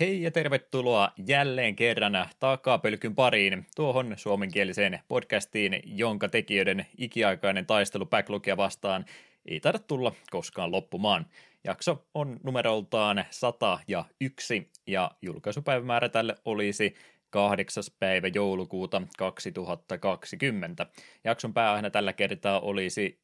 Hei ja tervetuloa jälleen kerran takapölkyn pariin, tuohon suomenkieliseen podcastiin, jonka tekijöiden ikiaikainen taistelu backlogia vastaan ei taida tulla koskaan loppumaan. Jakso on numeroltaan 101 ja julkaisupäivämäärä tälle olisi 8. päivä joulukuuta 2020. Jakson pääaiheena tällä kertaa olisi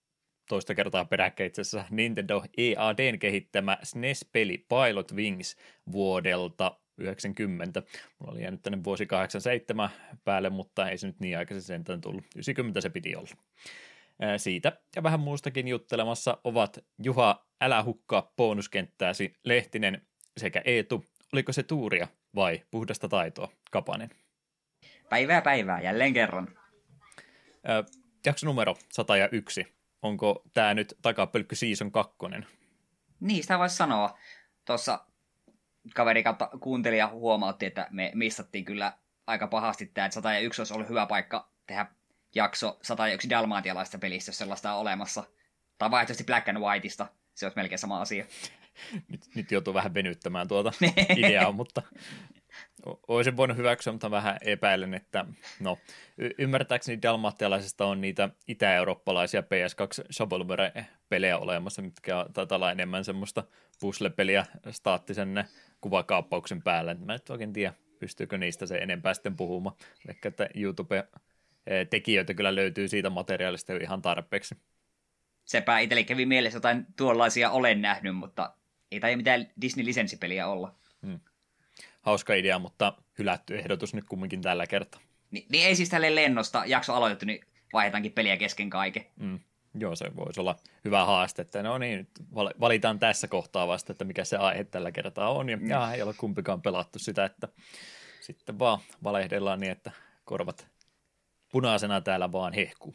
toista kertaa peräkkäin itse asiassa Nintendo EADn kehittämä SNES-peli Pilot Wings vuodelta 90. Mulla oli jäänyt tänne vuosi 87 päälle, mutta ei se nyt niin aikaisin sentään tullut. 90 se piti olla. Siitä ja vähän muustakin juttelemassa ovat Juha, älä hukkaa bonuskenttääsi, Lehtinen sekä Eetu. Oliko se tuuria vai puhdasta taitoa, Kapanen? Päivää päivää, jälleen kerran. jakso numero 101 onko tämä nyt takapölkky season 2? Niin, sitä voisi sanoa. Tuossa kaveri kautta kuuntelija huomautti, että me missattiin kyllä aika pahasti tämä, että 101 olisi ollut hyvä paikka tehdä jakso 101 dalmaatialaista pelistä, jos sellaista on olemassa. Tai vaihtoehtoisesti Black and Whiteista, se olisi melkein sama asia. Nyt, nyt joutuu vähän venyttämään tuota ideaa, mutta olisin voinut hyväksyä, mutta vähän epäilen, että no, y- ymmärtääkseni dalmattialaisista on niitä itä-eurooppalaisia PS2 Shovelware-pelejä olemassa, mitkä taitaa olla enemmän semmoista puzzle-peliä staattisen kuvakaappauksen päällä. Mä nyt oikein tiedä, pystyykö niistä se enempää sitten puhumaan. Ehkä että YouTube-tekijöitä kyllä löytyy siitä materiaalista jo ihan tarpeeksi. Sepä itselle kävi mielessä jotain tuollaisia olen nähnyt, mutta ei tai mitään Disney-lisenssipeliä olla. Hauska idea, mutta hylätty ehdotus nyt kumminkin tällä kertaa. Ni, niin ei siis tälle lennosta jakso aloitettu, niin vaihdetaankin peliä kesken kaiken. Mm. Joo, se voisi olla hyvä haaste, että no niin, nyt valitaan tässä kohtaa vasta, että mikä se aihe tällä kertaa on, ja, mm. ja ei ole kumpikaan pelattu sitä, että sitten vaan valehdellaan niin, että korvat punaisena täällä vaan hehkuu.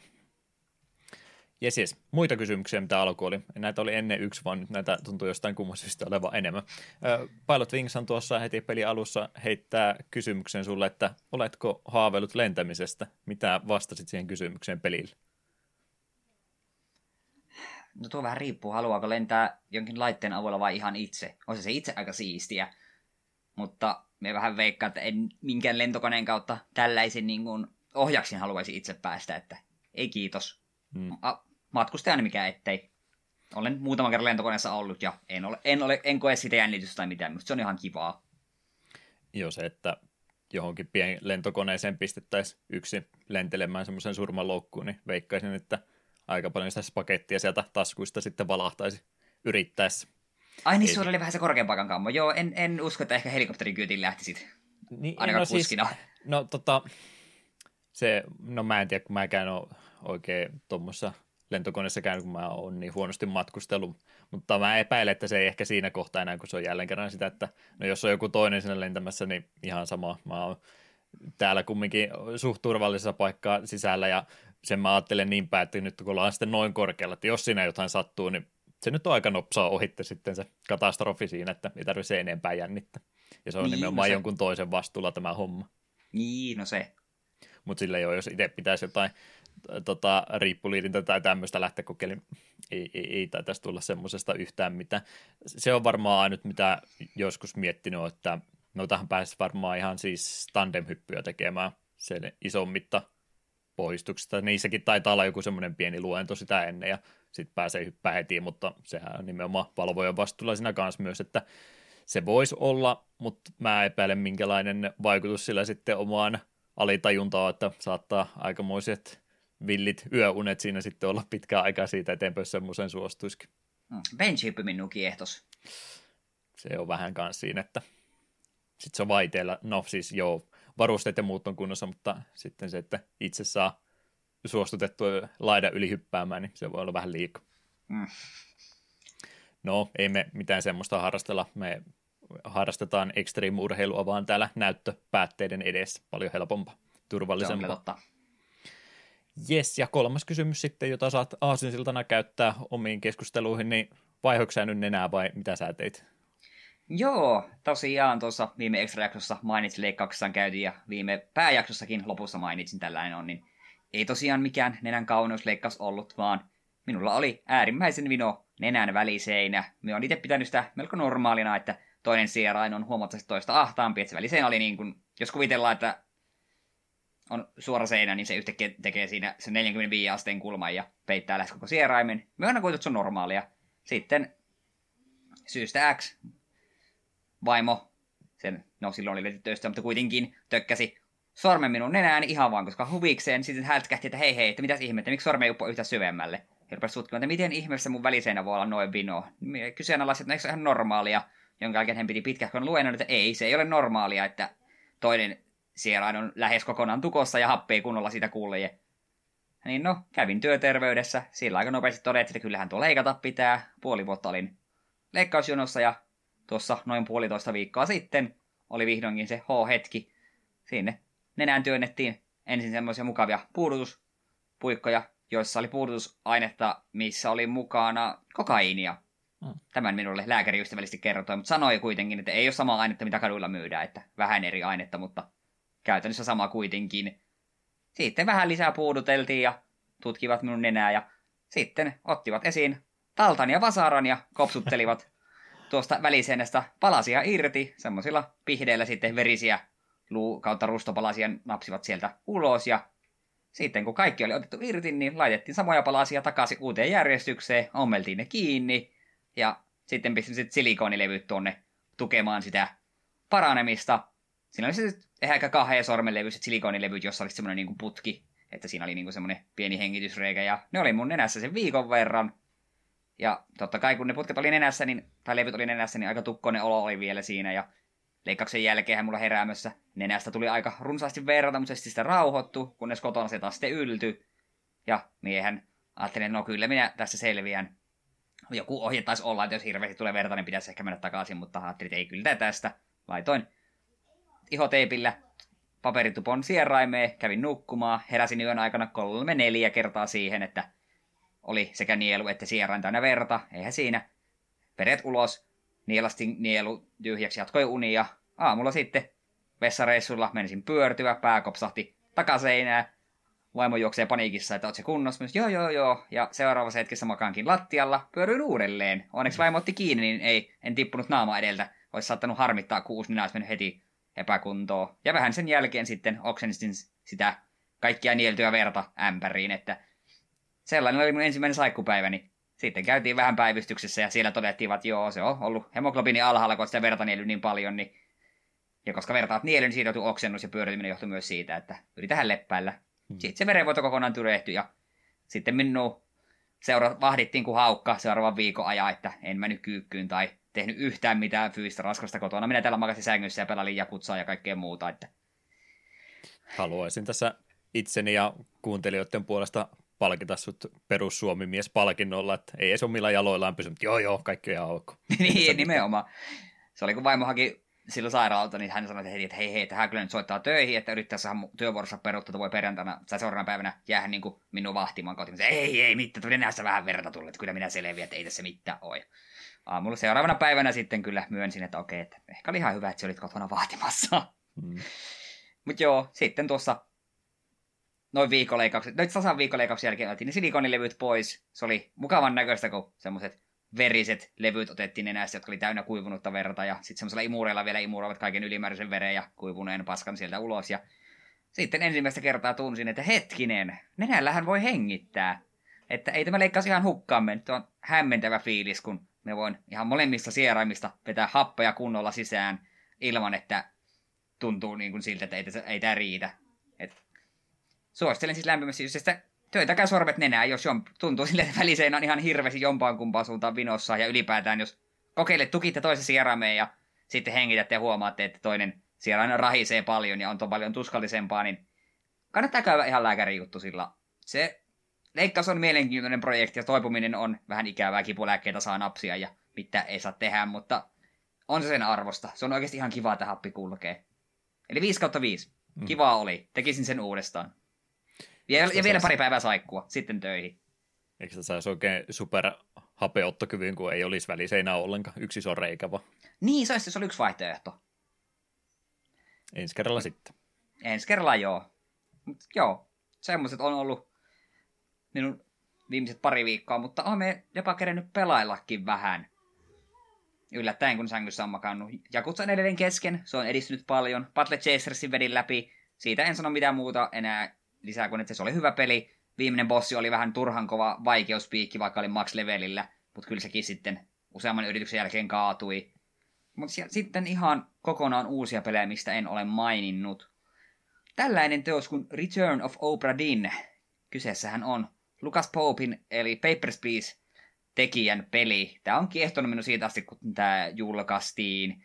Jes, jes. Muita kysymyksiä, mitä alku oli. Näitä oli ennen yksi, vaan nyt näitä tuntuu jostain kummallisesta olevan enemmän. Pilot Wingshan tuossa heti peli alussa heittää kysymyksen sulle, että oletko haaveillut lentämisestä? Mitä vastasit siihen kysymykseen pelille? No tuo vähän riippuu, haluaako lentää jonkin laitteen avulla vai ihan itse. On se, se itse aika siistiä. Mutta me vähän veikkaa, että en minkään lentokoneen kautta tällaisen niin kuin ohjaksin haluaisi itse päästä, että ei kiitos. Hmm matkustajana mikä ettei. Olen muutaman kerran lentokoneessa ollut ja en, ole, en, ole, en koe sitä jännitystä tai mitään, mutta se on ihan kivaa. Joo, se, että johonkin pien lentokoneeseen pistettäisiin yksi lentelemään semmoisen surmaloukkuun, niin veikkaisin, että aika paljon sitä pakettia sieltä taskuista sitten valahtaisi yrittäessä. Ai niin, sulla oli vähän se korkean paikan kammo. Joo, en, en usko, että ehkä helikopterin kyytiin lähtisit. Niin, Ainakaan no siis- kuskina. Siis, no tota, se, no mä en tiedä, kun mäkään ole oikein tuommoissa lentokoneessa käynyt, kun mä oon niin huonosti matkustellut, mutta mä epäilen, että se ei ehkä siinä kohtaa enää, kun se on jälleen kerran sitä, että no jos on joku toinen sinne lentämässä, niin ihan sama. Mä oon täällä kumminkin suht turvallisessa paikkaa sisällä ja sen mä ajattelen niin päin, että nyt kun ollaan sitten noin korkealla, että jos siinä jotain sattuu, niin se nyt on aika nopsaa ohitte sitten se katastrofi siinä, että ei tarvitse enempää jännittää. Ja se on niin, nimenomaan no se... jonkun toisen vastuulla tämä homma. Niin, no se. Mutta sillä jo, jos itse pitäisi jotain tota, riippuliitintä tai tämmöistä lähteä kokeilemaan. Ei, ei, ei taitaisi tulla semmoisesta yhtään mitään. Se on varmaan ainut, mitä joskus miettinyt, että noitahan pääsisi varmaan ihan siis tandemhyppyä tekemään sen isommitta poistuksesta. Niissäkin taitaa olla joku semmoinen pieni luento sitä ennen ja sitten pääsee hyppää heti, mutta sehän on nimenomaan valvojan vastuulla siinä kanssa myös, että se voisi olla, mutta mä epäilen minkälainen vaikutus sillä sitten omaan alitajuntaan, että saattaa aikamoiset villit yöunet siinä sitten olla pitkään aikaa siitä eteenpäin, jos semmoisen suostuisikin. Hmm. Benchhyppy minun kiehtos. Se on vähän kanssa siinä, että sitten se on vaiteella, no siis joo, varusteet ja muut on kunnossa, mutta sitten se, että itse saa suostutettua laida yli hyppäämään, niin se voi olla vähän liikaa. Mm. No, ei me mitään semmoista harrastella. Me harrastetaan extreme-urheilua vaan täällä näyttöpäätteiden edessä. Paljon helpompaa, turvallisempaa. Jes, ja kolmas kysymys sitten, jota saat aasinsiltana käyttää omiin keskusteluihin, niin vaihoiko nyt enää vai mitä sä teit? Joo, tosiaan tuossa viime extra-jaksossa mainitsin leikkauksessaan käytiin ja viime pääjaksossakin lopussa mainitsin tällainen on, niin ei tosiaan mikään nenän kauneusleikkaus ollut, vaan minulla oli äärimmäisen vino nenän väliseinä. Me on itse pitänyt sitä melko normaalina, että toinen sierain on huomattavasti toista ahtaampi, että se väliseinä oli niin kuin, jos kuvitellaan, että on suora seinä, niin se yhtäkkiä tekee siinä sen 45 asteen kulman ja peittää lähes koko sieraimen. Me aina kuitenkin, se on normaalia. Sitten syystä X vaimo, sen, no silloin oli töistä, mutta kuitenkin tökkäsi sormen minun nenään ihan vaan, koska huvikseen sitten hältkähti, että hei hei, että mitäs ihmettä, miksi sorme ei uppo yhtä syvemmälle. Ja rupesi tutkimaan, että miten ihmeessä mun väliseinä voi olla noin vino. Kyseenalaiset, että eikö se ihan normaalia, jonka jälkeen hän piti pitkähkön luennon, että ei, se ei ole normaalia, että toinen sierain on lähes kokonaan tukossa ja happea kunnolla siitä kulje. Niin no, kävin työterveydessä. Sillä aika nopeasti todettiin, että kyllähän tuo leikata pitää. Puoli vuotta olin leikkausjonossa ja tuossa noin puolitoista viikkoa sitten oli vihdoinkin se H-hetki. Sinne nenään työnnettiin ensin semmoisia mukavia puudutuspuikkoja, joissa oli puudutusainetta, missä oli mukana kokaiinia. Hmm. Tämän minulle lääkäri ystävällisesti kertoi, mutta sanoi kuitenkin, että ei ole sama ainetta, mitä kaduilla myydään, että vähän eri ainetta, mutta käytännössä sama kuitenkin. Sitten vähän lisää puuduteltiin ja tutkivat minun nenää ja sitten ottivat esiin taltan ja vasaran ja kopsuttelivat tuosta väliseenestä palasia irti, semmoisilla pihdeillä sitten verisiä luu kautta rustopalasia napsivat sieltä ulos ja sitten kun kaikki oli otettu irti, niin laitettiin samoja palasia takaisin uuteen järjestykseen, ommeltiin ne kiinni ja sitten pistin sitten silikonilevyt tuonne tukemaan sitä paranemista. Siinä oli se ehkä kahden sormenlevyiset silikonilevyt, jossa oli semmoinen niin putki, että siinä oli niin semmoinen pieni hengitysreikä ja ne oli mun nenässä sen viikon verran. Ja totta kai kun ne putket oli nenässä, niin, tai levyt oli nenässä, niin aika tukkonen olo oli vielä siinä. Ja leikkauksen jälkeen mulla heräämössä nenästä tuli aika runsaasti verrata, mutta sitä rauhoittu, kunnes kotona se taas sitten yltyi. Ja miehen ajattelin, että no kyllä minä tässä selviän. Joku ohje taisi olla, että jos hirveästi tulee verta, niin pitäisi ehkä mennä takaisin, mutta ajattelin, että ei kyllä tästä. Laitoin ihoteipillä paperitupon sieraimeen, kävin nukkumaan, heräsin yön aikana kolme neljä kertaa siihen, että oli sekä nielu että sierain täynnä verta, eihän siinä. Peret ulos, nielasti nielu tyhjäksi, jatkoi unia. Aamulla sitten vessareissulla menisin pyörtyä, pää kopsahti takaseinää. Vaimo juoksee paniikissa, että oot se kunnossa. Myös, joo, joo, joo. Ja seuraavassa hetkessä makaankin lattialla, pyöryin uudelleen. Onneksi vaimo otti kiinni, niin ei, en tippunut naama edeltä. Olisi saattanut harmittaa, kun uusi minä olisi mennyt heti epäkuntoon. Ja vähän sen jälkeen sitten oksensin sitä kaikkia nieltyä verta ämpäriin, että sellainen oli mun ensimmäinen saikkupäiväni. Sitten käytiin vähän päivystyksessä ja siellä todettiin, että joo, se on ollut hemoglobiini alhaalla, kun sitä verta niely niin paljon, niin ja koska vertaat nielyn, niin siitä oksennus ja pyörityminen johtui myös siitä, että yritetään leppäillä. Hmm. Sitten se verenvuoto kokonaan tyrehtyi ja sitten minun seura- vahdittiin kuin haukka seuraavan viikon ajan, että en mennyt kyykkyyn tai tehnyt yhtään mitään fyysistä raskasta kotona. Minä täällä makasin sängyssä ja pelailin jakutsaa ja kaikkea muuta. Että... Haluaisin tässä itseni ja kuuntelijoiden puolesta palkita sut perussuomimies palkinnolla, että ei edes omilla jaloillaan pysy, mutta joo joo, kaikki on ihan ok. niin, nimenomaan. Se oli kun vaimo haki silloin sairaalta, niin hän sanoi heti, että hei hei, että hän kyllä nyt soittaa töihin, että yrittää saada työvuorossa peruttua, voi perjantaina tai seuraavana päivänä jäädä niin kuin minun vahtimaan kotiin. Ei, ei, mitään, tuli näissä vähän verta tullut, että kyllä minä selviän, että ei tässä mitään ole. Aamulla seuraavana päivänä sitten kyllä myönsin, että okei, että ehkä oli ihan hyvä, että se olit kotona vaatimassa. Mm. Mutta joo, sitten tuossa noin viikoleikaukset, noin tasan viikoleikauksen jälkeen otettiin ne silikonilevyt pois. Se oli mukavan näköistä, kun semmoiset veriset levyt otettiin nenästä, jotka oli täynnä kuivunutta verta, ja sitten semmoisella imureilla vielä imuroivat kaiken ylimääräisen veren ja kuivuneen paskan sieltä ulos. Ja sitten ensimmäistä kertaa tunsin, että hetkinen, nenällähän voi hengittää. Että ei tämä leikkaus ihan hukkaan mennyt. on hämmentävä fiilis, kun me voin ihan molemmista sieraimista vetää happeja kunnolla sisään ilman, että tuntuu niin kuin siltä, että ei, ei tämä riitä. Et suosittelen siis lämpimästi, jos sitä töitäkää sormet nenää, jos jom, tuntuu sille, että väliseen on ihan hirveästi jompaan kumpaan suuntaan vinossa, ja ylipäätään, jos kokeile tukitte toisen sieraimeen ja sitten hengitätte ja huomaatte, että toinen sierain rahisee paljon ja on paljon tuskallisempaa, niin kannattaa käydä ihan lääkärin juttu, sillä se leikkaus on mielenkiintoinen projekti ja toipuminen on vähän ikävää, kipulääkkeitä saa napsia ja mitä ei saa tehdä, mutta on se sen arvosta. Se on oikeasti ihan kiva, että happi kulkee. Eli 5 kautta 5. Mm. Kivaa oli. Tekisin sen uudestaan. Vielä, ja vielä pari päivää saikkua, sitten töihin. Eikö se saisi oikein super hapeottokyvyn, kun ei olisi väliseinä ollenkaan, yksi iso reikä vaan. Niin, se olisi, se oli yksi vaihtoehto. Ensi kerralla sitten. Ensi kerralla joo. Mut joo, semmoiset on ollut minun viimeiset pari viikkoa, mutta olemme jopa kerennyt pelaillakin vähän. yllättäen kun sängyssä on makannut. Jakutsa on edelleen kesken, se on edistynyt paljon. Battle Chasersin vedin läpi, siitä en sano mitään muuta enää lisää kuin, että se oli hyvä peli. Viimeinen bossi oli vähän turhan kova vaikeuspiikki, vaikka oli max-levelillä, mutta kyllä sekin sitten useamman yrityksen jälkeen kaatui. Mutta sitten ihan kokonaan uusia pelejä, mistä en ole maininnut. Tällainen teos kuin Return of Obra Dinn. Kyseessähän on Lucas Popin, eli Papers, Please tekijän peli. Tämä on kiehtonut minun siitä asti, kun tämä julkaistiin.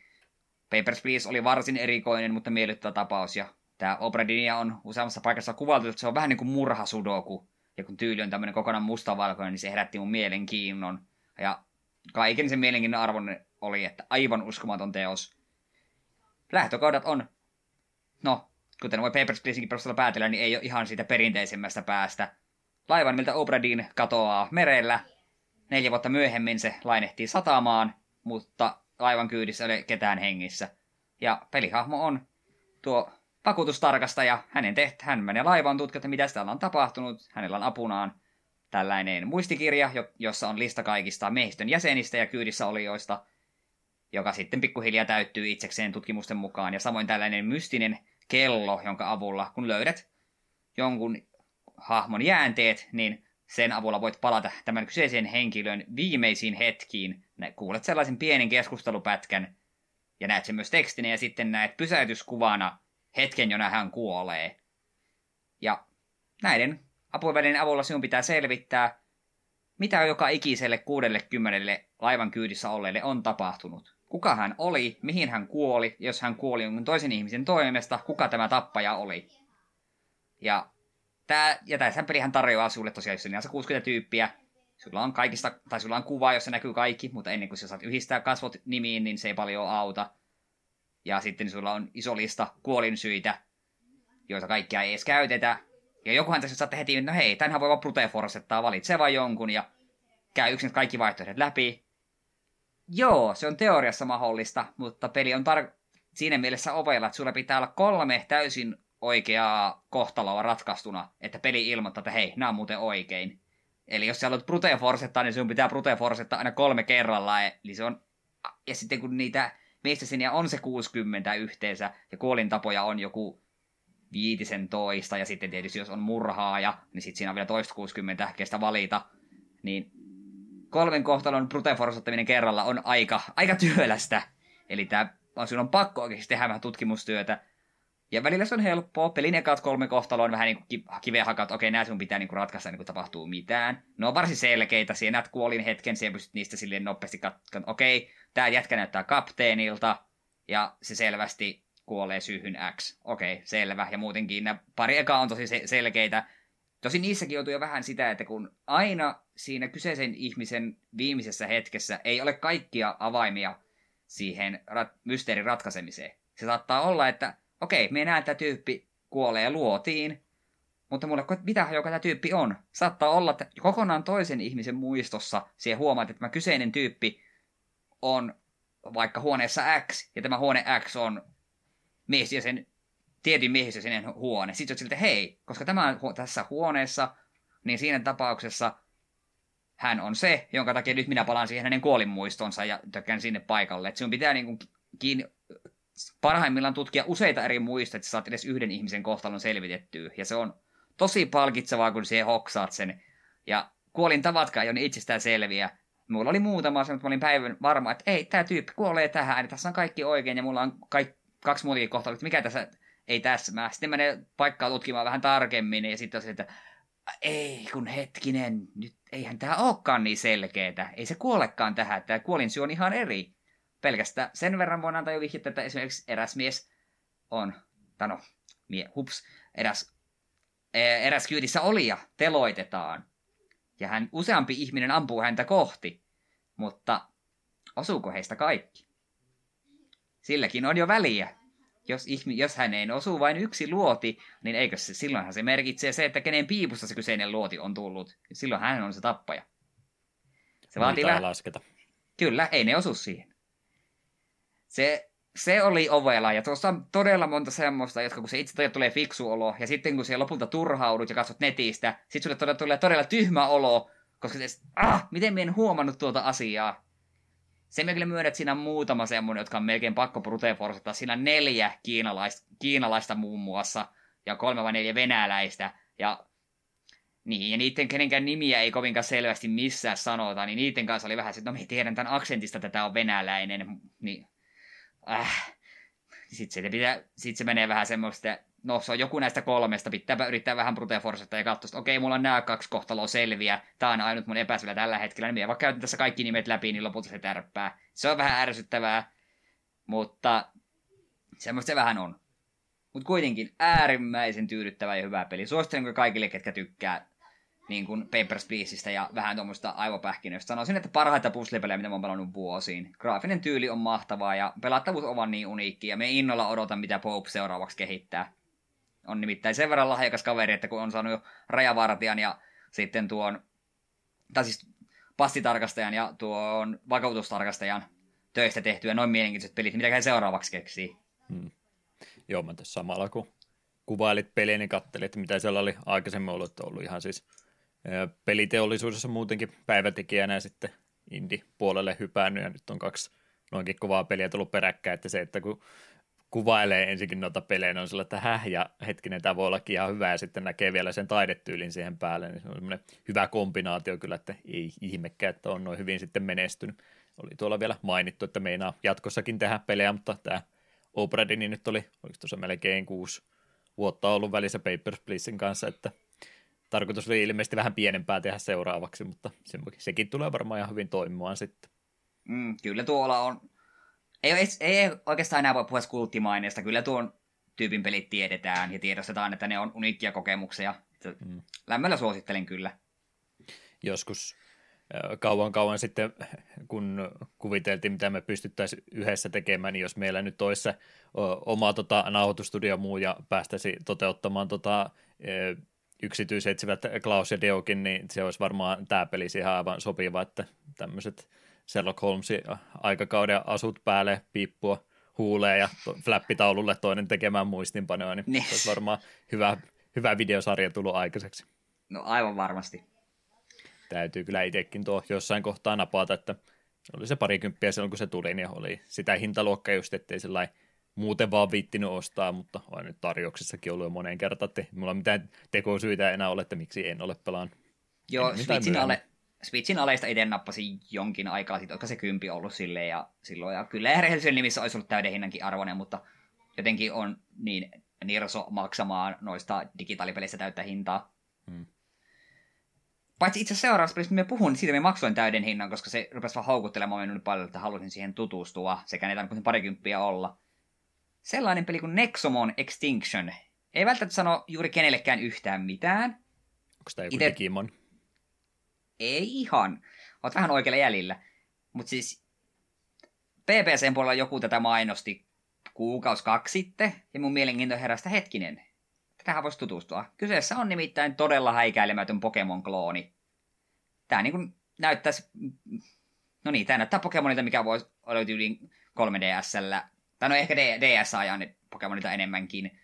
Papers, Please oli varsin erikoinen, mutta miellyttävä tapaus, ja tämä Obra Dinnia on useammassa paikassa kuvattu, että se on vähän niin kuin murhasudoku. Ja kun tyyli on tämmöinen kokonaan mustavalkoinen, niin se herätti mun mielenkiinnon. Ja kaiken sen mielenkiinnon arvon oli, että aivan uskomaton teos. Lähtökaudat on, no, kuten voi Papers, Pleasekin perusteella päätellä, niin ei ole ihan siitä perinteisemmästä päästä. Laivan, miltä Obradin katoaa merellä. Neljä vuotta myöhemmin se lainehtii satamaan, mutta laivan kyydissä ei ole ketään hengissä. Ja pelihahmo on tuo vakuutustarkastaja. Hänen teht, hän menee laivaan tutkimaan, mitä täällä on tapahtunut. Hänellä on apunaan tällainen muistikirja, jossa on lista kaikista miehistön jäsenistä ja kyydissä olijoista, joka sitten pikkuhiljaa täyttyy itsekseen tutkimusten mukaan. Ja samoin tällainen mystinen kello, jonka avulla, kun löydät jonkun hahmon jäänteet, niin sen avulla voit palata tämän kyseisen henkilön viimeisiin hetkiin. Kuulet sellaisen pienen keskustelupätkän ja näet sen myös tekstinä ja sitten näet pysäytyskuvana hetken, jona hän kuolee. Ja näiden apuvälineen avulla sinun pitää selvittää, mitä joka ikiselle 60 laivan kyydissä olleelle on tapahtunut. Kuka hän oli, mihin hän kuoli, jos hän kuoli jonkun toisen ihmisen toimesta, kuka tämä tappaja oli. Ja Tää, ja tässä pelihän tarjoaa sulle tosiaan, jos on 60 tyyppiä, sulla on kaikista, tai sulla on kuva, jossa näkyy kaikki, mutta ennen kuin sä saat yhdistää kasvot nimiin, niin se ei paljon auta. Ja sitten sulla on iso lista kuolinsyitä, joita kaikkia ei edes käytetä. Ja jokuhan tässä saatte heti, no hei, tänhän voi vaan brute forsettaa, valitse vaan jonkun ja käy yksin kaikki vaihtoehdot läpi. Joo, se on teoriassa mahdollista, mutta peli on tar- siinä mielessä ovella, että sulla pitää olla kolme täysin oikeaa kohtaloa ratkaistuna, että peli ilmoittaa, että hei, nämä on muuten oikein. Eli jos sä haluat brute forsettaa, niin sinun pitää brute forsettaa aina kolme kerralla. Eli se on, ja sitten kun niitä meistä sinne on se 60 yhteensä, ja kuolintapoja on joku viitisen toista, ja sitten tietysti jos on murhaaja, niin sitten siinä on vielä toista 60 kestä valita, niin kolmen kohtalon brute forsottaminen kerralla on aika, aika työlästä. Eli tää, on, sinun on pakko oikeasti tehdä vähän tutkimustyötä, ja välillä se on helppoa. Pelin ekat kolme kohtaloa on vähän niin kuin kiveen hakat. Okei, nää sun pitää niin kuin ratkaista niin kuin tapahtuu mitään. Ne on varsin selkeitä. Siinä näet kuolin hetken, siellä pystyt niistä silleen nopeasti katsomaan. Okei, tää jätkä näyttää kapteenilta. Ja se selvästi kuolee syyhyn X. Okei, selvä. Ja muutenkin nämä pari eka on tosi selkeitä. Tosi niissäkin joutuu jo vähän sitä, että kun aina siinä kyseisen ihmisen viimeisessä hetkessä ei ole kaikkia avaimia siihen rat- mysteerin ratkaisemiseen. Se saattaa olla, että okei, me näen, että tyyppi kuolee luotiin, mutta mulle, mitä joka tämä tyyppi on? Saattaa olla, että kokonaan toisen ihmisen muistossa siihen huomaat, että tämä kyseinen tyyppi on vaikka huoneessa X, ja tämä huone X on mies ja sen tietyn sen huone. Sitten olet siltä, hei, koska tämä on tässä huoneessa, niin siinä tapauksessa hän on se, jonka takia nyt minä palaan siihen hänen kuolinmuistonsa ja tökkään sinne paikalle. Että sinun pitää niin kuin kiinni, parhaimmillaan tutkia useita eri muista, että saat edes yhden ihmisen kohtalon selvitettyä. Ja se on tosi palkitsevaa, kun siihen hoksaat sen. Ja kuolin tavatkaan ei ole niin itsestään selviä. Mulla oli muutama se, mutta mä olin päivän varma, että ei, tämä tyyppi kuolee tähän, niin tässä on kaikki oikein, ja mulla on kaik, kaksi muutakin kohtaa, että mikä tässä ei tässä. Mä sitten menen paikkaa tutkimaan vähän tarkemmin, ja sitten on se, että ei kun hetkinen, nyt eihän tämä olekaan niin selkeetä. Ei se kuolekaan tähän, tämä kuolin syy on ihan eri pelkästään sen verran voin antaa jo vihjettä, että esimerkiksi eräs mies on, tai no, mie, hups, eräs, e, eräs kyydissä ja teloitetaan. Ja hän, useampi ihminen ampuu häntä kohti, mutta osuuko heistä kaikki? Silläkin on jo väliä. Jos, ihmi, jos häneen osuu vain yksi luoti, niin eikö se, silloinhan se merkitsee se, että kenen piipusta se kyseinen luoti on tullut. Silloin hän on se tappaja. Se vaatii vähän... lasketa. Kyllä, ei ne osu siihen. Se, se oli ovela, ja tuossa on todella monta semmoista, jotka kun se itse tulee fiksu olo, ja sitten kun se lopulta turhaudut ja katsot netistä, sitten sulle todella tulee todella tyhmä olo, koska se, ah, miten minä en huomannut tuota asiaa. se me kyllä myönnät, että siinä on muutama semmoinen, jotka on melkein pakko brute forceta. Siinä on neljä kiinalaista, kiinalaista muun muassa, ja kolme vai neljä venäläistä, ja niin, ja niiden kenenkään nimiä ei kovinkaan selvästi missään sanota, niin niiden kanssa oli vähän se, että no me tiedän tämän aksentista, että tämä on venäläinen, niin äh. Sitten se, pitää, sit se menee vähän semmoista, no se on joku näistä kolmesta, pitää yrittää vähän brute forceta ja katsoa, että okei, mulla on nämä kaksi kohtaloa selviä, tämä on ainut mun epäselvä tällä hetkellä, niin minä vaikka käytän tässä kaikki nimet läpi, niin lopulta se tärppää. Se on vähän ärsyttävää, mutta semmoista se vähän on. Mutta kuitenkin äärimmäisen tyydyttävä ja hyvä peli. Suosittelen kaikille, ketkä tykkää niin kuin Papers, Pleaseista ja vähän tuommoista aivopähkinöistä. Sanoisin, että parhaita puzzle-pelejä, mitä mä oon pelannut vuosiin. Graafinen tyyli on mahtavaa ja pelattavuus on niin uniikki ja me innolla odotan, mitä Pope seuraavaksi kehittää. On nimittäin sen verran lahjakas kaveri, että kun on saanut jo rajavartijan ja sitten tuon, tai siis passitarkastajan ja tuon vakautustarkastajan töistä tehtyä noin mielenkiintoiset pelit, niin mitä seuraavaksi keksii. Hmm. Joo, mä tässä samalla kun kuvailit peliä, niin katselin, että mitä siellä oli aikaisemmin ollut, että ollut ihan siis peliteollisuudessa muutenkin päivätekijänä sitten indie-puolelle hypännyt ja nyt on kaksi noinkin kovaa peliä tullut peräkkäin, että se, että kun kuvailee ensinnäkin noita pelejä, niin on sillä, että häh, ja hetkinen, tämä voi ollakin ihan hyvä, ja sitten näkee vielä sen taidetyylin siihen päälle, niin se on semmoinen hyvä kombinaatio kyllä, että ei ihmekään, että on noin hyvin sitten menestynyt. Oli tuolla vielä mainittu, että meinaa jatkossakin tehdä pelejä, mutta tämä Obradini nyt oli, oliko tuossa melkein kuusi vuotta ollut välissä Papers, Pleasein kanssa, että tarkoitus oli ilmeisesti vähän pienempää tehdä seuraavaksi, mutta sekin tulee varmaan ihan hyvin toimimaan sitten. Mm, kyllä tuolla on. Ei, ei, ei oikeastaan enää voi puhua kulttimaineesta. Kyllä tuon tyypin pelit tiedetään ja tiedostetaan, että ne on uniikkia kokemuksia. Mm. Lämmöllä suosittelen kyllä. Joskus kauan kauan sitten, kun kuviteltiin, mitä me pystyttäisiin yhdessä tekemään, niin jos meillä nyt olisi se oma tota, nauhoitustudio muu ja päästäisi toteuttamaan tota, yksityisetsivät Klaus ja Deokin, niin se olisi varmaan tämä peli siihen aivan sopiva, että tämmöiset Sherlock Holmesin aikakauden asut päälle, piippua huulee ja to, flappitaululle toinen tekemään muistinpanoa, niin, niin. se olisi varmaan hyvä, hyvä videosarja tullut aikaiseksi. No aivan varmasti. Täytyy kyllä itsekin tuo jossain kohtaa napata, että oli se parikymppiä silloin, kun se tuli, niin oli sitä hintaluokkaa just, ettei sellainen muuten vaan viittinyt ostaa, mutta on nyt tarjouksessakin ollut jo moneen kertaan, että mulla on mitään tekosyitä enää ole, että miksi en ole pelaan. Joo, Switchin, ale, Switchin aleista itse nappasin jonkin aikaa sitten, se kympi ollut silleen ja silloin, ja kyllä rehellisyyden nimissä olisi ollut täyden hinnankin arvoinen, mutta jotenkin on niin nirso maksamaan noista digitaalipeleistä täyttä hintaa. Hmm. Paitsi itse seuraavassa pelissä, me puhun, niin siitä me maksoin täyden hinnan, koska se rupesi vaan houkuttelemaan minun paljon, että halusin siihen tutustua, sekä niitä on parikymppiä olla sellainen peli kuin Nexomon Extinction. Ei välttämättä sano juuri kenellekään yhtään mitään. Onko tämä joku Ite... Digimon? Ei ihan. Oot vähän oikealla jäljellä. Mutta siis PPCn puolella joku tätä mainosti kuukaus kaksi sitten, ja mun mielenkiinto herästä hetkinen. Tähän voisi tutustua. Kyseessä on nimittäin todella häikäilemätön Pokemon-klooni. Tää niin näyttäisi... No niin, tää näyttää Pokemonilta, mikä voisi olla yli 3DSllä tai no ehkä DS ajan Pokemonita enemmänkin.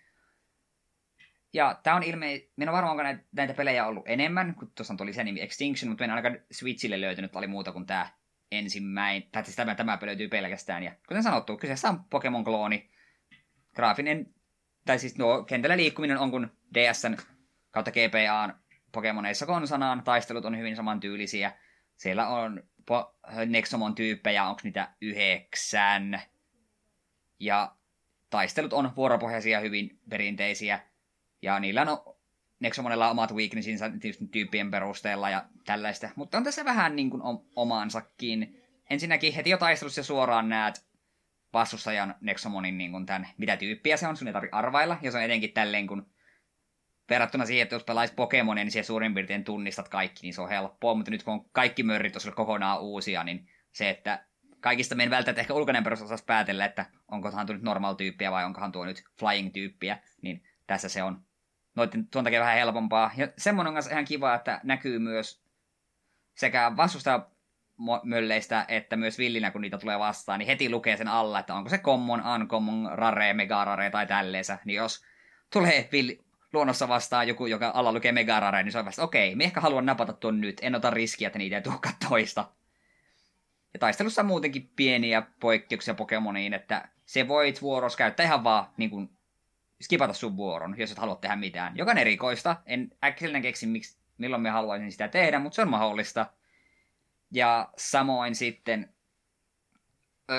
Ja tää on ilme... Minä on varmaan näitä, näitä pelejä ollut enemmän, kun tuossa tuli se nimi Extinction, mutta en ainakaan Switchille löytynyt, oli muuta kuin tämä ensimmäinen, tai siis tämä, tämä löytyy pelkästään. Ja kuten sanottu, kyseessä on Pokemon-klooni. Graafinen, tai siis nuo kentällä liikkuminen on kuin DSn kautta GPAn Pokemoneissa konsanaan. Taistelut on hyvin samantyylisiä. Siellä on po- Nexomon tyyppejä, onko niitä yhdeksän. Ja taistelut on vuoropohjaisia hyvin perinteisiä. Ja niillä on Nexomonella omat weaknessinsa tietysti tyyppien perusteella ja tällaista. Mutta on tässä vähän niin kuin omaansakin. Ensinnäkin heti jo taistelussa suoraan näet vastustajan Nexomonin niin kuin tämän, mitä tyyppiä se on, sun ei tarvitse arvailla. Ja se on etenkin tälleen, kun verrattuna siihen, että jos pelaisi Pokemonia, niin siellä suurin piirtein tunnistat kaikki, niin se on helppoa. Mutta nyt kun on kaikki mörrit kokonaan uusia, niin se, että kaikista meidän välttämättä ehkä ulkoinen perus osaisi päätellä, että onkohan tuo nyt normal-tyyppiä vai onkohan tuo nyt flying-tyyppiä, niin tässä se on noiden tuon takia vähän helpompaa. Ja semmoinen on kanssa ihan kiva, että näkyy myös sekä vastustaja mölleistä, että myös villinä, kun niitä tulee vastaan, niin heti lukee sen alla, että onko se common, uncommon, rare, mega rare tai tälleensä. Niin jos tulee villi, luonnossa vastaan joku, joka alla lukee mega rare, niin se on vasta, okei, okay, me ehkä haluan napata tuon nyt, en ota riskiä, että niitä ei toista. Ja taistelussa on muutenkin pieniä poikkeuksia Pokemoniin, että se voit vuoros käyttää ihan vaan niin kuin, skipata sun vuoron, jos et halua tehdä mitään. Joka on erikoista. En äkkiseltä keksi, miksi, milloin me haluaisin sitä tehdä, mutta se on mahdollista. Ja samoin sitten,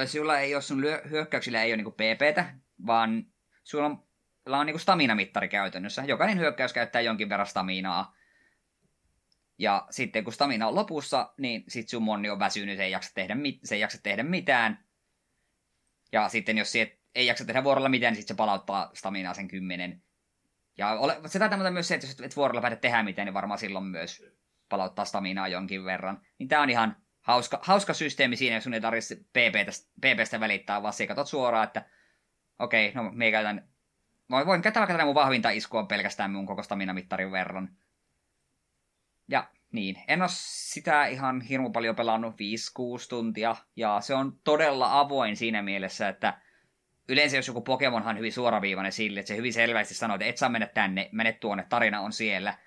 sulla ei ole sun hyökkäyksillä ei ole niinku PPtä, vaan sulla on, sulla on niinku stamina-mittari käytännössä. Jokainen hyökkäys käyttää jonkin verran staminaa. Ja sitten kun stamina on lopussa, niin sit sun monni on väsynyt, se ei jaksa tehdä, se ei jaksa tehdä mitään. Ja sitten jos se ei jaksa tehdä vuorolla mitään, niin sitten se palauttaa staminaa sen kymmenen. Ja ole, se taitaa myös se, että jos et vuorolla päätä tehdä mitään, niin varmaan silloin myös palauttaa staminaa jonkin verran. Niin tää on ihan hauska, hauska systeemi siinä, jos sun ei tarvitse PPstä, PPstä välittää, vaan sä katsot suoraan, että okei, okay, no me käytän, voin, voin käyttää vaikka tätä mun vahvinta iskua pelkästään mun koko stamina-mittarin verran. Ja niin, en ole sitä ihan hirmu paljon pelannut 5-6 tuntia, ja se on todella avoin siinä mielessä, että yleensä jos joku Pokemonhan on hyvin suoraviivainen sille, että se hyvin selvästi sanoo, että et saa mennä tänne, mene tuonne, tarina on siellä.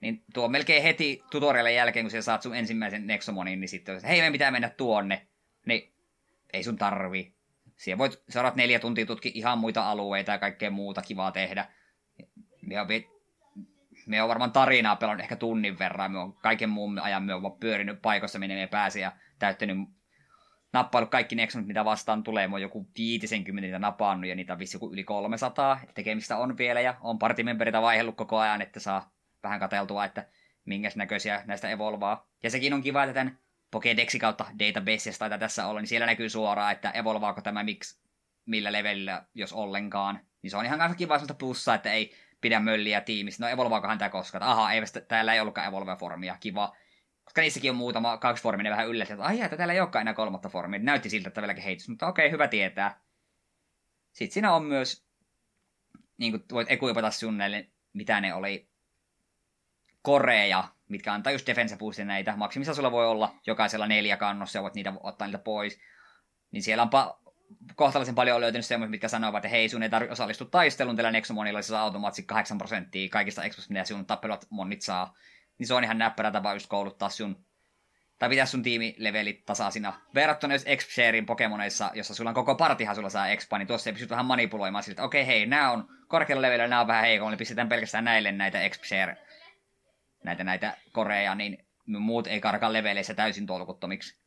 Niin tuo melkein heti tutorialin jälkeen, kun sä saat sun ensimmäisen Nexomonin, niin sitten hei, me pitää mennä tuonne. Niin ei sun tarvi. Siellä voit saada neljä tuntia tutki ihan muita alueita ja kaikkea muuta kivaa tehdä. On, me on varmaan tarinaa pelannut ehkä tunnin verran. Me on kaiken muun ajan me on pyörinyt paikoissa, minne me pääsi ja täyttänyt nappailu kaikki Nexonit, mitä vastaan tulee. Mä oon joku 50 niitä napannut ja niitä on vissi yli 300. Että tekemistä on vielä ja on partimemberitä vaihellut koko ajan, että saa vähän kateltua, että minkäs näköisiä näistä evolvaa. Ja sekin on kiva, että tämän Pokédexi kautta databaseista taitaa tässä olla, niin siellä näkyy suoraan, että evolvaako tämä miksi, millä levelillä, jos ollenkaan. Niin se on ihan kanssa kiva sellaista plussaa, että ei pidä mölliä tiimistä. No evolvaakohan tämä koskaan? Aha, ei, täällä ei ollutkaan evolve-formia, kiva. Koska niissäkin on muutama kaksi formia, vähän yllätti, että ai että täällä ei olekaan enää kolmatta formia. Näytti siltä, että vieläkin heitos, mutta okei, hyvä tietää. Sitten siinä on myös, niin kuin voit ekuipata sun näille, mitä ne oli, koreja, mitkä antaa just defense boostin näitä. Maksimissa sulla voi olla jokaisella neljä kannossa ja voit niitä ottaa niitä pois. Niin siellä on pa- kohtalaisen paljon löytynyt semmoisia, mitkä sanovat, että hei, sun ei tarvitse osallistua taisteluun, tällä Nexomonilla saa automaattisesti 8 prosenttia kaikista exposta, mitä sun tappelut monnit saa. Niin se on ihan näppärä tapa just kouluttaa sun tai pitää sun tiimilevelit tasaisina. Verrattuna jos exp Pokemoneissa, jossa sulla on koko partihan sulla saa expa, niin tuossa ei pysty vähän manipuloimaan siltä, että okei okay, hei, nämä on korkealla levelillä, nämä on vähän heikolla, niin pistetään pelkästään näille näitä exp näitä, näitä koreja, niin muut ei karkaa leveleissä täysin tolkuttomiksi.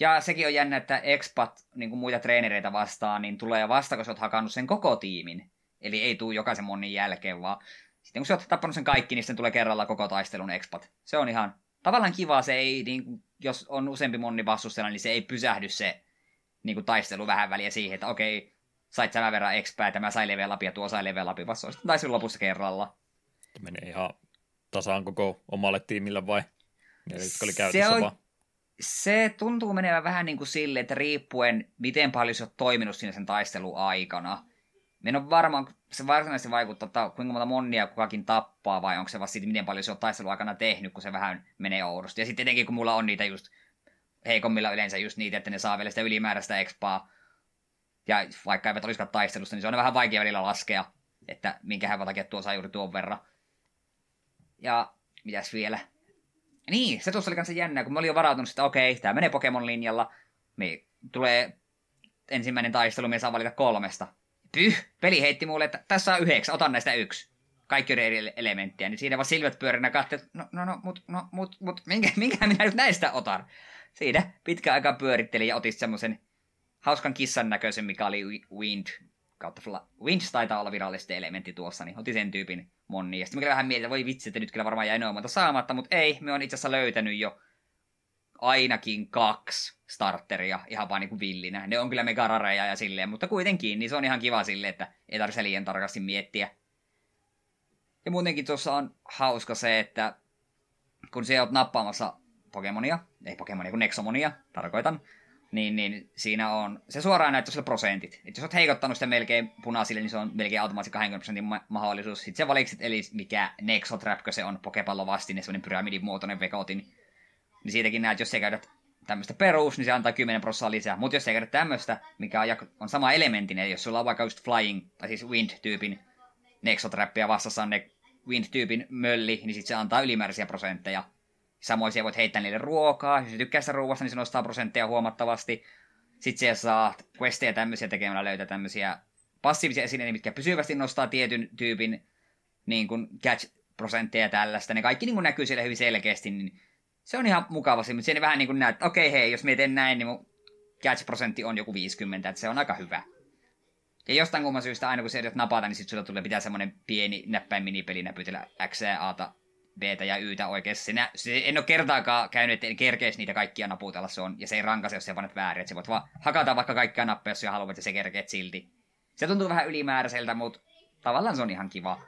Ja sekin on jännä, että expat, niin kuin muita treenereitä vastaan, niin tulee vasta, kun sä oot hakannut sen koko tiimin. Eli ei tuu jokaisen monin jälkeen, vaan sitten kun sä oot tappanut sen kaikki, niin sitten tulee kerralla koko taistelun expat. Se on ihan tavallaan kiva, se ei, niin kuin, jos on useampi monni vastustajana, niin se ei pysähdy se niin kuin taistelu vähän väliä siihen, että okei, sait tämän verran expää, tämä sai level ja tuo sai level upia, vaan se taistelun lopussa kerralla. Menee ihan tasaan koko omalle tiimille vai? Ne, jotka oli käytössä se, on, vaan. Se tuntuu menevän vähän niin kuin sille, että riippuen miten paljon se on toiminut siinä sen taistelun aikana. Minä on varmaan, se varsinaisesti vaikuttaa, että kuinka monta monnia kukakin tappaa, vai onko se vasta siitä, miten paljon se on taistelun aikana tehnyt, kun se vähän menee oudosti. Ja sitten tietenkin, kun mulla on niitä just heikommilla yleensä just niitä, että ne saa vielä sitä ylimääräistä expaa, ja vaikka eivät olisikaan taistelusta, niin se on vähän vaikea välillä laskea, että minkä takia tuo saa juuri tuon verran. Ja mitäs vielä? Niin, se tuossa oli kanssa jännä, kun mä olin jo varautunut, että okei, tämä menee Pokemon-linjalla. Me tulee ensimmäinen taistelu, me saa valita kolmesta. Pyh! Peli heitti mulle, että tässä on yhdeksän, otan näistä yksi. Kaikki on eri elementtiä, niin siinä vaan silmät pyörinä katsoin, että no, no, no, mut, no, mut, mut, minkä, minkä minä nyt näistä otan? Siinä pitkä aika pyörittelin ja otin semmoisen hauskan kissan näköisen, mikä oli Wind kautta Fla- Wind taitaa olla virallisesti elementti tuossa, niin otin sen tyypin monni. Ja sitten mä vähän mietin, voi vitsi, että nyt kyllä varmaan jäi noin saamatta, mutta ei, me on itse asiassa löytänyt jo ainakin kaksi starteria ihan vaan niin villinä. Ne on kyllä megarareja ja silleen, mutta kuitenkin, niin se on ihan kiva silleen, että ei tarvitse liian tarkasti miettiä. Ja muutenkin tuossa on hauska se, että kun sä oot nappaamassa Pokemonia, ei Pokemonia, kun Nexomonia, tarkoitan, niin, niin siinä on, se suoraan näyttää sille prosentit. Et jos olet heikottanut sitä melkein punaisille, niin se on melkein automaattisesti 20 prosentin ma- mahdollisuus. Sitten se valikset, eli mikä Nexotrapkö se on, pokepallo vastine, semmoinen pyramidin muotoinen vekotin. Niin siitäkin näet, jos sä käytät tämmöistä perus, niin se antaa 10 prosenttia lisää. Mutta jos sä käytät tämmöistä, mikä on, on sama elementtinen, jos sulla on vaikka just flying, tai siis wind-tyypin Nexotrappia vastassa on ne wind-tyypin mölli, niin sitten se antaa ylimääräisiä prosentteja. Samoin siellä voit heittää niille ruokaa. Jos tykkää sitä ruoasta, niin se nostaa prosentteja huomattavasti. Sitten siellä saa questeja tämmöisiä tekemällä löytää tämmöisiä passiivisia esineitä, mitkä pysyvästi nostaa tietyn tyypin niin kuin catch-prosentteja ja tällaista. Ne kaikki niin kuin näkyy siellä hyvin selkeästi, niin se on ihan mukavasti, mutta siinä vähän niin kuin näet, että okei hei, jos mietin näin, niin mun catch-prosentti on joku 50, että se on aika hyvä. Ja jostain kumman syystä aina kun se napata, niin sitten sulla tulee pitää semmoinen pieni näppäin minipeli näpytellä X ja A, B ja Y oikeassa. Sinä, se, en ole kertaakaan käynyt, että en kerkeisi niitä kaikkia naputella, se on, ja se ei rankase, jos sä panet väärin. Että sä voit vaan hakata vaikka kaikkia nappeja, jos sä haluat, ja se kerkeet silti. Se tuntuu vähän ylimääräiseltä, mutta tavallaan se on ihan kiva.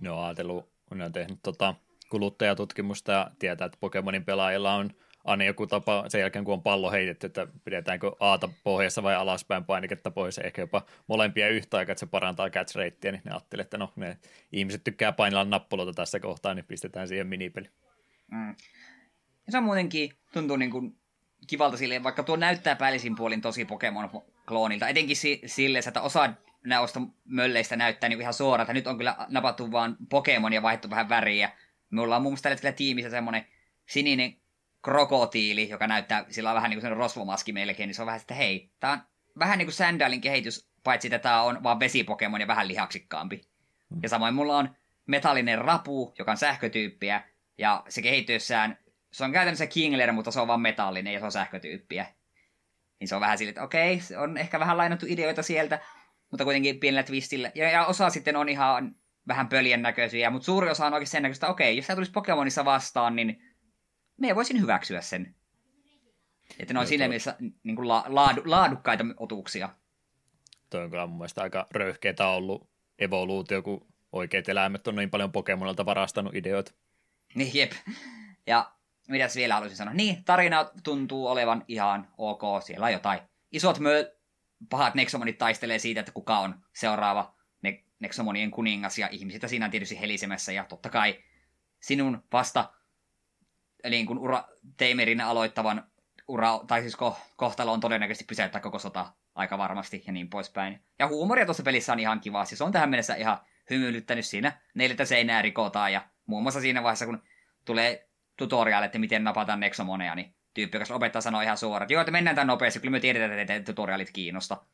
No ajatellut, kun on tehnyt tota kuluttajatutkimusta ja tietää, että Pokemonin pelaajilla on aina joku tapa sen jälkeen, kun on pallo heitetty, että pidetäänkö Aata pohjassa vai alaspäin painiketta pois, ehkä jopa molempia yhtä aikaa, että se parantaa catch ratea, niin ne ajattelee, että no ne ihmiset tykkää painella nappuloita tässä kohtaa, niin pistetään siihen minipeli. Mm. Ja se on muutenkin, tuntuu niin kuin kivalta silleen, vaikka tuo näyttää päällisin puolin tosi Pokemon-kloonilta, etenkin si- silleen, että osa näistä mölleistä näyttää niin ihan suoraan, että nyt on kyllä napattu vaan Pokemon ja vaihtu vähän väriä. Mulla on muun muassa tällä hetkellä tiimissä semmoinen sininen krokotiili, joka näyttää, sillä on vähän niin kuin rosvomaski melkein, niin se on vähän että hei, tää on vähän niin kuin Sandalin kehitys, paitsi että tää on vaan vesipokemon ja vähän lihaksikkaampi. Ja samoin mulla on metallinen rapu, joka on sähkötyyppiä, ja se kehittyessään, se on käytännössä Kingler, mutta se on vaan metallinen ja se on sähkötyyppiä. Niin se on vähän sille, että okei, se on ehkä vähän lainattu ideoita sieltä, mutta kuitenkin pienellä twistillä. Ja, ja osa sitten on ihan vähän pöljän näköisiä, mutta suuri osa on oikein sen näköistä, okei, jos sä tulisi Pokemonissa vastaan, niin me voisin hyväksyä sen. Että ne on siinä mielessä niin kuin la, laadu, laadukkaita otuksia. Toi on kyllä mun mielestä aika röyhkeetä ollut evoluutio, kun oikeat eläimet on niin paljon Pokemonilta varastanut ideoita. Niin, jep. Ja mitäs vielä haluaisin sanoa? Niin, tarina tuntuu olevan ihan ok. Siellä on jotain. Isot mö pahat Nexomonit taistelee siitä, että kuka on seuraava ne- Nexomonien kuningas, ja ihmiset siinä on tietysti helisemässä, ja totta kai sinun vasta niin kuin ura, Teimerin aloittavan ura, tai siis ko, kohtalo on todennäköisesti pysäyttää koko sota aika varmasti ja niin poispäin. Ja huumoria tuossa pelissä on ihan kiva, siis on tähän mennessä ihan hymyilyttänyt siinä. Neljätä seinää rikotaan ja muun muassa siinä vaiheessa, kun tulee tutoriaali, että miten napataan Nexomoneja, niin tyyppi, joka opettaa sanoo ihan suoraan, että joo, että mennään tämän nopeasti, kyllä me tiedetään, että tutorialit kiinnosta.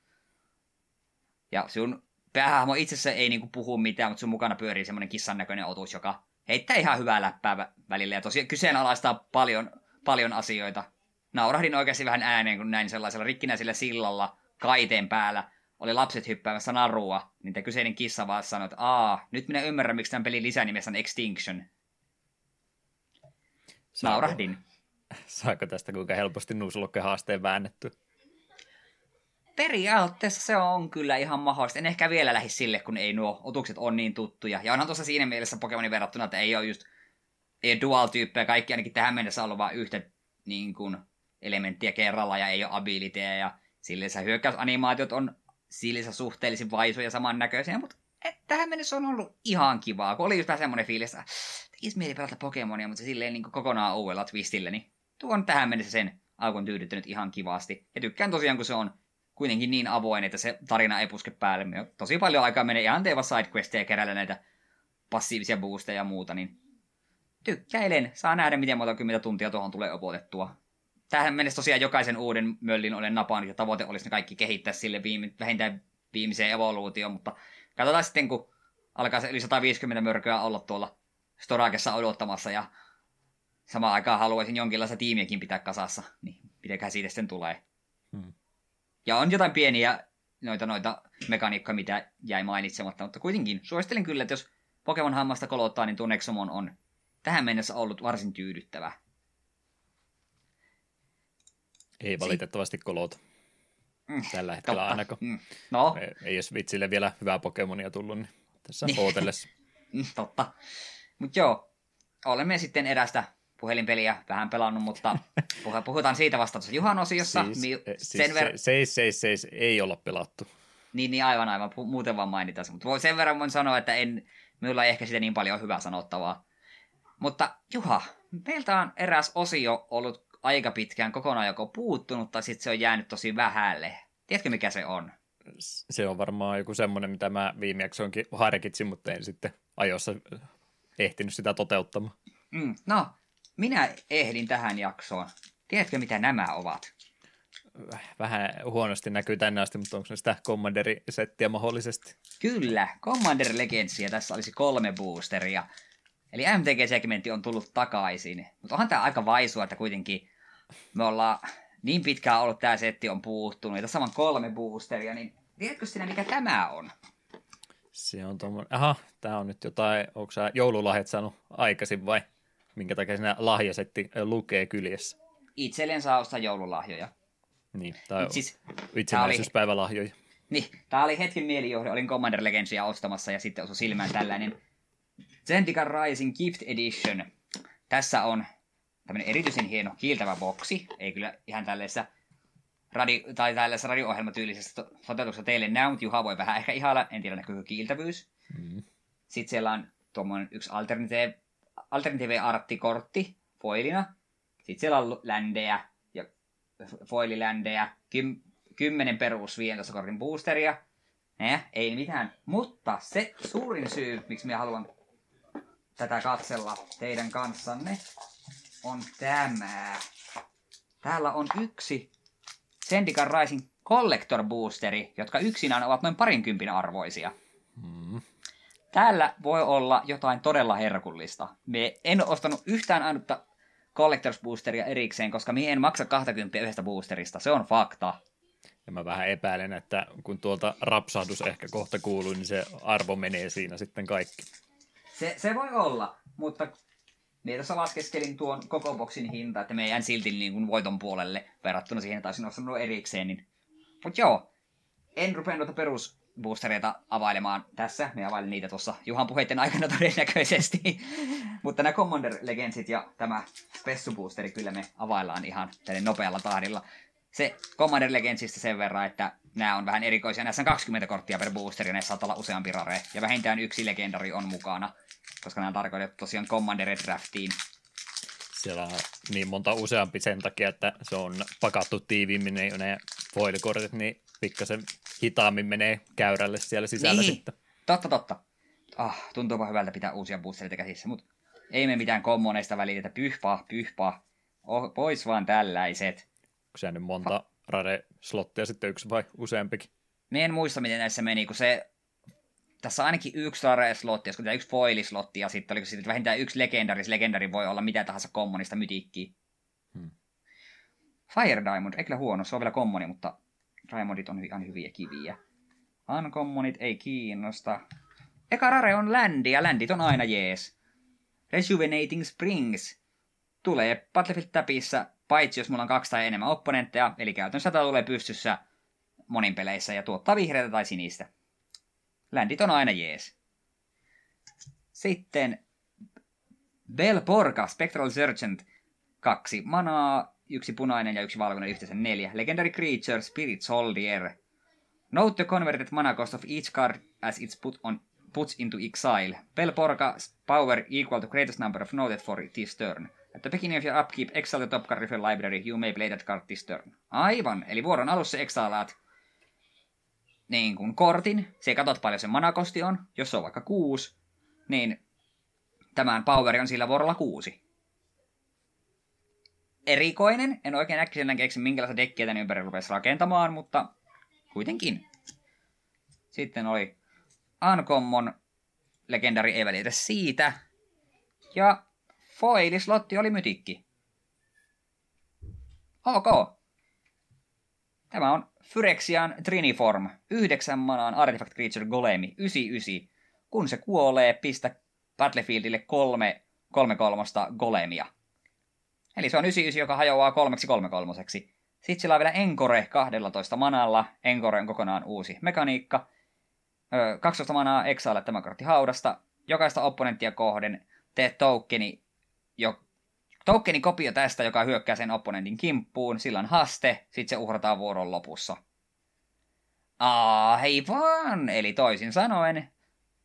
Ja sun päähahmo itsessä ei niinku puhu mitään, mutta sun mukana pyörii semmoinen kissan näköinen otus, joka heittää ihan hyvää läppää välillä ja tosiaan kyseenalaistaa paljon, paljon asioita. Naurahdin oikeasti vähän ääneen, kun näin sellaisella rikkinäisellä sillalla kaiteen päällä oli lapset hyppäämässä narua, niin tämä kyseinen kissa vaan sanoi, että aa, nyt minä ymmärrän, miksi tämän pelin lisänimessä on Extinction. Saako, Naurahdin. Saako tästä kuinka helposti nuusulukke haasteen väännetty? Periaatteessa se on kyllä ihan mahdollista. En ehkä vielä lähde sille, kun ei nuo otukset on niin tuttuja. Ja onhan tuossa siinä mielessä Pokemonin verrattuna, että ei ole just ei dual-tyyppejä. Kaikki ainakin tähän mennessä on ollut vain yhtä niin kuin, elementtiä kerralla ja ei ole abiliteja. Ja silleen hyökkäysanimaatiot on sillisä suhteellisen vaisuja samannäköisiä, mutta et, tähän mennessä on ollut ihan kivaa. Kun oli just vähän semmoinen fiilis, että tekisi mieli pelata Pokemonia, mutta silleen niin kokonaan uudella twistillä, niin tuo on tähän mennessä sen alkuun tyydyttänyt ihan kivasti. Ja tykkään tosiaan, kun se on kuitenkin niin avoin, että se tarina ei puske päälle. Me tosi paljon aikaa menee ihan teeva sidequesteja keräillä näitä passiivisia boosteja ja muuta, niin tykkäilen. Saa nähdä, miten monta kymmentä tuntia tuohon tulee opotettua. Tähän mennessä tosiaan jokaisen uuden möllin olen napannut ja tavoite olisi ne kaikki kehittää sille viime, vähintään viimeiseen evoluutioon, mutta katsotaan sitten, kun alkaa se yli 150 mörköä olla tuolla Storakessa odottamassa ja samaan aikaan haluaisin jonkinlaista tiimiäkin pitää kasassa, niin mitenköhän siitä sitten tulee. Hmm. Ja on jotain pieniä noita, noita mekaniikkoja, mitä jäi mainitsematta, mutta kuitenkin suosittelen kyllä, että jos Pokemon hammasta kolottaa, niin tuo Nexomon on tähän mennessä ollut varsin tyydyttävä. Ei valitettavasti kolota. Mm, Tällä hetkellä totta. ainakaan. Mm. No. Ei, ei jos vitsille vielä hyvää Pokemonia tullut, niin tässä niin. ootellessa. Mm, totta. Mutta joo, olemme sitten erästä puhelinpeliä vähän pelannut, mutta puhutaan siitä vasta tuossa Juhan osiossa. Siis, Mi- eh, siis sen ver- seis, seis, seis, ei olla pelattu. Niin, niin aivan, aivan. Muuten vaan mainitaan se. Mutta sen verran voin sanoa, että en, minulla ei ehkä sitä niin paljon hyvää sanottavaa. Mutta Juha, meiltä on eräs osio ollut aika pitkään kokonaan joko puuttunut, tai sitten se on jäänyt tosi vähälle. Tiedätkö, mikä se on? Se on varmaan joku semmoinen, mitä mä viime jaksoinkin harkitsin, mutta en sitten ajoissa ehtinyt sitä toteuttamaan. Mm, no, minä ehdin tähän jaksoon. Tiedätkö, mitä nämä ovat? Vähän huonosti näkyy tänne asti, mutta onko ne sitä Commander-settiä mahdollisesti? Kyllä, Commander Legendsia tässä olisi kolme boosteria. Eli MTG-segmentti on tullut takaisin. Mutta onhan tämä aika vaisua, että kuitenkin me ollaan niin pitkään ollut tämä setti on puuttunut, ja tässä on kolme boosteria, niin tiedätkö sinä, mikä tämä on? Se on tuommoinen, aha, tämä on nyt jotain, onko sä joululahjat saanut aikaisin vai minkä takia siinä lahjasetti lukee kyljessä? Itselleen saa ostaa joululahjoja. Niin, tai Mut siis, itsenäisyyspäivälahjoja. Niin, tämä oli hetken mielijohde, olin Commander Legendsia ostamassa ja sitten osui silmään tällainen Zendika Rising Gift Edition. Tässä on tämmöinen erityisen hieno kiiltävä boksi, ei kyllä ihan tällaisessa radi- tai tällaisessa radio-ohjelmatyylisessä toteutuksessa teille näy, mutta Juha voi vähän ehkä ihailla, en tiedä näkyykö kiiltävyys. Mm. Sitten siellä on tuommoinen yksi alternative, alternative arttikortti foilina. Sitten siellä on ländejä ja foililändejä, kym, kymmenen perus 15 kortin boosteria. Eh, ei mitään. Mutta se suurin syy, miksi minä haluan tätä katsella teidän kanssanne, on tämä. Täällä on yksi Sendikan Rising Collector Boosteri, jotka yksinään ovat noin parinkympin arvoisia. Mm. Täällä voi olla jotain todella herkullista. Me en ostanut yhtään ainutta Collectors Boosteria erikseen, koska minä en maksa 20 yhdestä boosterista. Se on fakta. Ja mä vähän epäilen, että kun tuolta rapsahdus ehkä kohta kuuluu, niin se arvo menee siinä sitten kaikki. Se, se voi olla, mutta minä tässä laskeskelin tuon koko boksin hinta, että me jään silti niin kuin voiton puolelle verrattuna siihen, että olisin ostanut erikseen. Niin... Mutta joo, en rupea noita perusboostereita availemaan tässä. Me availin niitä tuossa Juhan puheiden aikana todennäköisesti. Mutta nämä Commander Legendsit ja tämä Spessu Boosteri kyllä me availlaan ihan tälle nopealla tahdilla. Se Commander Legendsista sen verran, että nämä on vähän erikoisia. Näissä on 20 korttia per boosteri ja näissä saattaa olla useampi rare. Ja vähintään yksi legendari on mukana koska nämä on tarkoitettu tosiaan Commander Draftiin. Siellä on niin monta useampi sen takia, että se on pakattu tiiviimmin ne, ne foilikortit, niin pikkasen hitaammin menee käyrälle siellä sisällä niin. sitten. Totta, totta. Ah, tuntuupa hyvältä pitää uusia boostereita käsissä, mutta ei me mitään kommoneista välitetä. Pyhpaa, pyhpaa. Oh, pois vaan tällaiset. Onko se nyt monta ha- rare-slottia sitten yksi vai useampikin? Me en muista, miten näissä meni, kun se tässä on ainakin yksi rare-slotti, jos yksi foilislotti, ja sitten oliko sitten vähintään yksi legendaris. Legendari voi olla mitä tahansa kommonista mytiikkiä. Hmm. Fire Diamond, ei kyllä huono, se on vielä kommoni, mutta Diamondit on ihan hyviä kiviä. Uncommonit ei kiinnosta. Eka rare on Landi, ja Landit on aina jees. Rejuvenating Springs. Tulee Battlefield Tapissa, paitsi jos mulla on kaksi tai enemmän opponentteja, eli käytännössä tämä tulee pystyssä monin peleissä ja tuottaa vihreitä tai sinistä. Ländit on aina jees. Sitten Belporka, Spectral Sergeant, kaksi manaa, yksi punainen ja yksi valkoinen yhteensä neljä. Legendary Creature, Spirit Soldier. Note the converted mana cost of each card as it's put on puts into exile. Belporka power equal to greatest number of noted for this turn. At the beginning of your upkeep, exile the top card of your library. You may play that card this turn. Aivan, eli vuoron alussa exalaat niin kuin kortin, se katsot paljon se manakosti on, jos se on vaikka kuusi, niin tämän poweri on sillä vuorolla kuusi. Erikoinen, en oikein äkkiseltään keksi minkälaista dekkiä tän ympärillä rupesi rakentamaan, mutta kuitenkin. Sitten oli Uncommon legendari ei välitä siitä. Ja foilislotti oli mytikki. Ok. Tämä on Phyrexian Triniform, 9 manaan Artifact Creature Golemi, 99. Kun se kuolee, pistä Battlefieldille kolme, kolme kolmosta Golemia. Eli se on 99, joka hajoaa kolmeksi kolme kolmoseksi. Sitten sillä on vielä Encore 12 manalla. Encore on kokonaan uusi mekaniikka. Öö, 12 manaa exile tämä kortti haudasta. Jokaista opponenttia kohden teet tokeni, jo, Tokenin kopio tästä, joka hyökkää sen opponentin kimppuun, sillä on haste, sitten se uhrataan vuoron lopussa. Aa, hei vaan! Eli toisin sanoen,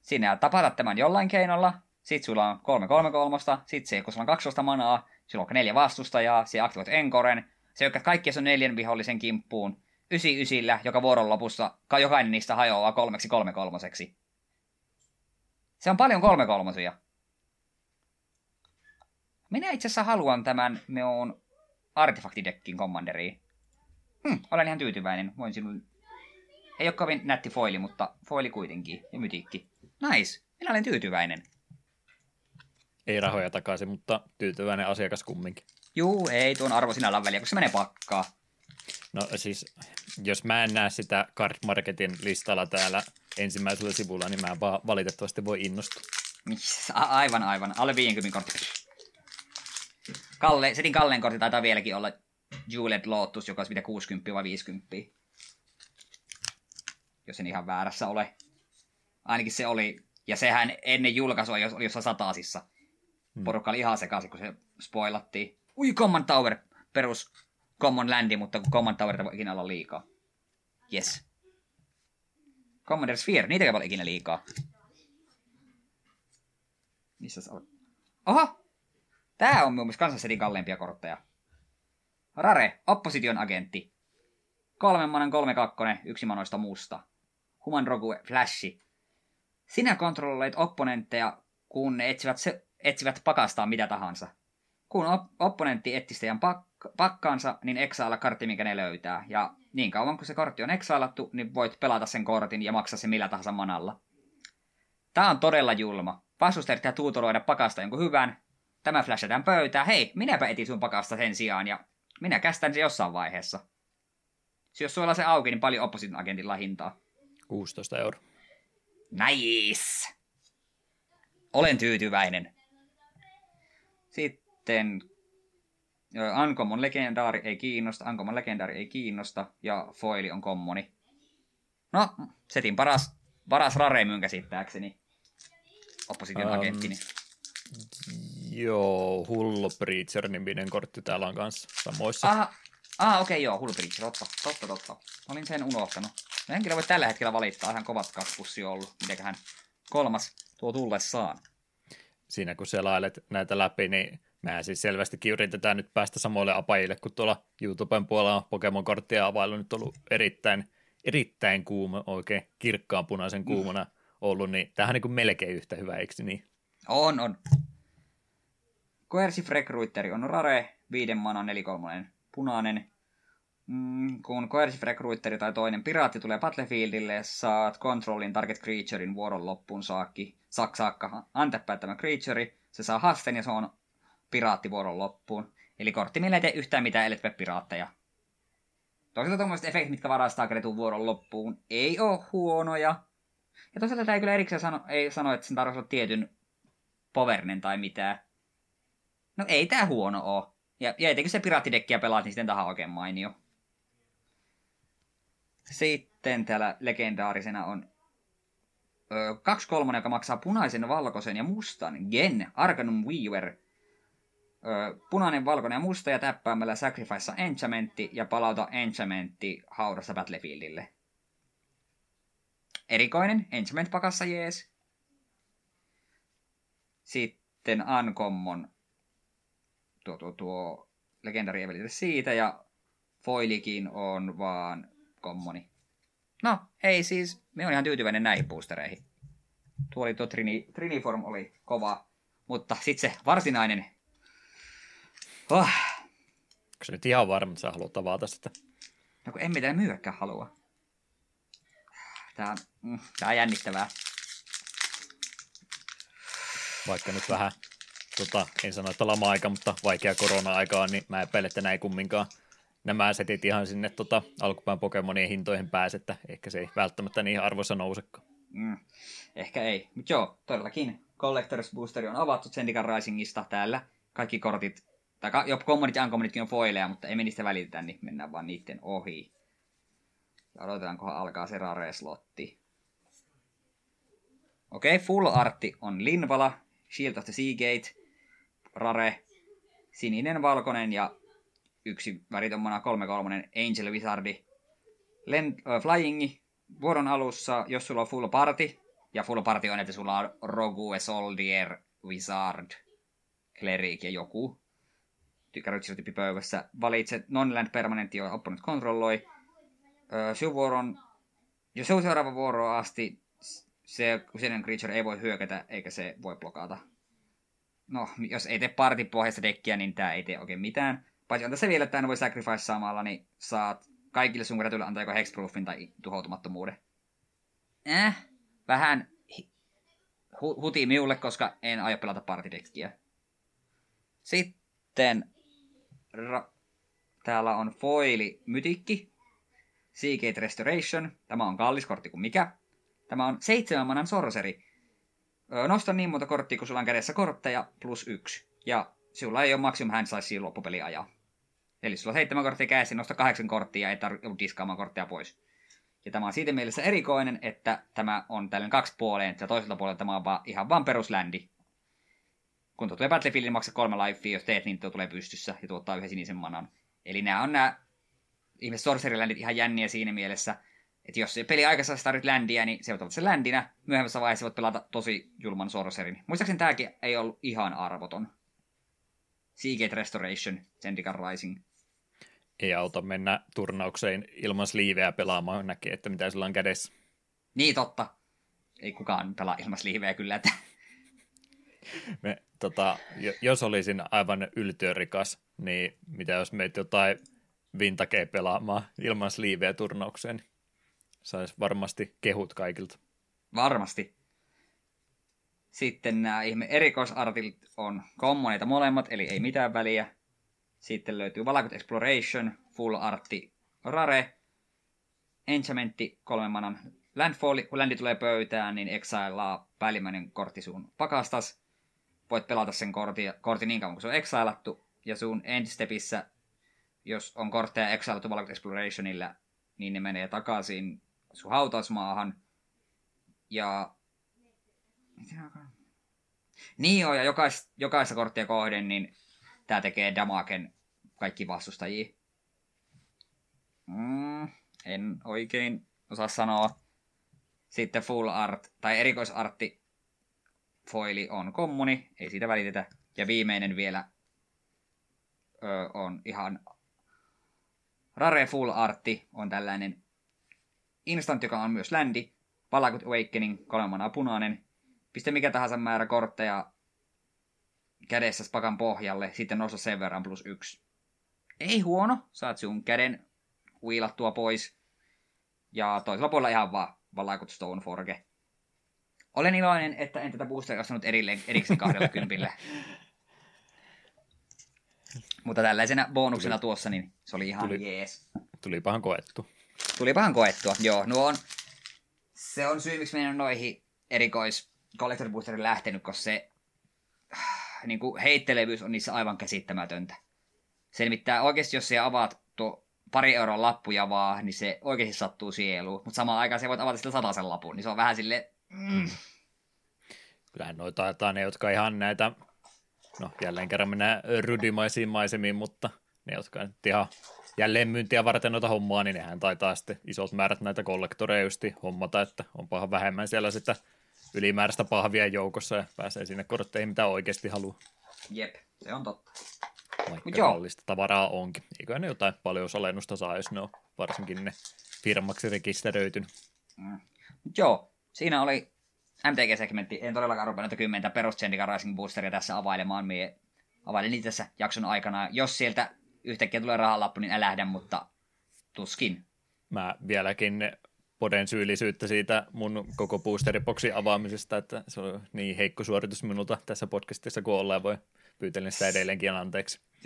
sinä tapatat tämän jollain keinolla, sit sulla on kolme kolme kolmosta, sit se, kun sulla on 12 manaa, sulla on neljä vastustajaa, se aktivoit Enkoren, se hyökkää kaikki sun neljän vihollisen kimppuun, ysi ysillä, joka vuoron lopussa, jokainen niistä hajoaa kolmeksi kolme kolmoseksi. Se on paljon kolme kolmosia. minä itse asiassa haluan tämän meon artefaktidekkin kommanderiin. Hm, olen ihan tyytyväinen. Voin sinun... Ei ole kovin nätti foili, mutta foili kuitenkin. Ja mytikki. Nice. Minä olen tyytyväinen. Ei rahoja takaisin, mutta tyytyväinen asiakas kumminkin. Juu, ei tuon arvo sinällään väliä, koska se menee pakkaa. No siis, jos mä en näe sitä Card Marketin listalla täällä ensimmäisellä sivulla, niin mä vaan valitettavasti voi innostua. A- aivan, aivan. Alle 50 kortti. Kalle, setin Kallen kortti taitaa vieläkin olla Juliet Lotus, joka olisi mitä 60 vai 50. Jos en ihan väärässä ole. Ainakin se oli. Ja sehän ennen julkaisua oli jossain sataasissa. Hmm. Porukka oli ihan sekaisin, kun se spoilattiin. Ui, Common Tower, perus Common Landi, mutta kun Common Tower voi ikinä olla liikaa. Yes. Commander Sphere, niitä ei voi ikinä liikaa. Missä se on? Oho! Tää on mun mielestä kansansetin kalleimpia kortteja. Rare, opposition agentti. Kolmen manan kolme kakkonen, yksi manoista musta. Human Rogue Flashi. Sinä kontrolloit opponentteja, kun ne etsivät, se, etsivät pakastaan mitä tahansa. Kun op- opponentti etsii teidän pak- pakkaansa, niin eksailla kartti, minkä ne löytää. Ja niin kauan kun se kortti on eksailattu, niin voit pelata sen kortin ja maksaa sen millä tahansa manalla. Tää on todella julma. Vastustajat ja tuutoloida pakasta jonkun hyvän. Tämä flashataan pöytään. Hei, minäpä etin sun pakasta sen sijaan ja minä kästän se jossain vaiheessa. Se jos sulla se auki, niin paljon opposition agentilla hintaa. 16 euroa. Nice! Olen tyytyväinen. Sitten Uncommon legendaari ei kiinnosta, Uncommon legendaari ei kiinnosta ja foili on kommoni. No, setin paras, paras rare myyn käsittääkseni. Opposition um, agenttini. Joo, Hullo Preacher-niminen kortti täällä on kanssa samoissa. Ah, ah okei, okay, joo, Hullo Preacher, totta, totta, totta. Olin sen unohtanut. No en kyllä voi tällä hetkellä valittaa, ihan kovat kaspussi ollut. Mitenköhän kolmas tuo tullessaan. Siinä kun selailet näitä läpi, niin Mä siis selvästikin yritetään nyt päästä samoille apajille, kun tuolla YouTuben puolella on Pokemon-korttia availu nyt ollut erittäin, erittäin kuuma, oikein kirkkaan punaisen kuumana ollut, niin tämähän on niin melkein yhtä hyvä, eikö niin? On, on. Coercive Recruiteri on rare, viiden mana nelikolmonen punainen. Mm, kun Coercive Recruiteri tai toinen piraatti tulee Battlefieldille, saat controlin target creaturein vuoron loppuun saakki. Saak saakka antepää tämä creature, se saa hasten ja se on piraattivuoron loppuun. Eli kortti millä ei tee yhtään mitään, ellei piraatteja. Toisaalta tuommoiset efektit, mitkä varastaa kretun vuoron loppuun, ei ole huonoja. Ja toisaalta tämä ei kyllä erikseen sano, ei sano, että sen tarvitsisi olla tietyn povernen tai mitään. No ei tää huono oo. Ja, ja etenkin se piraattidekkiä pelaat, niin sitten tähän oikein mainio. Sitten täällä legendaarisena on kaksi kolmonen, joka maksaa punaisen, valkoisen ja mustan Gen Arcanum Weaver punainen, valkoinen ja musta ja täppäämällä Sacrifice Enchantmentti ja palauta Enchantmentti haudassa Battlefieldille. Erikoinen, Enchantment pakassa jees. Sitten Uncommon, tuo, tuo, tuo legendari siitä ja Foilikin on vaan kommoni. No, ei siis, me on ihan tyytyväinen näihin boostereihin. Tuo oli tuo Trini, Triniform oli kova, mutta sitten se varsinainen Oh. Onko se nyt ihan varma, että sä haluat avata sitä? No kun en mitään myyäkään halua. Tää, mm, tää on jännittävää. Vaikka nyt vähän, tota, en sano, että lama-aika, mutta vaikea korona-aikaa, niin mä epäilen, että näin kumminkaan nämä setit ihan sinne tota, alkupään Pokemonien hintoihin pääse, että ehkä se ei välttämättä niin arvossa nousekaan. Mm, ehkä ei, mutta joo, todellakin Collectors Boosteri on avattu Zendikar Risingista täällä. Kaikki kortit tai jo Commonit ja Uncommonitkin on foileja, mutta ei niistä välitetä, niin mennään vaan niiden ohi. Ja odotetaankohan alkaa se rare-slotti. Okei, okay, full artti on Linvala, Shield of the Seagate, rare, sininen, valkoinen ja yksi väritomana 3-3 Angel Wizardi. Lend, uh, flying, vuoron alussa, jos sulla on full party, ja full party on, että sulla on Rogue, Soldier, Wizard, Cleric ja joku character pöydässä. Valitset non-land permanentti, joita opponent kontrolloi. Öö, vuoron, jos se on seuraava vuoro asti, se kyseinen creature ei voi hyökätä, eikä se voi blokata. no, jos ei tee partipohjaista dekkiä, niin tää ei tee oikein mitään. Paitsi on tässä vielä, että voi sacrifice samalla, niin saat kaikille sun kreatuille antaa joko hexproofin tai tuhoutumattomuuden. Eh, vähän hu- huti miulle, koska en aio pelata partidekkiä. Sitten ra- täällä on foili mytikki, Seagate Restoration. Tämä on kallis kortti kuin mikä. Tämä on seitsemän manan sorceri. Nosta niin monta korttia, kun sulla on kädessä kortteja, plus yksi. Ja sulla ei ole maksimum hand size loppupeli ajaa. Eli sulla on seitsemän korttia kädessä, nosta kahdeksan korttia ja ei tarvitse diskaamaan korttia pois. Ja tämä on siitä mielessä erikoinen, että tämä on tällainen kaksi puoleen, ja toiselta puolelta tämä on vaan, ihan vaan perusländi. Kun tuo tulee niin maksa kolme lifea, jos teet, niin tuo tulee pystyssä ja tuottaa yhden sinisen manan. Eli nämä on nämä ihmiset sorcery ihan jänniä siinä mielessä, että jos peli aikassa tarvit ländiä, niin se on se ländinä. Myöhemmässä vaiheessa voit pelata tosi julman sorcerin. Muistaakseni tämäkin ei ollut ihan arvoton. Seagate Restoration, Zendikar Rising ei auta mennä turnaukseen ilman sliiveä pelaamaan, näkee, että mitä sillä on kädessä. Niin totta. Ei kukaan pelaa ilman sliiveä kyllä. Että... Me, tota, jos olisin aivan yltiörikas, niin mitä jos meitä jotain vintakee pelaamaan ilman sliiveä turnaukseen, niin saisi varmasti kehut kaikilta. Varmasti. Sitten nämä ihme erikoisartit on kommoneita molemmat, eli ei mitään väliä. Sitten löytyy Valakut Exploration, Full Artti Rare, Enchantmentti, kolmen manan Landfall. Kun landi tulee pöytään, niin exilaa päällimmäinen kortti sun pakastas. Voit pelata sen kortin, kortin niin kauan, kun se on exilattu. Ja sun endstepissä, jos on kortteja exilattu Valakut Explorationilla, niin ne menee takaisin sun hautausmaahan. Ja... Niin joo, ja jokais, jokaista korttia kohden, niin tämä tekee damaken kaikki vastustajia. Mm, en oikein osaa sanoa. Sitten full art, tai erikoisartti foili on kommuni, ei siitä välitetä. Ja viimeinen vielä ö, on ihan rare full artti, on tällainen instant, joka on myös ländi. Palakut Awakening, kolmana punainen. Pistä mikä tahansa määrä kortteja kädessä pakan pohjalle, sitten nosta sen verran plus yksi. Ei huono, saat sun käden huilattua pois. Ja toisella puolella ihan vaan Valakut Stoneforge. Olen iloinen, että en tätä boosteria ostanut erilleen, erikseen kahdella kympillä. Mutta tällaisena bonuksena tuli, tuossa, niin se oli ihan tuli, jees. Tulipahan koettu. Tulipahan koettua, joo. Nuo on, se on syy, miksi meidän noihin erikois Collector Boosterin lähtenyt, koska se niin kuin heittelevyys on niissä aivan käsittämätöntä. Se nimittäin oikeasti, jos sä avaat tuo pari euron lappuja vaan, niin se oikeasti sattuu sieluun. Mutta samaan aikaan se voit avata sillä sataisen lapun, niin se on vähän sille... Mm. Kyllähän noita taitaa ne, jotka ihan näitä, no jälleen kerran mennään rydimaisiin maisemiin, mutta ne, jotka nyt ihan jälleen myyntiä varten noita hommaa, niin nehän taitaa sitten isot määrät näitä kollektoreja hommata, että onpahan vähemmän siellä sitä ylimääräistä pahvia joukossa ja pääsee sinne kortteihin, mitä oikeasti haluaa. Jep, se on totta. Vaikka Mut kallista tavaraa onkin. Eikö ne jotain paljon alennusta saa, jos ne on varsinkin ne firmaksi rekisteröitynyt. Mm. Mut joo, siinä oli MTG-segmentti. En todellakaan ruvennut kymmentä perus Rising Boosteria tässä availemaan. Mie availin niitä tässä jakson aikana. Jos sieltä yhtäkkiä tulee rahalappu, niin lähden, mutta tuskin. Mä vieläkin poden syyllisyyttä siitä mun koko boosteriboksin avaamisesta, että se on niin heikko suoritus minulta tässä podcastissa kuin ollaan voi pyytelen sitä edelleenkin anteeksi.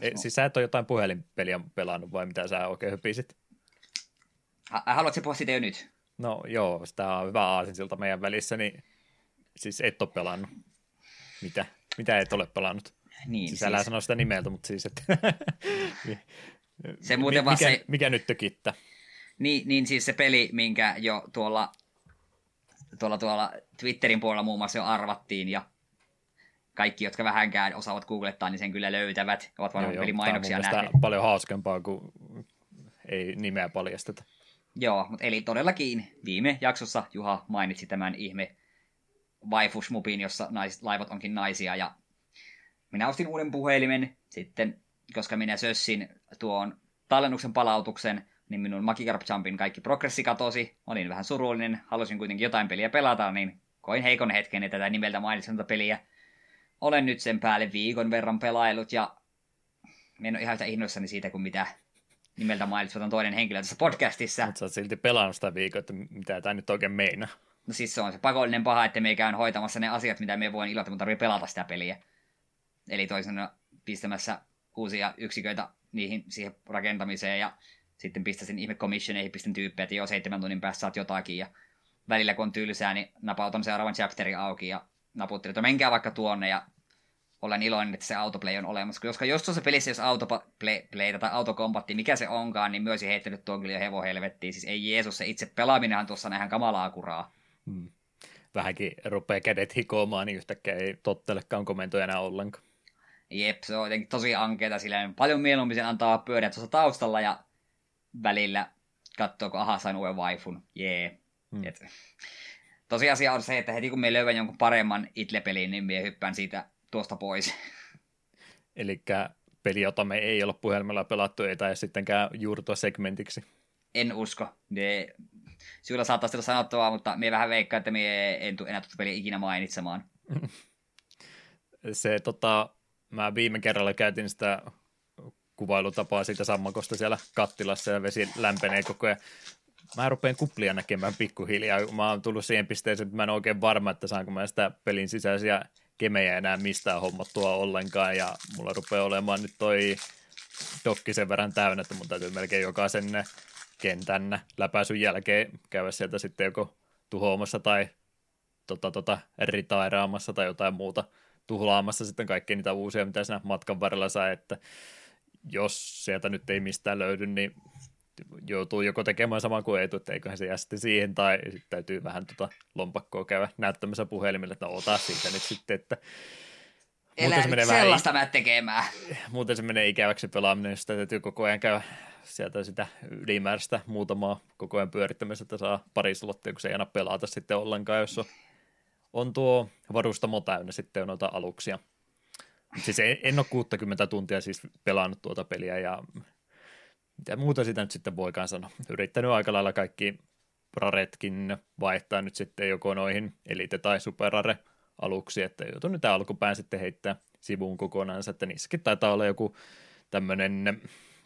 e, siis sä et ole jotain puhelinpeliä pelannut vai mitä sä oikein hypisit? Haluatko puhua siitä jo nyt? No joo, sitä on hyvä aasinsilta meidän välissä, niin siis et ole pelannut. Mitä? Mitä et ole pelannut? Niin, siis, siis... älä sano sitä nimeltä, mutta siis, että... se muuten mikä, se... mikä nyt tökittää? Niin, niin siis se peli, minkä jo tuolla, tuolla, tuolla Twitterin puolella muun muassa jo arvattiin ja kaikki, jotka vähänkään osaavat googlettaa, niin sen kyllä löytävät. Ovat varmaan pelimainoksia nähneet. paljon hauskempaa, kuin ei nimeä paljasteta. Joo, mutta eli todellakin viime jaksossa Juha mainitsi tämän ihme Waifusmupin, jossa nais, laivat onkin naisia. Ja minä ostin uuden puhelimen sitten, koska minä sössin tuon tallennuksen palautuksen, niin minun Magikarp Jumpin kaikki progressi katosi. Olin vähän surullinen, halusin kuitenkin jotain peliä pelata, niin koin heikon hetken, että tätä nimeltä mainitsen peliä. Olen nyt sen päälle viikon verran pelailut ja en ole ihan yhtä innoissani siitä kuin mitä nimeltä mainitsen toinen henkilö tässä podcastissa. Mutta sä oot silti pelannut sitä viikon, että mitä tämä nyt oikein meinaa. No siis se on se pakollinen paha, että me käyn hoitamassa ne asiat, mitä me voin iloita, mutta tarvii pelata sitä peliä. Eli toisena pistämässä uusia yksiköitä niihin siihen rakentamiseen ja sitten pistäisin ihme commissioneihin, pistän tyyppejä, että jo seitsemän tunnin päässä saat jotakin ja välillä kun on tylsää, niin napautan seuraavan chapterin auki ja naputtelin, että menkää vaikka tuonne ja olen iloinen, että se autoplay on olemassa. Koska jos tuossa pelissä, jos autoplay tai autokompatti, mikä se onkaan, niin myös heittänyt tuon kyllä jo hevo helvettiin. Siis ei Jeesus, se itse pelaaminenhan tuossa nähdään kamalaa kuraa. Hmm. Vähänkin rupeaa kädet hikoamaan, niin yhtäkkiä ei tottelekaan komentoja enää ollenkaan. Jep, se on jotenkin tosi ankeeta, sillä paljon mieluummin sen antaa pyöriä tuossa taustalla ja välillä katsoo, kun aha, sain uuden waifun, jee. Yeah. Hmm. tosiasia on se, että heti kun me löydän jonkun paremman itle-pelin, niin me hyppään siitä tuosta pois. Eli peli, jota me ei ole puhelimella pelattu, ei tai sittenkään juurtua segmentiksi. En usko. Ne, sinulla saattaa sitä sanottavaa, mutta me vähän veikkaa, että me en tule enää tuota peliä ikinä mainitsemaan. Se tota, mä viime kerralla käytin sitä kuvailutapaa siitä sammakosta siellä kattilassa ja vesi lämpenee koko ajan. Mä rupean kuplia näkemään pikkuhiljaa. Mä oon tullut siihen pisteeseen, että mä en oikein varma, että saanko mä sitä pelin sisäisiä kemejä enää mistään hommattua ollenkaan. Ja mulla rupeaa olemaan nyt toi dokki sen verran täynnä, että mun täytyy melkein jokaisen kentän läpäisyn jälkeen käydä sieltä sitten joko tuhoamassa tai tota, tota, ritairaamassa tai jotain muuta tuhlaamassa sitten kaikki niitä uusia, mitä siinä matkan varrella saa, että jos sieltä nyt ei mistään löydy, niin joutuu joko tekemään saman kuin etu, että eiköhän se jää sitten siihen, tai sitten täytyy vähän tuota lompakkoa käydä näyttämässä puhelimelle, että no ota siitä nyt sitten, että Elä se menee sellaista vähän, tekemään. Muuten se menee ikäväksi pelaaminen, jos sitä täytyy koko ajan käydä sieltä sitä ylimääräistä muutamaa koko ajan pyörittämistä, että saa pari slottia, kun se ei aina pelata sitten ollenkaan, jos on, on tuo varustamo täynnä sitten noita aluksia. Siis en, en ole 60 tuntia siis pelannut tuota peliä ja mitä muuta sitä nyt sitten voikaan sanoa. Yrittänyt aika lailla kaikki raretkin vaihtaa nyt sitten joko noihin elite- tai superrare aluksi, että joutuu nyt alkupään sitten heittää sivuun kokonaan, että niissäkin taitaa olla joku tämmöinen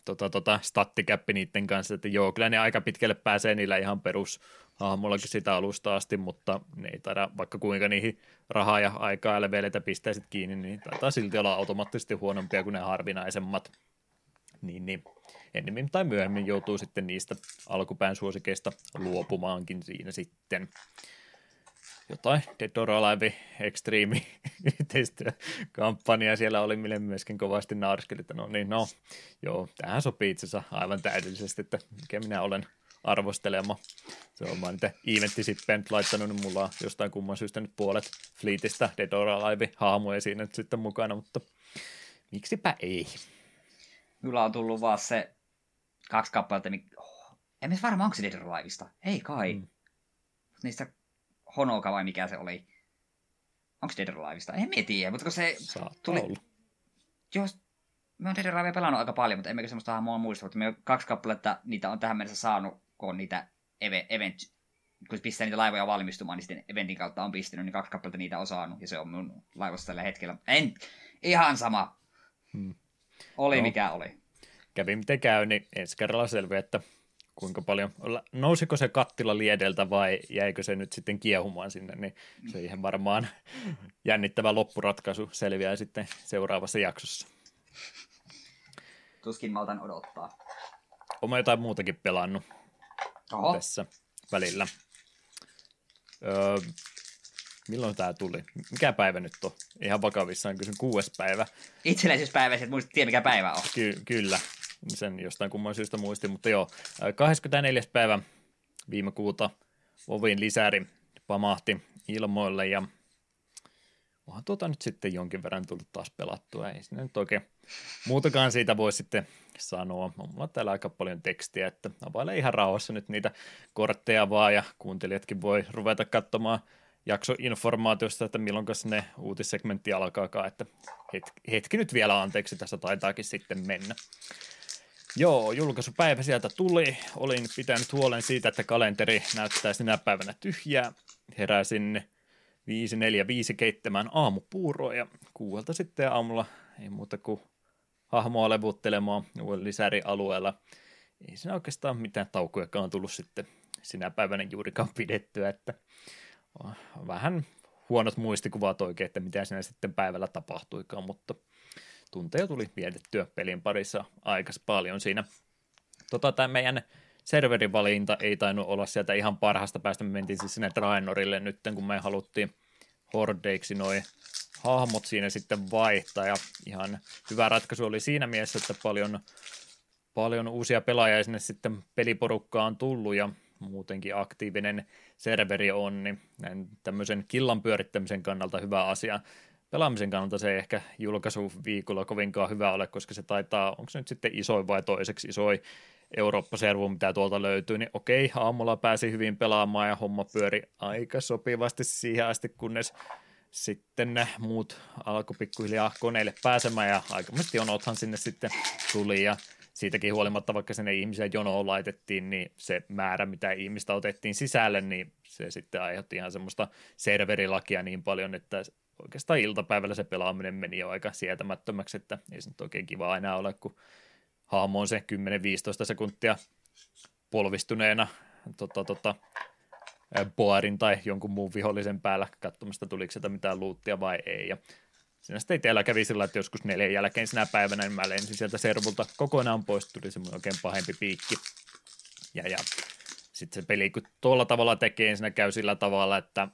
tota, tota, stattikäppi niiden kanssa, että joo, kyllä ne aika pitkälle pääsee niillä ihan perus hahmollakin sitä alusta asti, mutta ne ei taida, vaikka kuinka niihin rahaa ja aikaa ja leveleitä pistäisit kiinni, niin taitaa silti olla automaattisesti huonompia kuin ne harvinaisemmat. Niin, niin ennemmin tai myöhemmin joutuu sitten niistä alkupään suosikeista luopumaankin siinä sitten. Jotain Dead or Alive Extreme yhteistyökampanja siellä oli, mille myöskin kovasti nauriskeli, että no niin, no, joo, tähän sopii itse asiassa aivan täydellisesti, että mikä minä olen arvostelema. Se on vaan niitä eventtisippejä nyt laittanut, niin mulla on jostain kumman syystä nyt puolet Fleetistä Dead or Alive haamuja siinä nyt sitten mukana, mutta miksipä ei. Mulla on tullut vaan se kaksi kappaletta, niin oh, en missä varmaan onko se Dead or Aliveista. Ei kai. Mm. Niistä Honoka vai mikä se oli. Onko Dead or Aliveista? En mietiä, mutta kun se Saattaa tuli... Olla. Jos me on Dead or Alive pelannut aika paljon, mutta emmekö semmoista hahmoa muista, mutta me kaksi kappaletta niitä on tähän mennessä saanut, kun on niitä event, kun pistää niitä laivoja valmistumaan, niin sitten eventin kautta on pistänyt, niin kaksi kappaletta niitä on saanut, ja se on mun laivassa tällä hetkellä. En, ihan sama. Hmm. Oli no. mikä oli kävi miten käy, niin ensi kerralla selviää, että kuinka paljon, nousiko se kattila liedeltä vai jäikö se nyt sitten kiehumaan sinne, niin se ihan varmaan jännittävä loppuratkaisu selviää sitten seuraavassa jaksossa. Tuskin maltan odottaa. Oma jotain muutakin pelannut Oho. tässä välillä. Öö, milloin tämä tuli? Mikä päivä nyt on? Ihan vakavissaan kysyn kuudes päivä. Itsenäisyyspäivä, että muistat tiedä mikä päivä on. Ky- kyllä, sen jostain kumman syystä muistin, mutta joo, 24. päivä viime kuuta Vovin lisäri pamahti ilmoille ja onhan tuota nyt sitten jonkin verran tullut taas pelattua, ei sinne nyt oikein muutakaan siitä voi sitten sanoa. On mulla täällä aika paljon tekstiä, että availee ihan rauhassa nyt niitä kortteja vaan ja kuuntelijatkin voi ruveta katsomaan jaksoinformaatiosta, että milloin ne uutissegmentti alkaakaan, että hetki, hetki nyt vielä anteeksi, tässä taitaakin sitten mennä. Joo, julkaisupäivä sieltä tuli. Olin pitänyt huolen siitä, että kalenteri näyttää sinä päivänä tyhjää. Heräsin 545 keittämään aamupuuroa ja kuuelta sitten aamulla ei muuta kuin hahmoa levuttelemaan lisärialueella. Ei siinä oikeastaan mitään taukojakaan tullut sitten sinä päivänä juurikaan pidettyä, että vähän huonot muistikuvat oikein, että mitä siinä sitten päivällä tapahtuikaan, mutta tunteja tuli vietettyä pelin parissa aika paljon siinä. Tota, tämä meidän serverivalinta ei tainnut olla sieltä ihan parhaasta päästä. Me mentiin siis sinne Drainorille nyt, kun me haluttiin hordeiksi noin hahmot siinä sitten vaihtaa. Ja ihan hyvä ratkaisu oli siinä mielessä, että paljon, paljon uusia pelaajia sinne sitten peliporukkaan on tullut ja muutenkin aktiivinen serveri on, niin näin tämmöisen killan pyörittämisen kannalta hyvä asia. Pelaamisen kannalta se ei ehkä julkaisuviikolla kovinkaan hyvä ole, koska se taitaa, onko se nyt sitten isoin vai toiseksi isoin Eurooppa-servu, mitä tuolta löytyy, niin okei, aamulla pääsi hyvin pelaamaan ja homma pyöri aika sopivasti siihen asti, kunnes sitten ne muut alkoi pikkuhiljaa koneille pääsemään ja aikamoisesti jonothan sinne sitten tuli. Ja siitäkin huolimatta, vaikka sinne ihmisiä jonoon laitettiin, niin se määrä, mitä ihmistä otettiin sisälle, niin se sitten aiheutti ihan semmoista serverilakia niin paljon, että oikeastaan iltapäivällä se pelaaminen meni jo aika sietämättömäksi, että ei se nyt oikein kiva enää ole, kun hahmo on se 10-15 sekuntia polvistuneena tota, tota, boarin tai jonkun muun vihollisen päällä katsomasta, tuliko sieltä mitään luuttia vai ei. Ja siinä sitten teillä kävi sillä, että joskus neljän jälkeen sinä päivänä niin mä lensin sieltä servulta kokonaan pois, tuli semmoinen oikein pahempi piikki. Ja, ja sitten se peli, kun tuolla tavalla tekee, niin siinä käy sillä tavalla, että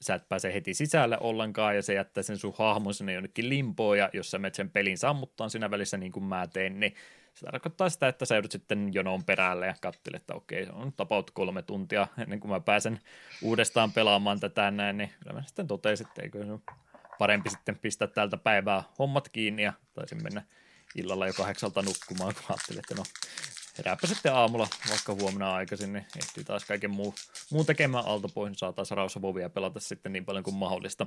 sä et pääse heti sisälle ollenkaan ja se jättää sen sun hahmon sinne jonnekin limpoon ja jos sä menet sen pelin sammuttaa siinä välissä niin kuin mä teen, niin se tarkoittaa sitä, että sä joudut sitten jonoon perälle ja katselet, että okei, se on tapaut kolme tuntia ennen kuin mä pääsen uudestaan pelaamaan tätä näin, niin kyllä mä sitten totesin, että eikö se parempi sitten pistää tältä päivää hommat kiinni ja taisin mennä illalla jo kahdeksalta nukkumaan, kun ajattelin, että no herääpä sitten aamulla vaikka huomenna aikaisin, niin ehtii taas kaiken muu, muun tekemään alta pois, niin saa taas rausavovia pelata sitten niin paljon kuin mahdollista.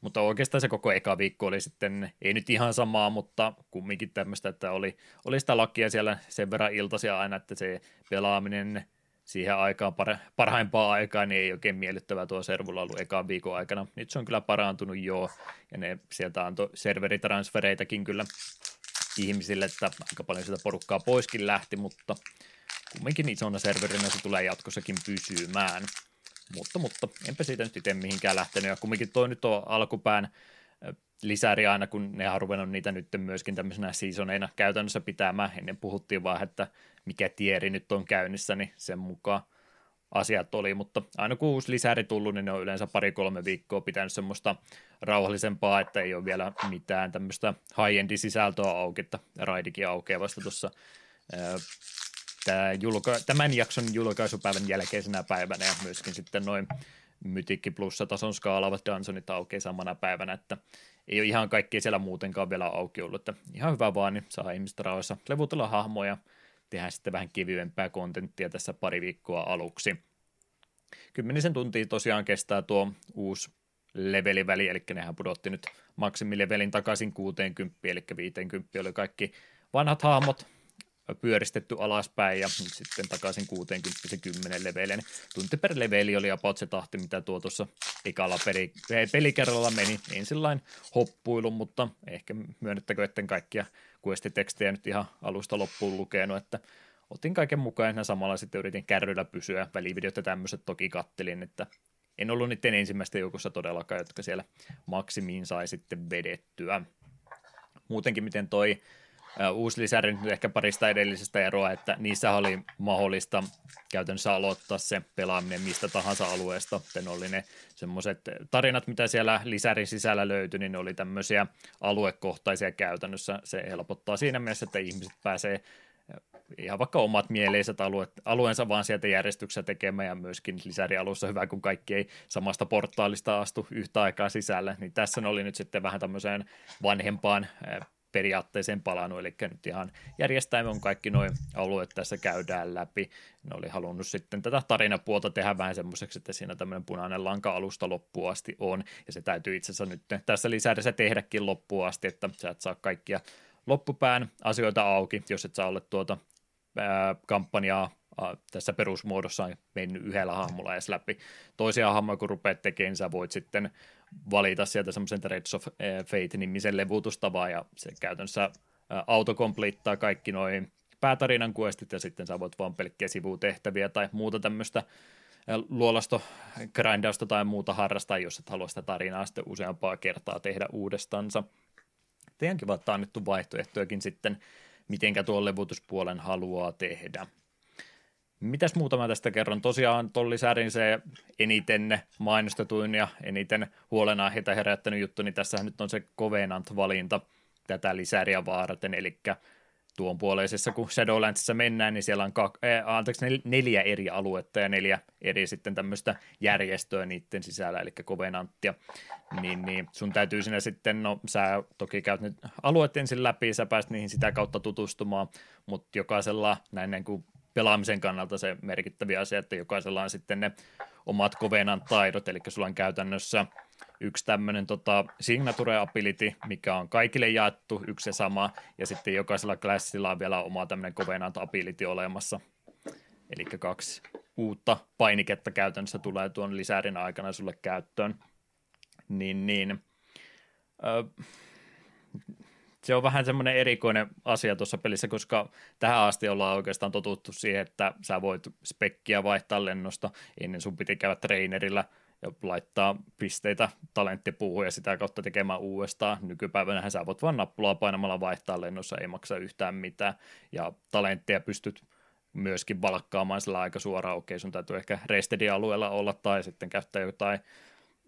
Mutta oikeastaan se koko eka viikko oli sitten, ei nyt ihan samaa, mutta kumminkin tämmöistä, että oli, oli sitä lakia siellä sen verran iltaisia aina, että se pelaaminen siihen aikaan par, parhaimpaa aikaa, niin ei oikein miellyttävää tuo servulla ollut ekan viikon aikana. Nyt se on kyllä parantunut joo, ja ne sieltä antoi serveritransfereitakin kyllä ihmisille, että aika paljon sitä porukkaa poiskin lähti, mutta kumminkin isona serverinä se tulee jatkossakin pysymään. Mutta, mutta enpä siitä nyt itse mihinkään lähtenyt, ja kumminkin toi nyt on alkupään lisäri aina, kun ne on ruvennut niitä nyt myöskin tämmöisenä seasoneina käytännössä pitämään. Ennen puhuttiin vaan, että mikä tieri nyt on käynnissä, niin sen mukaan asiat oli, mutta aina kun uusi lisäri tullut, niin ne on yleensä pari-kolme viikkoa pitänyt semmoista rauhallisempaa, että ei ole vielä mitään tämmöistä high-endin sisältöä auki, että raidikin aukeaa vasta tuossa tämän jakson julkaisupäivän jälkeisenä päivänä ja myöskin sitten noin Mytikki plussa tason skaalaavat Dungeonit aukeaa samana päivänä, että ei ole ihan kaikki siellä muutenkaan vielä auki ollut, että ihan hyvä vaan, niin saa ihmiset rauhassa levutella hahmoja, tehdä sitten vähän kevyempää kontenttia tässä pari viikkoa aluksi. Kymmenisen tuntia tosiaan kestää tuo uusi leveliväli, eli nehän pudotti nyt maksimilevelin takaisin 60, eli 50 oli kaikki vanhat hahmot pyöristetty alaspäin ja sitten takaisin 60 se 10 leveleen. Tunti per leveli oli about se tahti, mitä tuo tuossa ekalla peli, pelikerralla meni. Niin sellainen hoppuilu, mutta ehkä myönnettäkö, etten kaikkia questitekstejä nyt ihan alusta loppuun lukenut, että otin kaiken mukaan ja samalla sitten yritin kärryllä pysyä. Välivideot ja tämmöiset toki kattelin, että en ollut niiden ensimmäistä joukossa todellakaan, jotka siellä maksimiin sai sitten vedettyä. Muutenkin miten toi uusi lisäri nyt ehkä parista edellisestä eroa, että niissä oli mahdollista käytännössä aloittaa se pelaaminen mistä tahansa alueesta. Sitten oli ne semmoiset tarinat, mitä siellä lisärin sisällä löytyi, niin ne oli tämmöisiä aluekohtaisia käytännössä. Se helpottaa siinä mielessä, että ihmiset pääsee ihan vaikka omat mieleiset alueet, alueensa vaan sieltä järjestyksessä tekemään ja myöskin lisärialussa hyvä, kun kaikki ei samasta portaalista astu yhtä aikaa sisälle, niin tässä oli nyt sitten vähän tämmöiseen vanhempaan periaatteeseen palannut, eli nyt ihan järjestäimme on kaikki noin alueet tässä käydään läpi. Ne oli halunnut sitten tätä tarinapuolta tehdä vähän semmoiseksi, että siinä tämmöinen punainen lanka alusta loppuun asti on, ja se täytyy itse asiassa nyt tässä lisäydessä tehdäkin loppuun asti, että sä et saa kaikkia loppupään asioita auki, jos et saa olla tuota ää, kampanjaa tässä perusmuodossa mennyt yhdellä hahmolla edes läpi. Toisia hahmoja, kun rupeat tekemään, sä voit sitten valita sieltä semmoisen Threads of Fate-nimisen levutustavaa, ja se käytännössä autokomplittaa kaikki noin päätarinan questit, ja sitten sä voit vaan pelkkiä sivutehtäviä tai muuta tämmöistä luolasto, grindausta tai muuta harrastaa, jos et halua sitä tarinaa sitten useampaa kertaa tehdä uudestansa. Teidänkin vaan annettu vaihtoehtojakin sitten, mitenkä tuon levutuspuolen haluaa tehdä. Mitäs muuta mä tästä kerron? Tosiaan tuon lisärin se eniten mainostetuin ja eniten huolenaiheita herättänyt juttu, niin tässä nyt on se Covenant-valinta tätä lisäriä varten, eli tuon puoleisessa, kun Shadowlandsissa mennään, niin siellä on kak, äh, anteeksi, neljä eri aluetta ja neljä eri sitten tämmöistä järjestöä niiden sisällä, eli Covenanttia, niin, niin sun täytyy sinne sitten, no sä toki käyt nyt alueet ensin läpi, sä pääst niihin sitä kautta tutustumaan, mutta jokaisella näin niin kuin pelaamisen kannalta se merkittäviä asia, että jokaisella on sitten ne omat Covenant taidot, eli sulla on käytännössä yksi tämmöinen tota, signature ability, mikä on kaikille jaettu, yksi ja sama, ja sitten jokaisella classilla on vielä oma tämmöinen Covenant ability olemassa. Eli kaksi uutta painiketta käytännössä tulee tuon lisärin aikana sulle käyttöön. Niin, niin. Ö, se on vähän semmoinen erikoinen asia tuossa pelissä, koska tähän asti ollaan oikeastaan totuttu siihen, että sä voit spekkiä vaihtaa lennosta. Ennen sun piti käydä trainerilla – ja laittaa pisteitä talenttipuuhun ja sitä kautta tekemään uudestaan. Nykypäivänä sä voit vain nappulaa painamalla vaihtaa lennossa, ei maksa yhtään mitään, ja talentteja pystyt myöskin valkkaamaan sillä aika suoraan, okei sun täytyy ehkä restedin alueella olla tai sitten käyttää jotain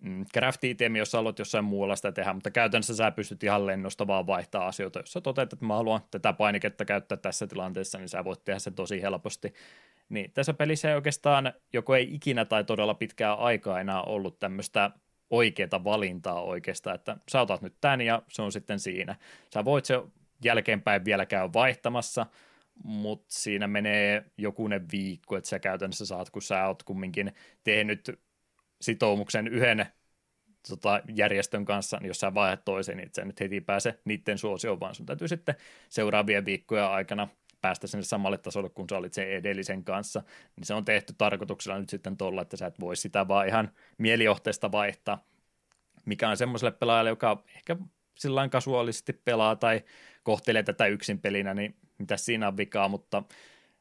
mm, craft itemi, jos haluat jossain muualla sitä tehdä, mutta käytännössä sä pystyt ihan lennosta vaan vaihtaa asioita. Jos sä toteat, että mä haluan tätä painiketta käyttää tässä tilanteessa, niin sä voit tehdä sen tosi helposti. Niin, tässä pelissä ei oikeastaan, joko ei ikinä tai todella pitkää aikaa enää ollut tämmöistä oikeaa valintaa oikeastaan, että sä otat nyt tämän ja se on sitten siinä. Sä voit se jälkeenpäin vielä käydä vaihtamassa, mutta siinä menee jokunen viikko, että sä käytännössä saat, kun sä oot kumminkin tehnyt sitoumuksen yhden tota, järjestön kanssa, niin jos sä vaihdat toisen, niin et sä nyt heti pääse niiden suosioon, vaan sun täytyy sitten seuraavien viikkojen aikana päästä sinne samalle tasolle, kun sä olit sen edellisen kanssa, niin se on tehty tarkoituksella nyt sitten tuolla, että sä et voi sitä vaan ihan mielijohteesta vaihtaa, mikä on semmoiselle pelaajalle, joka ehkä sillä kasuaalisesti pelaa tai kohtelee tätä yksin pelinä, niin mitä siinä on vikaa, mutta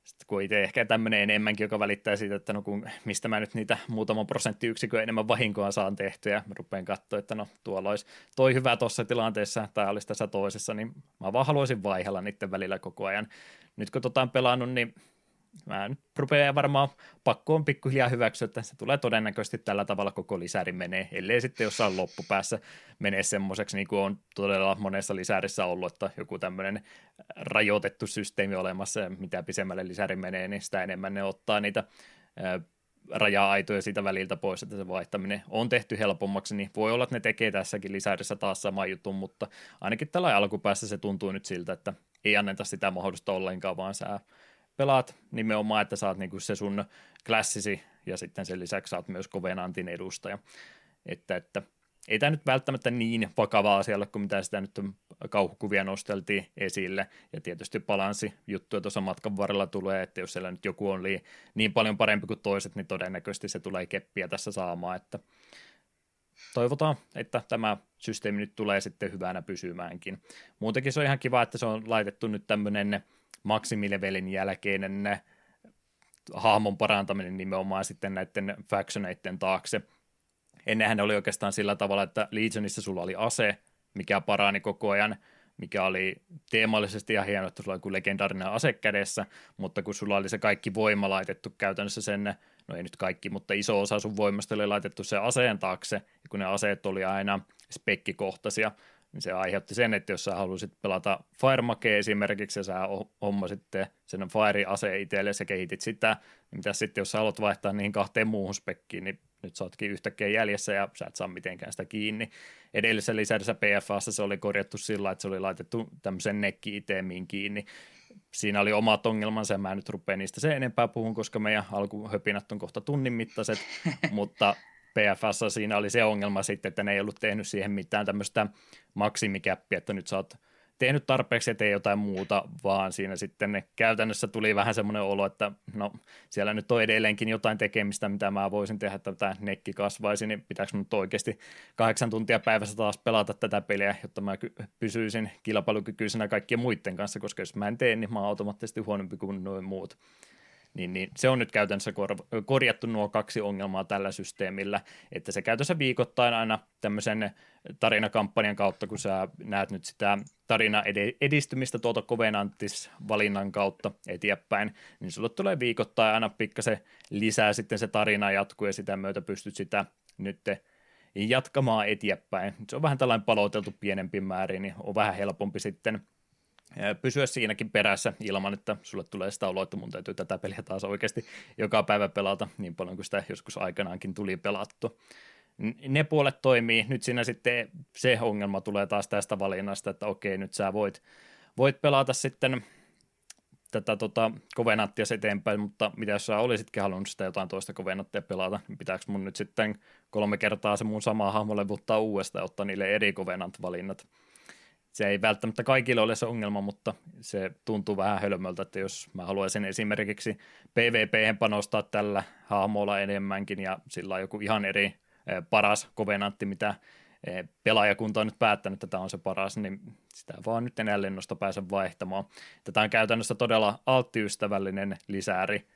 sitten kun itse ehkä tämmöinen enemmänkin, joka välittää siitä, että no kun, mistä mä nyt niitä muutaman prosenttiyksikön enemmän vahinkoa saan tehtyä, mä rupean katsoa, että no tuolla olisi toi hyvä tuossa tilanteessa, tai olisi tässä toisessa, niin mä vaan haluaisin vaihella niiden välillä koko ajan. Nyt kun tota on pelannut, niin mä rupean varmaan pakko on pikkuhiljaa hyväksyä, että se tulee todennäköisesti tällä tavalla koko lisäri menee, ellei sitten jossain loppupäässä menee semmoiseksi, niin kuin on todella monessa lisärissä ollut, että joku tämmöinen rajoitettu systeemi olemassa, ja mitä pisemmälle lisäri menee, niin sitä enemmän ne ottaa niitä raja-aitoja siitä väliltä pois, että se vaihtaminen on tehty helpommaksi, niin voi olla, että ne tekee tässäkin lisärissä taas sama jutun, mutta ainakin tällä alkupäässä se tuntuu nyt siltä, että ei anneta sitä mahdollista ollenkaan, vaan sä pelaat nimenomaan, että saat niinku se sun klassisi ja sitten sen lisäksi saat myös Covenantin edustaja. Että, että ei tämä nyt välttämättä niin vakava asia kuin mitä sitä nyt kauhukuvia nosteltiin esille. Ja tietysti balanssi juttuja tuossa matkan varrella tulee, että jos siellä nyt joku on niin paljon parempi kuin toiset, niin todennäköisesti se tulee keppiä tässä saamaan, että toivotaan, että tämä systeemi nyt tulee sitten hyvänä pysymäänkin. Muutenkin se on ihan kiva, että se on laitettu nyt tämmöinen maksimilevelin jälkeinen hahmon parantaminen nimenomaan sitten näiden factioneiden taakse. Ennenhän oli oikeastaan sillä tavalla, että Legionissa sulla oli ase, mikä parani koko ajan, mikä oli teemallisesti ihan hienoa, että sulla oli legendaarinen ase kädessä, mutta kun sulla oli se kaikki voima laitettu käytännössä sen, no ei nyt kaikki, mutta iso osa sun voimasta oli laitettu se aseen taakse, ja kun ne aseet oli aina spekkikohtaisia, niin se aiheutti sen, että jos sä halusit pelata Firemake esimerkiksi, ja sä hommasit sen Fire-aseen itselle ja sä kehitit sitä, niin mitä sitten, jos sä haluat vaihtaa niihin kahteen muuhun spekkiin, niin nyt sä ootkin yhtäkkiä jäljessä ja sä et saa mitenkään sitä kiinni. Edellisessä lisäydessä PFAssa se oli korjattu sillä, että se oli laitettu tämmöisen nekki-itemiin kiinni. Siinä oli omat ongelmansa ja mä en nyt rupea niistä se enempää puhun, koska meidän alkuhöpinät on kohta tunnin mittaiset, mutta PFS siinä oli se ongelma sitten, että ne ei ollut tehnyt siihen mitään tämmöistä maksimikäppiä, että nyt saat tehnyt tarpeeksi ja tee jotain muuta, vaan siinä sitten ne käytännössä tuli vähän semmoinen olo, että no siellä nyt on edelleenkin jotain tekemistä, mitä mä voisin tehdä, että tämä nekki kasvaisi, niin pitääkö nyt oikeasti kahdeksan tuntia päivässä taas pelata tätä peliä, jotta mä pysyisin kilpailukykyisenä kaikkien muiden kanssa, koska jos mä en tee, niin mä oon automaattisesti huonompi kuin noin muut. Niin, niin se on nyt käytännössä kor- korjattu nuo kaksi ongelmaa tällä systeemillä, että se käytössä viikoittain aina tämmöisen tarinakampanjan kautta, kun sä näet nyt sitä tarina edistymistä tuolta Covenantis-valinnan kautta eteenpäin, niin sulle tulee viikoittain aina pikkasen lisää sitten se tarina jatkuu ja sitä myötä pystyt sitä nyt jatkamaan eteenpäin. Se on vähän tällainen paloteltu pienempi määrin, niin on vähän helpompi sitten – pysyä siinäkin perässä ilman, että sulle tulee sitä oloa, että mun täytyy tätä peliä taas oikeasti joka päivä pelata niin paljon kuin sitä joskus aikanaankin tuli pelattu. Ne puolet toimii. Nyt siinä sitten se ongelma tulee taas tästä valinnasta, että okei, nyt sä voit, voit pelata sitten tätä tota, kovenattia eteenpäin, mutta mitä jos sä olisitkin halunnut sitä jotain toista kovenattia pelata, niin pitääkö mun nyt sitten kolme kertaa se mun sama hahmo levuttaa uudestaan ja ottaa niille eri kovenant-valinnat se ei välttämättä kaikille ole se ongelma, mutta se tuntuu vähän hölmöltä, että jos mä haluaisin esimerkiksi PvP panostaa tällä hahmolla enemmänkin ja sillä on joku ihan eri eh, paras kovenantti, mitä eh, pelaajakunta on nyt päättänyt, että tämä on se paras, niin sitä vaan nyt enää lennosta pääse vaihtamaan. Tätä on käytännössä todella alttiystävällinen lisääri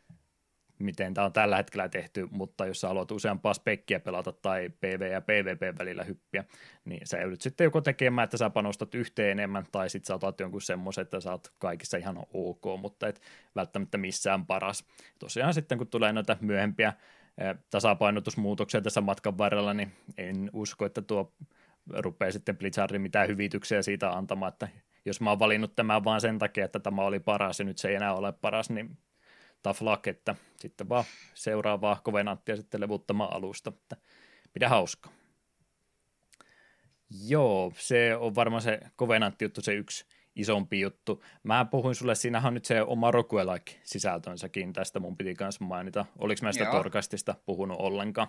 miten tämä on tällä hetkellä tehty, mutta jos sä haluat useampaa spekkiä pelata tai PV ja PvP välillä hyppiä, niin sä joudut sitten joko tekemään, että sä panostat yhteen enemmän, tai sitten sä otat jonkun semmoisen, että sä oot kaikissa ihan ok, mutta et välttämättä missään paras. Tosiaan sitten kun tulee noita myöhempiä tasapainotusmuutoksia tässä matkan varrella, niin en usko, että tuo rupeaa sitten Blizzardin mitään hyvityksiä siitä antamaan, että jos mä oon valinnut tämän vaan sen takia, että tämä oli paras ja nyt se ei enää ole paras, niin tough luck, että sitten vaan seuraavaa kovenanttia sitten levuttamaan alusta, että pidä hauska. Joo, se on varmaan se kovenantti juttu, se yksi isompi juttu. Mä puhuin sulle, siinähän on nyt se oma roguelike sisältönsäkin, tästä mun piti kanssa mainita. Oliko mä sitä Joo. Torkastista puhunut ollenkaan?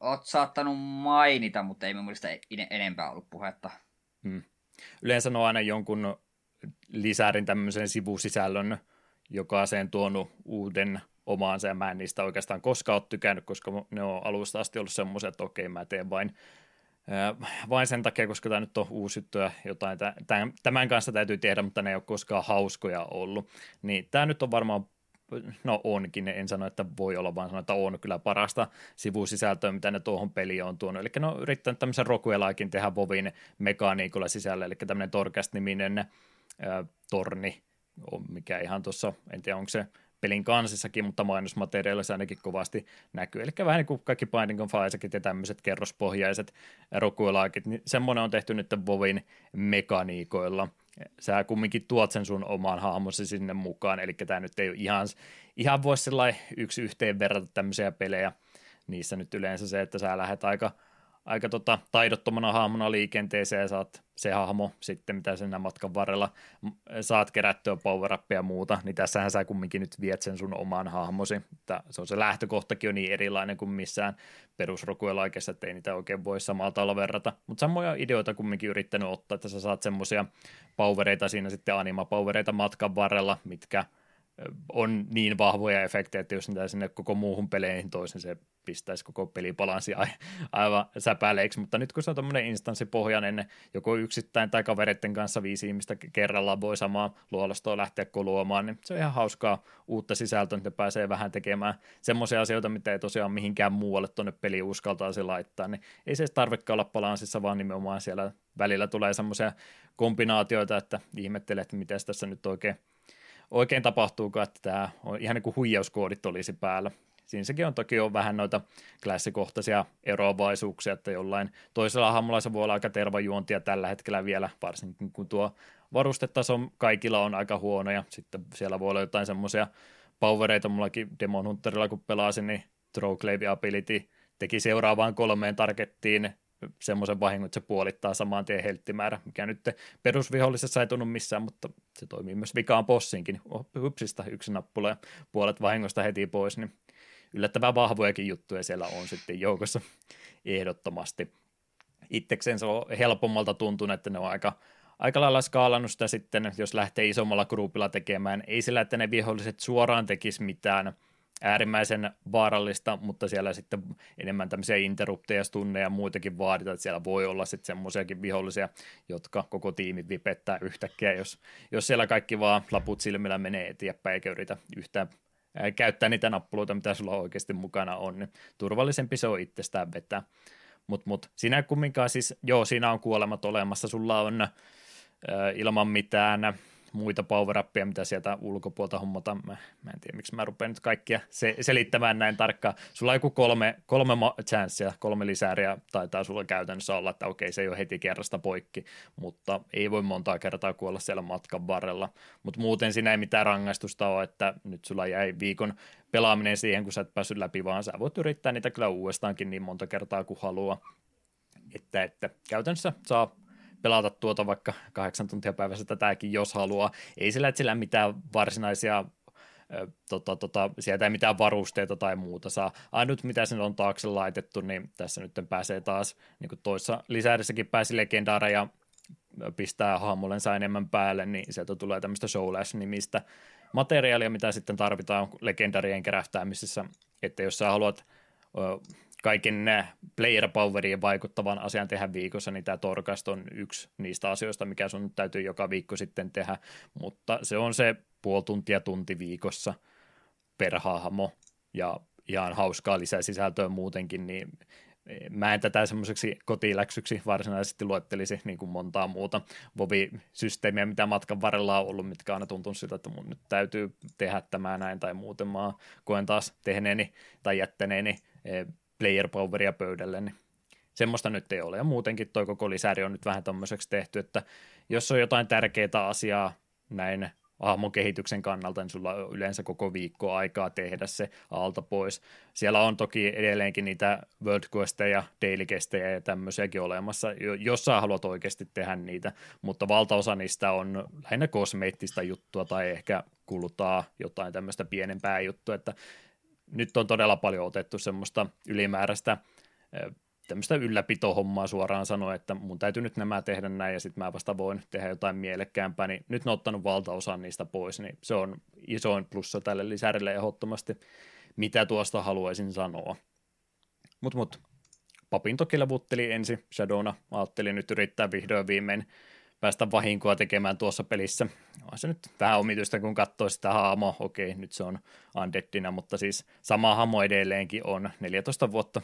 Oot saattanut mainita, mutta ei mun enempää ollut puhetta. Hmm. Yleensä on aina jonkun lisärin tämmöisen sivusisällön jokaiseen tuonut uuden omaansa, ja mä en niistä oikeastaan koskaan ole tykännyt, koska ne on alusta asti ollut semmoisia, että okei, mä teen vain, vain sen takia, koska tämä nyt on uusi juttu ja jotain tämän kanssa täytyy tehdä, mutta ne ei ole koskaan hauskoja ollut. Niin tämä nyt on varmaan no onkin, en sano, että voi olla, vaan sano, että on kyllä parasta sivusisältöä, mitä ne tuohon peliin on tuonut. Eli ne on yrittänyt tämmöisen rokuelaikin tehdä Vovin mekaniikolla sisällä, eli tämmöinen Torcast-niminen torni, mikä ihan tuossa, en tiedä onko se pelin kansissakin, mutta mainosmateriaalissa ainakin kovasti näkyy. Eli vähän niin kuin kaikki Binding of Isaacit ja tämmöiset kerrospohjaiset rokuelaikit, niin semmoinen on tehty nyt Vovin mekaniikoilla. Sä kumminkin tuot sen sun omaan hahmosi sinne mukaan, eli tämä nyt ei ole ihan, ihan voisi yksi yhteen verrata tämmöisiä pelejä. Niissä nyt yleensä se, että sä lähdet aika – aika tota, taidottomana hahmona liikenteeseen ja saat se hahmo sitten, mitä sen matkan varrella saat kerättyä power ja muuta, niin tässähän sä kumminkin nyt viet sen sun oman hahmosi. Että se on se lähtökohtakin on niin erilainen kuin missään perusrokuelaikessa, että ei niitä oikein voi samalla tavalla verrata. Mutta samoja ideoita kumminkin yrittänyt ottaa, että sä saat semmoisia powereita siinä sitten anima-powereita matkan varrella, mitkä – on niin vahvoja efektejä, että jos niitä sinne koko muuhun peleihin toisen, se pistäisi koko pelibalanssi aivan säpäleiksi, mutta nyt kun se on tämmöinen instanssipohjainen, joko yksittäin tai kavereiden kanssa viisi ihmistä kerrallaan voi samaa luolastoa lähteä koluamaan, niin se on ihan hauskaa uutta sisältöä, että pääsee vähän tekemään semmoisia asioita, mitä ei tosiaan mihinkään muualle tuonne peliin uskaltaisi laittaa, niin ei se tarvitse olla balanssissa, vaan nimenomaan siellä välillä tulee semmoisia kombinaatioita, että ihmettelee, että miten tässä nyt oikein oikein tapahtuuko, että tämä on ihan niin kuin huijauskoodit olisi päällä. Siinäkin on toki on vähän noita klassikohtaisia eroavaisuuksia, että jollain toisella se voi olla aika tervajuontia tällä hetkellä vielä, varsinkin kun tuo varustetaso kaikilla on aika huono ja sitten siellä voi olla jotain semmoisia powereita, mullakin Demon Hunterilla kun pelasin, niin Throwclave Ability teki seuraavaan kolmeen targettiin semmoisen vahingon, että se puolittaa saman tien helttimäärä, mikä nyt perusvihollisessa ei tunnu missään, mutta se toimii myös vikaan bossinkin. Hypsistä yksi nappula ja puolet vahingosta heti pois, niin yllättävän vahvojakin juttuja siellä on sitten joukossa ehdottomasti. Itsekseen se on helpommalta tuntunut, että ne on aika, aika lailla skaalannut sitä sitten, jos lähtee isommalla gruupilla tekemään. Ei sillä, että ne viholliset suoraan tekisi mitään äärimmäisen vaarallista, mutta siellä sitten enemmän tämmöisiä interrupteja, stunneja ja muitakin vaaditaan, että siellä voi olla sitten semmoisiakin vihollisia, jotka koko tiimi vipettää yhtäkkiä, jos, jos siellä kaikki vaan laput silmillä menee eteenpäin eikä yritä yhtään käyttää niitä nappuloita, mitä sulla oikeasti mukana on, niin turvallisempi se on itsestään vetää. Mutta mut, siinä kumminkaan siis, joo, siinä on kuolemat olemassa, sulla on ilman mitään muita power mitä sieltä ulkopuolta hommata. Mä, mä en tiedä, miksi mä rupean nyt kaikkia se, selittämään näin tarkkaan. Sulla on joku kolme, kolme chanssia, kolme lisääriä taitaa sulla käytännössä olla, että okei, se ei ole heti kerrasta poikki, mutta ei voi montaa kertaa kuolla siellä matkan varrella. Mutta muuten siinä ei mitään rangaistusta ole, että nyt sulla jäi viikon pelaaminen siihen, kun sä et päässyt läpi, vaan sä voit yrittää niitä kyllä uudestaankin niin monta kertaa kuin haluaa. Että, että käytännössä saa pelata tuota vaikka kahdeksan tuntia päivässä tätäkin, jos haluaa. Ei sillä, että sillä mitään varsinaisia tota, tota, sieltä ei mitään varusteita tai muuta saa. Ainut, mitä sinne on taakse laitettu, niin tässä nyt pääsee taas, niin kuin toissa lisäydessäkin pääsi legendaareja pistää hahmollensa enemmän päälle, niin sieltä tulee tämmöistä Showlash-nimistä materiaalia, mitä sitten tarvitaan legendarien kerähtäämisessä, että jos sä haluat kaiken player poweriin vaikuttavan asian tehdä viikossa, niin tämä Torcast on yksi niistä asioista, mikä sun täytyy joka viikko sitten tehdä, mutta se on se puoli tuntia tunti viikossa per hahmo, ja ihan hauskaa lisää sisältöä muutenkin, niin mä en tätä semmoiseksi kotiläksyksi varsinaisesti luettelisi niin kuin montaa muuta Vovi-systeemiä, mitä matkan varrella on ollut, mitkä aina tuntuu siltä, että mun nyt täytyy tehdä tämä näin tai muuten. Mä koen taas tehneeni tai jättäneeni eh, player poweria pöydälle, niin semmoista nyt ei ole. Ja muutenkin toi koko lisäri on nyt vähän tämmöiseksi tehty, että jos on jotain tärkeää asiaa näin hahmon kehityksen kannalta, niin sulla on yleensä koko viikko aikaa tehdä se alta pois. Siellä on toki edelleenkin niitä world questeja, daily questeja ja tämmöisiäkin olemassa, jos sä haluat oikeasti tehdä niitä, mutta valtaosa niistä on lähinnä kosmeettista juttua tai ehkä kuluttaa jotain tämmöistä pienempää juttua, että nyt on todella paljon otettu semmoista ylimääräistä tämmöistä ylläpitohommaa suoraan sanoa, että mun täytyy nyt nämä tehdä näin ja sitten mä vasta voin tehdä jotain mielekkäämpää, niin nyt ne on ottanut valtaosan niistä pois, niin se on isoin plussa tälle lisärille ehdottomasti, mitä tuosta haluaisin sanoa. Mut mut, papin toki ensi Shadowna, ajattelin nyt yrittää vihdoin viimein päästä vahinkoa tekemään tuossa pelissä. On se nyt vähän omituista, kun katsoo sitä haamoa. Okei, nyt se on undeadina, mutta siis sama hamo edelleenkin on 14 vuotta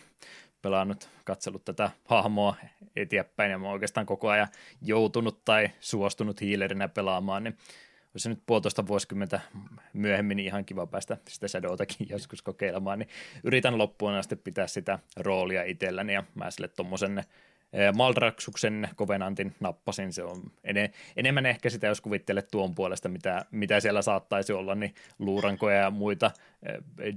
pelannut, katsellut tätä hahmoa eteenpäin ja mä oikeastaan koko ajan joutunut tai suostunut hiilerinä pelaamaan, niin olisi nyt puolitoista vuosikymmentä myöhemmin niin ihan kiva päästä sitä Shadowtakin joskus kokeilemaan, niin yritän loppuun asti pitää sitä roolia itselläni ja mä sille tuommoisen Maldraksuksen kovenantin nappasin, se on ene, enemmän ehkä sitä, jos kuvittelet tuon puolesta, mitä, mitä siellä saattaisi olla, niin luurankoja ja muita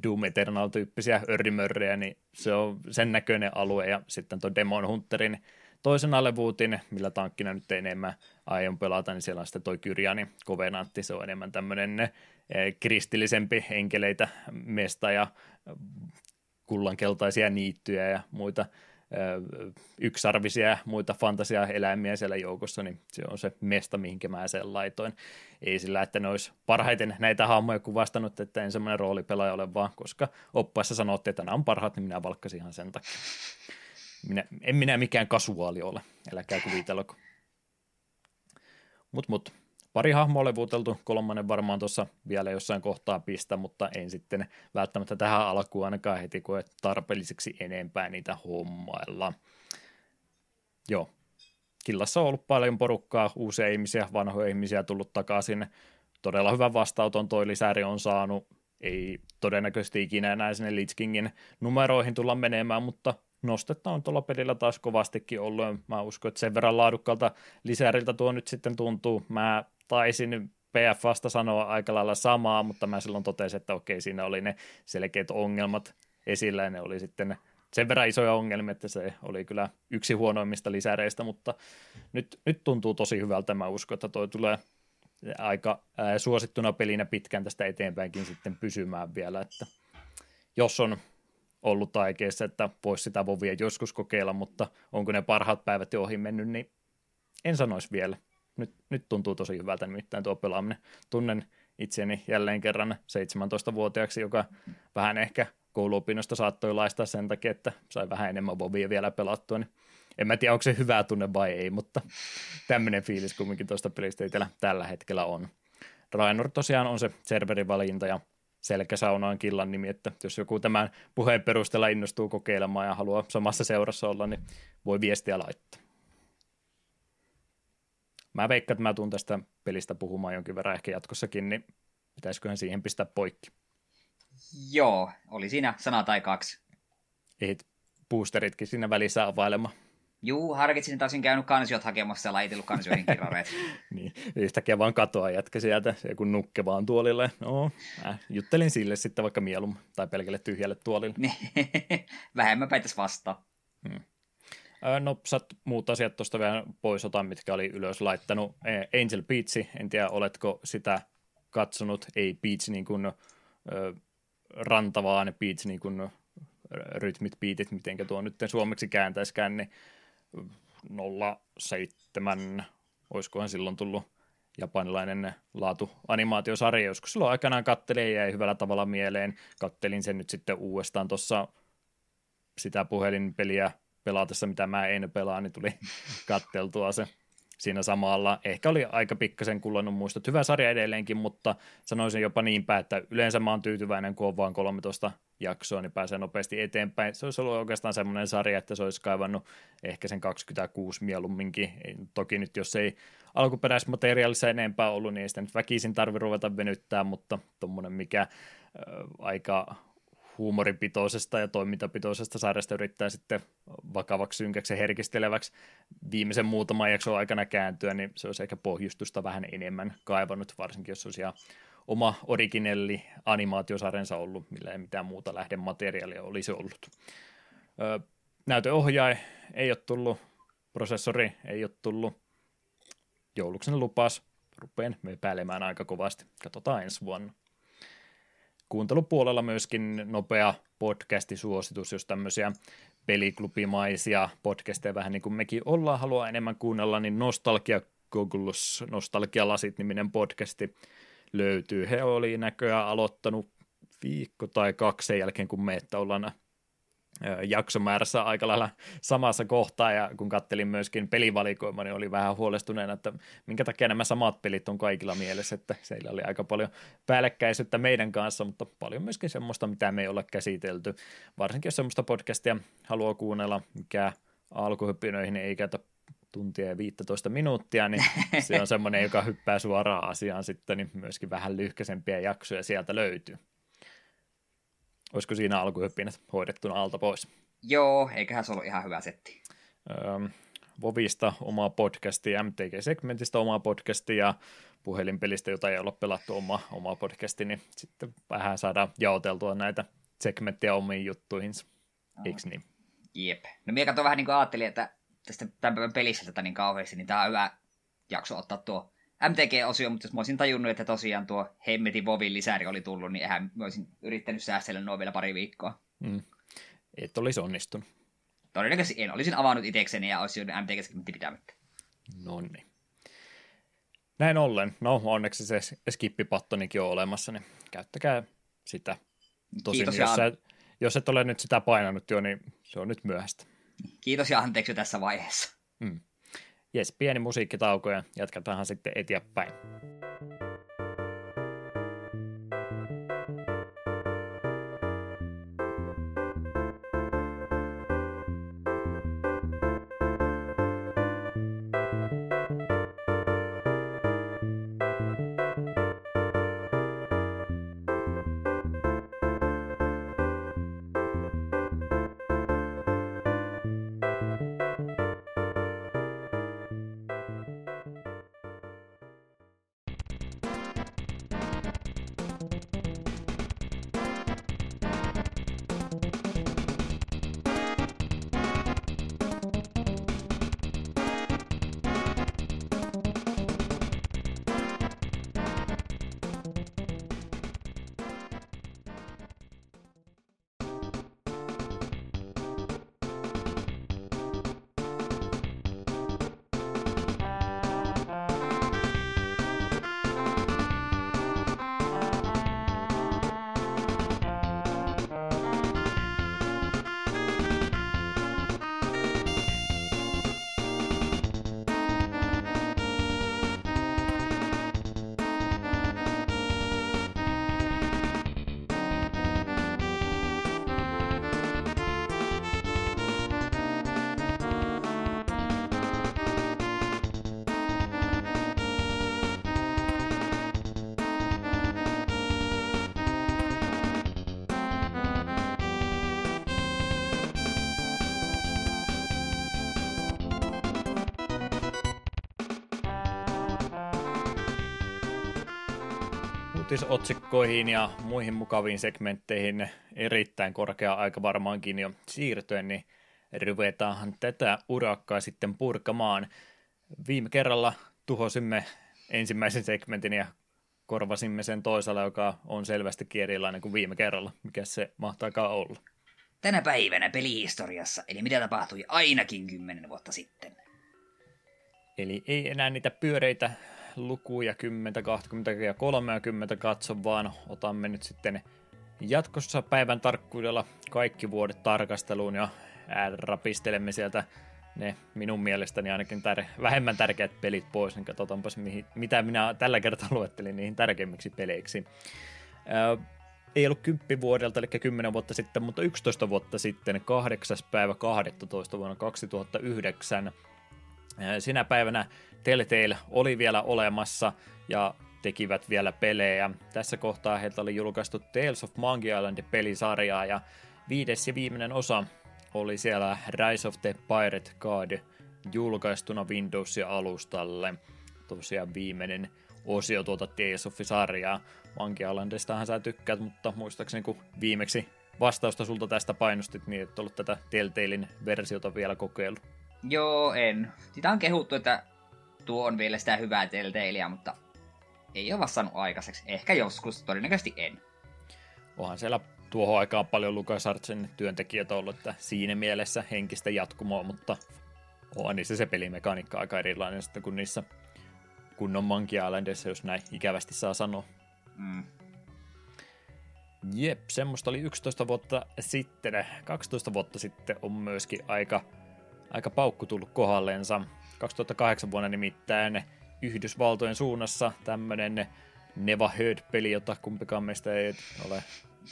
Doom Eternal-tyyppisiä örrimörrejä, niin se on sen näköinen alue, ja sitten tuon Demon Hunterin toisen alevuutin, millä tankkina nyt enemmän aion pelata, niin siellä on sitten toi Kyrjani Kovenantti, se on enemmän tämmöinen kristillisempi enkeleitä mesta ja kullankeltaisia niittyjä ja muita yksarvisia muita fantasiaeläimiä siellä joukossa, niin se on se mesta, mihinkä mä sen laitoin. Ei sillä, että ne olisi parhaiten näitä hahmoja kuvastanut, että en semmoinen roolipelaaja ole vaan, koska oppaissa sanottiin, että nämä on parhaat, niin minä valkkasin ihan sen takia. Minä, en minä mikään kasuaali ole, älkää kuvitelko. Mut mut, pari hahmoa levuteltu, kolmannen varmaan tuossa vielä jossain kohtaa pistä, mutta en sitten välttämättä tähän alkuun ainakaan heti koe tarpeelliseksi enempää niitä hommailla. Joo, Killassa on ollut paljon porukkaa, uusia ihmisiä, vanhoja ihmisiä tullut takaisin. Todella hyvä vastauton toi lisäri on saanut. Ei todennäköisesti ikinä enää sinne Lich Kingin numeroihin tulla menemään, mutta nostetta on tuolla pelillä taas kovastikin ollut. Mä uskon, että sen verran laadukkaalta lisäriltä tuo nyt sitten tuntuu. Mä taisin PFasta sanoa aika lailla samaa, mutta mä silloin totesin, että okei, siinä oli ne selkeät ongelmat esillä ja ne oli sitten sen verran isoja ongelmia, että se oli kyllä yksi huonoimmista lisäreistä, mutta nyt, nyt tuntuu tosi hyvältä. Mä uskon, että toi tulee aika ää, suosittuna pelinä pitkään tästä eteenpäinkin sitten pysymään vielä, että jos on ollut aikeissa, että voisi sitä vovia joskus kokeilla, mutta onko ne parhaat päivät jo ohi mennyt, niin en sanoisi vielä nyt, nyt tuntuu tosi hyvältä nimittäin tuo pelaaminen. Tunnen itseni jälleen kerran 17-vuotiaaksi, joka vähän ehkä kouluopinnosta saattoi laistaa sen takia, että sai vähän enemmän bobia vielä pelattua, niin en mä tiedä, onko se hyvä tunne vai ei, mutta tämmöinen fiilis kumminkin tuosta pelistä tällä hetkellä on. Rainor tosiaan on se serverivalinta ja selkäsauna on killan nimi, että jos joku tämän puheen perusteella innostuu kokeilemaan ja haluaa samassa seurassa olla, niin voi viestiä laittaa. Mä veikkaan, että mä tuun tästä pelistä puhumaan jonkin verran ehkä jatkossakin, niin pitäisiköhän siihen pistää poikki. Joo, oli siinä sana tai kaksi. Ehit boosteritkin siinä välissä availemaan. Juu, harkitsin, että olisin käynyt kansiot hakemassa ja laitellut kansioihin kirrareet. niin, yhtäkkiä vaan katoa jätkä sieltä, se kun nukke vaan tuolille. No, mä juttelin sille sitten vaikka mieluummin, tai pelkälle tyhjälle tuolille. Vähemmän päitäs vastaan. Hmm. Nopsat muut asiat tuosta vielä pois otan, mitkä oli ylös laittanut. Angel Beats, en tiedä oletko sitä katsonut, ei Beats niin kuin, ranta, vaan Beats niin kuin rytmit, beatit, miten tuo nyt suomeksi kääntäisikään, niin 07, olisikohan silloin tullut japanilainen laatu animaatiosarja, joskus silloin aikanaan kattelin ja jäi hyvällä tavalla mieleen. Kattelin sen nyt sitten uudestaan tuossa sitä puhelinpeliä pelatessa, mitä mä en pelaa, niin tuli katteltua se siinä samalla. Ehkä oli aika pikkasen kullannut muistot. Hyvä sarja edelleenkin, mutta sanoisin jopa niin päin, että yleensä mä oon tyytyväinen, kun on vaan 13 jaksoa, niin pääsee nopeasti eteenpäin. Se olisi ollut oikeastaan semmoinen sarja, että se olisi kaivannut ehkä sen 26 mieluumminkin. Toki nyt jos ei alkuperäismateriaalissa enempää ollut, niin ei sitä nyt väkisin tarvitse ruveta venyttää, mutta tuommoinen mikä äh, aika huumoripitoisesta ja toimintapitoisesta sarjasta yrittää sitten vakavaksi, synkäksi ja herkisteleväksi viimeisen muutaman jakson aikana kääntyä, niin se olisi ehkä pohjustusta vähän enemmän kaivannut, varsinkin jos olisi ihan oma originelli animaatiosarjansa ollut, millä ei mitään muuta lähdemateriaalia olisi ollut. näytöohjaaja ei ole tullut, prosessori ei ole tullut, jouluksen lupas, rupeen päälemään aika kovasti, katsotaan ensi vuonna kuuntelupuolella myöskin nopea podcastisuositus, jos tämmöisiä peliklubimaisia podcasteja vähän niin kuin mekin ollaan, haluaa enemmän kuunnella, niin Nostalgia Googles, Nostalgia-lasit niminen podcasti löytyy. He oli näköjään aloittanut viikko tai kaksi sen jälkeen, kun me että ollaan jaksomäärässä aika lailla samassa kohtaa, ja kun kattelin myöskin pelivalikoima, niin oli vähän huolestuneena, että minkä takia nämä samat pelit on kaikilla mielessä, että siellä oli aika paljon päällekkäisyyttä meidän kanssa, mutta paljon myöskin semmoista, mitä me ei ole käsitelty, varsinkin jos semmoista podcastia haluaa kuunnella, mikä alkuhyppinöihin ei käytä tuntia ja 15 minuuttia, niin se on semmoinen, joka hyppää suoraan asiaan sitten, niin myöskin vähän lyhkäisempiä jaksoja sieltä löytyy. Olisiko siinä alkuhyppinät hoidettuna alta pois? Joo, eiköhän se ollut ihan hyvä setti. Öö, Vovista omaa podcastia, MTG-segmentistä omaa podcastia ja puhelinpelistä, jota ei ole pelattu oma, omaa podcasti, niin sitten vähän saadaan jaoteltua näitä segmenttejä omiin juttuihinsa. Eikö niin? Jep. No minä katsoin vähän niin kuin ajattelin, että tästä tämän pelissä tätä niin kauheasti, niin tämä on hyvä jakso ottaa tuo MTG-osio, mutta jos mä olisin tajunnut, että tosiaan tuo Hemmetin Vovin lisäri oli tullut, niin eihän mä olisin yrittänyt säästellä noin vielä pari viikkoa. Mm. Et olisi onnistunut. Todennäköisesti en. Olisin avannut itsekseni ja olisi MTG-segmentti pitämättä. No niin. Näin ollen, no onneksi se skippipattonikin on olemassa, niin käyttäkää sitä. Tosin Kiitos jos, sä, jos et ole nyt sitä painanut jo, niin se on nyt myöhäistä. Kiitos ja anteeksi tässä vaiheessa. Mm. Jes, pieni musiikkitauko ja jatketaan sitten eteenpäin. Uutisotsikkoihin ja muihin mukaviin segmentteihin erittäin korkea aika varmaankin jo siirtyen, niin ruvetaanhan tätä urakkaa sitten purkamaan. Viime kerralla tuhosimme ensimmäisen segmentin ja korvasimme sen toisella, joka on selvästi erilainen kuin viime kerralla. Mikä se mahtaakaan olla? Tänä päivänä pelihistoriassa, eli mitä tapahtui ainakin kymmenen vuotta sitten. Eli ei enää niitä pyöreitä lukuja 10, 20 ja 30 katso, vaan otamme nyt sitten jatkossa päivän tarkkuudella kaikki vuodet tarkasteluun ja rapistelemme sieltä ne minun mielestäni ainakin tär- vähemmän tärkeät pelit pois, niin katsotaanpas mihin, mitä minä tällä kertaa luettelin niihin tärkeimmiksi peleiksi. Öö, ei ollut 10 vuodelta, eli 10 vuotta sitten, mutta 11 vuotta sitten, 8. päivä 12. vuonna 2009. Sinä päivänä Telltale oli vielä olemassa ja tekivät vielä pelejä. Tässä kohtaa heiltä oli julkaistu Tales of Monkey Island pelisarjaa ja viides ja viimeinen osa oli siellä Rise of the Pirate God julkaistuna Windowsin alustalle. Tosiaan viimeinen osio tuota Tales of-sarjaa. Monkey Islandistahan sä tykkäät, mutta muistaakseni kun viimeksi vastausta sulta tästä painostit, niin et ollut tätä Telltalein versiota vielä kokeillut. Joo, en. Sitä on kehuttu, että tuo on vielä sitä hyvää Telltalea, mutta ei ole vastannut aikaiseksi. Ehkä joskus, todennäköisesti en. Onhan siellä tuohon aikaan paljon LucasArtsin työntekijöitä ollut, että siinä mielessä henkistä jatkumoa, mutta on niissä se pelimekaniikka aika erilainen sitten kuin niissä kunnon Monkey Islandissa, jos näin ikävästi saa sanoa. Mm. Jep, semmoista oli 11 vuotta sitten. 12 vuotta sitten on myöskin aika, aika paukku tullut kohdalleensa. 2008 vuonna nimittäin Yhdysvaltojen suunnassa tämmönen Neva Heard-peli, jota kumpikaan meistä ei ole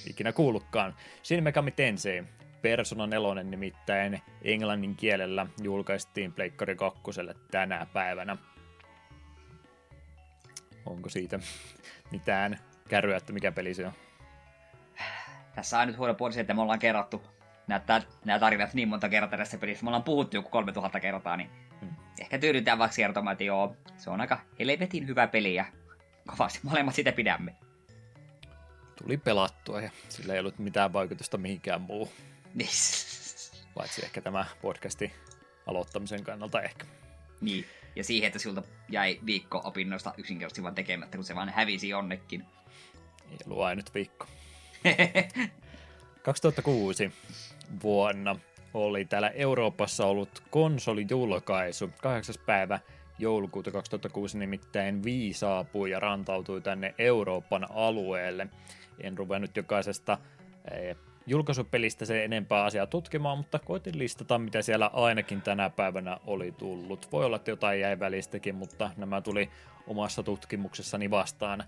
ikinä kuullutkaan. Shin Megami Tensei, Persona 4 nimittäin englannin kielellä julkaistiin Pleikkari 2 tänä päivänä. Onko siitä mitään kärryä, että mikä peli se on? Tässä on nyt huono puoli että me ollaan kerrottu nämä, nämä tarinat niin monta kertaa tässä pelissä. Me ollaan puhuttu joku 3000 kertaa, niin hmm. ehkä tyydytään vaikka kertomaan, että joo, se on aika helvetin hyvä peli ja kovasti molemmat sitä pidämme. Tuli pelattua ja sillä ei ollut mitään vaikutusta mihinkään muu. Niin. Paitsi ehkä tämä podcasti aloittamisen kannalta ehkä. Niin, ja siihen, että siltä jäi viikko opinnoista yksinkertaisesti vaan tekemättä, kun se vaan hävisi jonnekin. Ei ollut ainut viikko. 2006 vuonna oli täällä Euroopassa ollut konsolijulkaisu. 8. päivä joulukuuta 2006 nimittäin Wii saapui ja rantautui tänne Euroopan alueelle. En ruvennut jokaisesta eh, julkaisupelistä se enempää asiaa tutkimaan, mutta koitin listata, mitä siellä ainakin tänä päivänä oli tullut. Voi olla, että jotain jäi välistäkin, mutta nämä tuli omassa tutkimuksessani vastaan.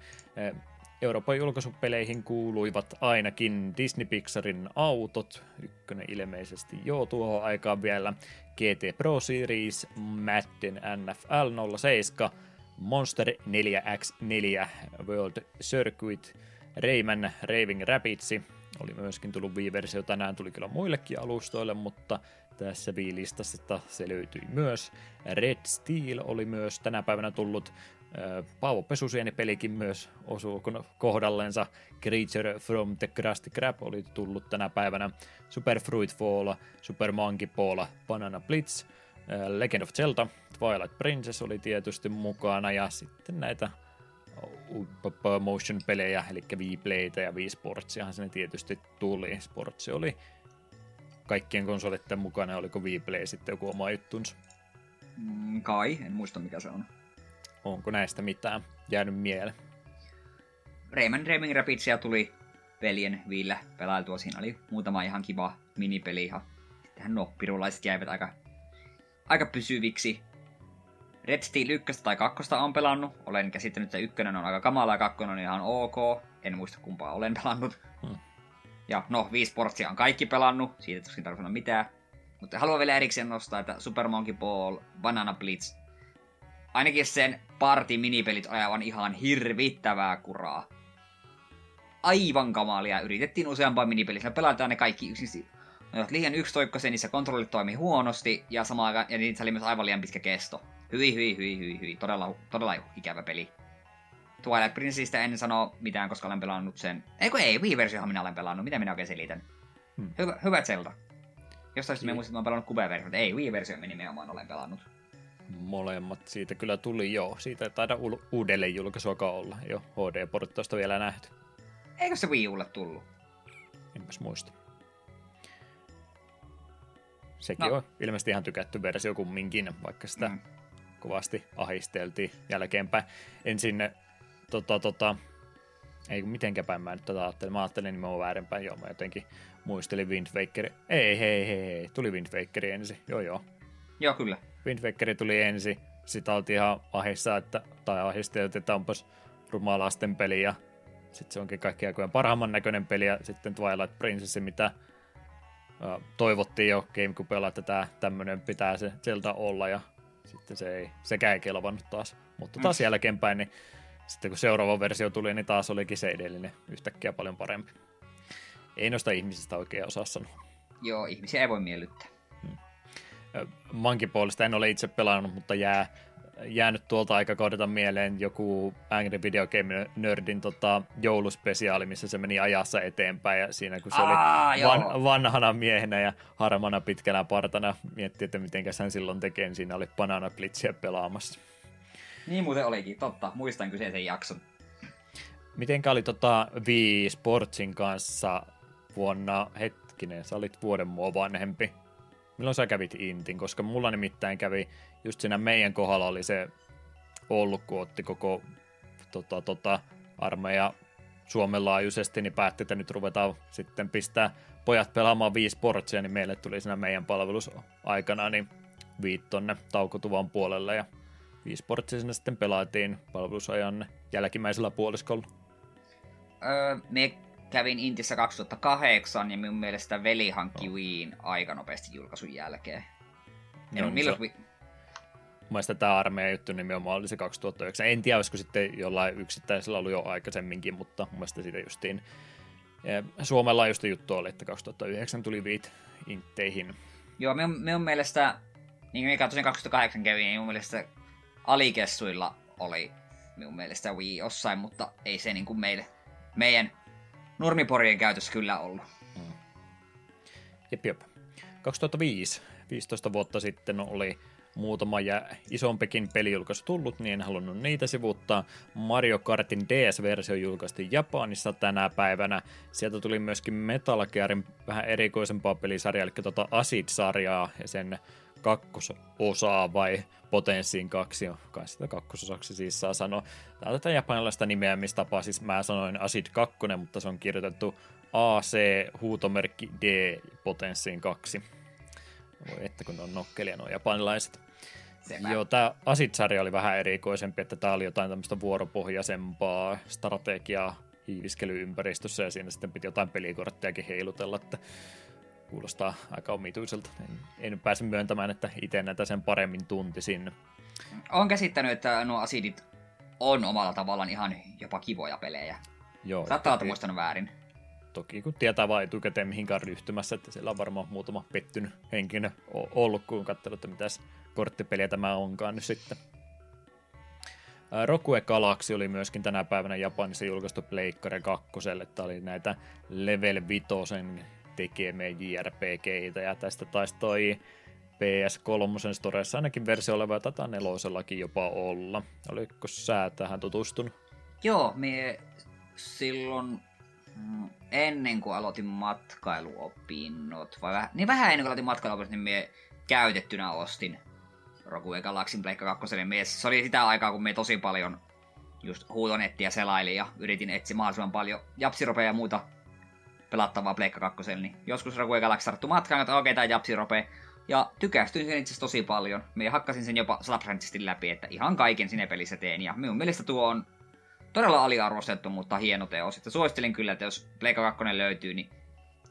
Euroopan julkaisupeleihin kuuluivat ainakin Disney Pixarin autot, ykkönen ilmeisesti jo tuohon aikaan vielä, GT Pro Series, Madden NFL 07, Monster 4X4 World Circuit, Rayman Raving Rapids, oli myöskin tullut Wii-versio tänään, tuli kyllä muillekin alustoille, mutta tässä Wii-listassa se löytyi myös. Red Steel oli myös tänä päivänä tullut Paavo Pesusieni-pelikin myös osuu kohdallensa. Creature from the Krusty Krab oli tullut tänä päivänä. Super Fruit Fall, Super Monkey Ball, Banana Blitz, Legend of Zelda, Twilight Princess oli tietysti mukana ja sitten näitä motion-pelejä, eli Wii Playtä ja Wii Sportsiahan sinne tietysti tuli. Sportsi oli kaikkien konsolitten mukana, oliko Wii Play sitten joku oma juttunsa? Mm, kai, en muista mikä se on. Onko näistä mitään jäänyt mieleen? Rayman Raving Rapidsia tuli pelien viillä pelailtua. Siinä oli muutama ihan kiva minipeli. Ihan. Tähän no, pirulaiset jäivät aika, aika pysyviksi. Red Steel 1 tai 2 on pelannut. Olen käsittänyt, että ykkönen on aika kamala ja kakkonen on ihan ok. En muista kumpaa olen pelannut. Hmm. Ja no, viisi portsia on kaikki pelannut. Siitä tuskin tarvitse sanoa mitään. Mutta haluan vielä erikseen nostaa, että Super Monkey Ball, Banana Blitz, ainakin sen parti minipelit ajavan ihan hirvittävää kuraa. Aivan kamalia. Yritettiin useampaa minipeliä. pelataan ne kaikki yksin. Ne ovat liian yksitoikkoisia, niissä kontrollit toimi huonosti, ja samaan aikaan, ja niissä oli myös aivan liian pitkä kesto. Hyi, hyi, hyi, hyi, hyi. Todella, todella ikävä peli. Twilight Princessistä en sano mitään, koska olen pelannut sen. Eikö ei, Wii-versiohan minä olen pelannut. Mitä minä oikein selitän? Hmm. Hyvä, hyvä Zelda. Jostain sitten me muistin, että olen pelannut Cube-versio, mutta ei, Wii-versio minä nimenomaan olen pelannut. Molemmat siitä kyllä tuli jo. Siitä ei taida u- uudelleen julkaisuakaan olla. Jo HD-porttausta vielä nähty. Eikö se Wii Ulle tullut? Enpäs muista. Sekin no. on ilmeisesti ihan tykätty versio kumminkin, vaikka sitä mm. kovasti ahisteltiin jälkeenpäin. Ensin tota, tota, ei mitenkä päin mä nyt tätä ajattelin. Mä ajattelin nimenomaan väärinpäin, joo, mä jotenkin muistelin Wind Waker. Ei, hei, hei, hei, tuli Wind Waker ensin, joo joo. Joo, kyllä. Wind Waker tuli ensin, sitten oltiin ihan ahissa, että, tai ahisteltiin, että onpas rumaa lasten peli, ja sitten se onkin kaikki aikojen parhaimman näköinen peli, ja sitten Twilight Princess, mitä uh, toivottiin jo Gamecubella, että tämä tämmöinen pitää se sieltä olla, ja sitten se ei, sekä ei kelvannut taas. Mutta taas mm. jälkeenpäin, niin sitten kun seuraava versio tuli, niin taas olikin se edellinen yhtäkkiä paljon parempi. Ei noista ihmisistä oikein osaa sanoa. Joo, ihmisiä ei voi miellyttää. Puolesta en ole itse pelannut, mutta jää, jäänyt tuolta aikakaudelta mieleen joku Angry Video Game Nerdin tota, jouluspesiaali, missä se meni ajassa eteenpäin ja siinä kun se Aa, oli van, vanhana miehenä ja harmana pitkänä partana mietti, että miten hän silloin tekee, niin siinä oli Banana Blitzia pelaamassa. Niin muuten olikin, totta. Muistan kyseisen jakson. Miten oli tota Wii Sportsin kanssa vuonna, hetkinen, sä olit vuoden mua vanhempi. Milloin sä kävit Intin? Koska mulla nimittäin kävi, just siinä meidän kohdalla oli se ollut, kun otti koko tota, tota, armeija Suomen laajuisesti, niin päätti, että nyt ruvetaan sitten pistää pojat pelaamaan Wii Sportsia, niin meille tuli siinä meidän palvelusaikana niin viittonne taukotuvan puolelle ja e-sportsissa sitten pelaatiin palvelusajan jälkimmäisellä puoliskolla. Öö, me kävin Intissä 2008 ja minun mielestä veli hankki oh. Wiin aika nopeasti julkaisun jälkeen. En no, milloin... Se... Mielestäni tämä armeijan juttu nimenomaan oli se 2009. En tiedä, olisiko sitten jollain yksittäisellä ollut jo aikaisemminkin, mutta mun mielestä siitä justiin Suomen laajuista juttu oli, että 2009 tuli viit inteihin. Joo, minun, minun mielestä, niin kuin katsoin 2008 kävi, niin minun mielestä alikessuilla oli minun mielestä Wii jossain, mutta ei se niin kuin meille, meidän nurmiporien käytössä kyllä ollut. Mm. Jep, jep. 2005, 15 vuotta sitten oli muutama ja isompikin pelijulkaisu tullut, niin en halunnut niitä sivuttaa. Mario Kartin DS-versio julkaistiin Japanissa tänä päivänä. Sieltä tuli myöskin Metal Gearin vähän erikoisempaa pelisarjaa, eli tuota Acid-sarjaa ja sen kakkososaa vai potenssiin kaksi, kai sitä kakkososaksi siis saa sanoa. Tämä on tätä japanilaista nimeämistapaa, siis mä sanoin Acid 2, mutta se on kirjoitettu AC huutomerkki D potenssiin kaksi. Voi että kun on nokkelia nuo japanilaiset. Sepä. Joo, tämä Asit-sarja oli vähän erikoisempi, että tämä oli jotain tämmöistä vuoropohjaisempaa strategiaa hiiviskelyympäristössä ja siinä sitten piti jotain pelikorttejakin heilutella, että kuulostaa aika omituiselta. En, en pääse myöntämään, että itse näitä sen paremmin tuntisin. Olen käsittänyt, että nuo asidit on omalla tavallaan ihan jopa kivoja pelejä. Joo. Saattaa olla muistanut väärin. Toki kun tietää vain etukäteen mihinkään ryhtymässä, että siellä on varmaan muutama pettynyt henkilö ollut, kun katselut, että mitäs korttipeliä tämä onkaan nyt sitten. Rokue Galaxy oli myöskin tänä päivänä Japanissa julkaistu Pleikkari 2. Tämä oli näitä Level 5 tekemiä JRPGitä, ja tästä taisi toi PS3 Storessa ainakin versio oleva, ja tätä nelosellakin jopa olla. Oliko sä tähän tutustunut? Joo, me silloin mm, ennen kuin aloitin matkailuopinnot, vai vähän, niin vähän ennen kuin aloitin matkailuopinnot, niin me käytettynä ostin Rogue Galaxin Pleikka 2. Niin se oli sitä aikaa, kun me tosi paljon just huutonettia selailin ja yritin etsiä mahdollisimman paljon japsiropeja ja muuta pelattavaa Pleikka 2, niin joskus Rogue Galaxy tarttu matkaan, että okei, tämä japsi rope. Ja tykästyin sen itse tosi paljon. Me hakkasin sen jopa sataprosenttisesti läpi, että ihan kaiken sinne pelissä teen. Ja minun mielestä tuo on todella aliarvostettu, mutta hieno teos. Että suosittelen kyllä, että jos Pleikka 2 löytyy, niin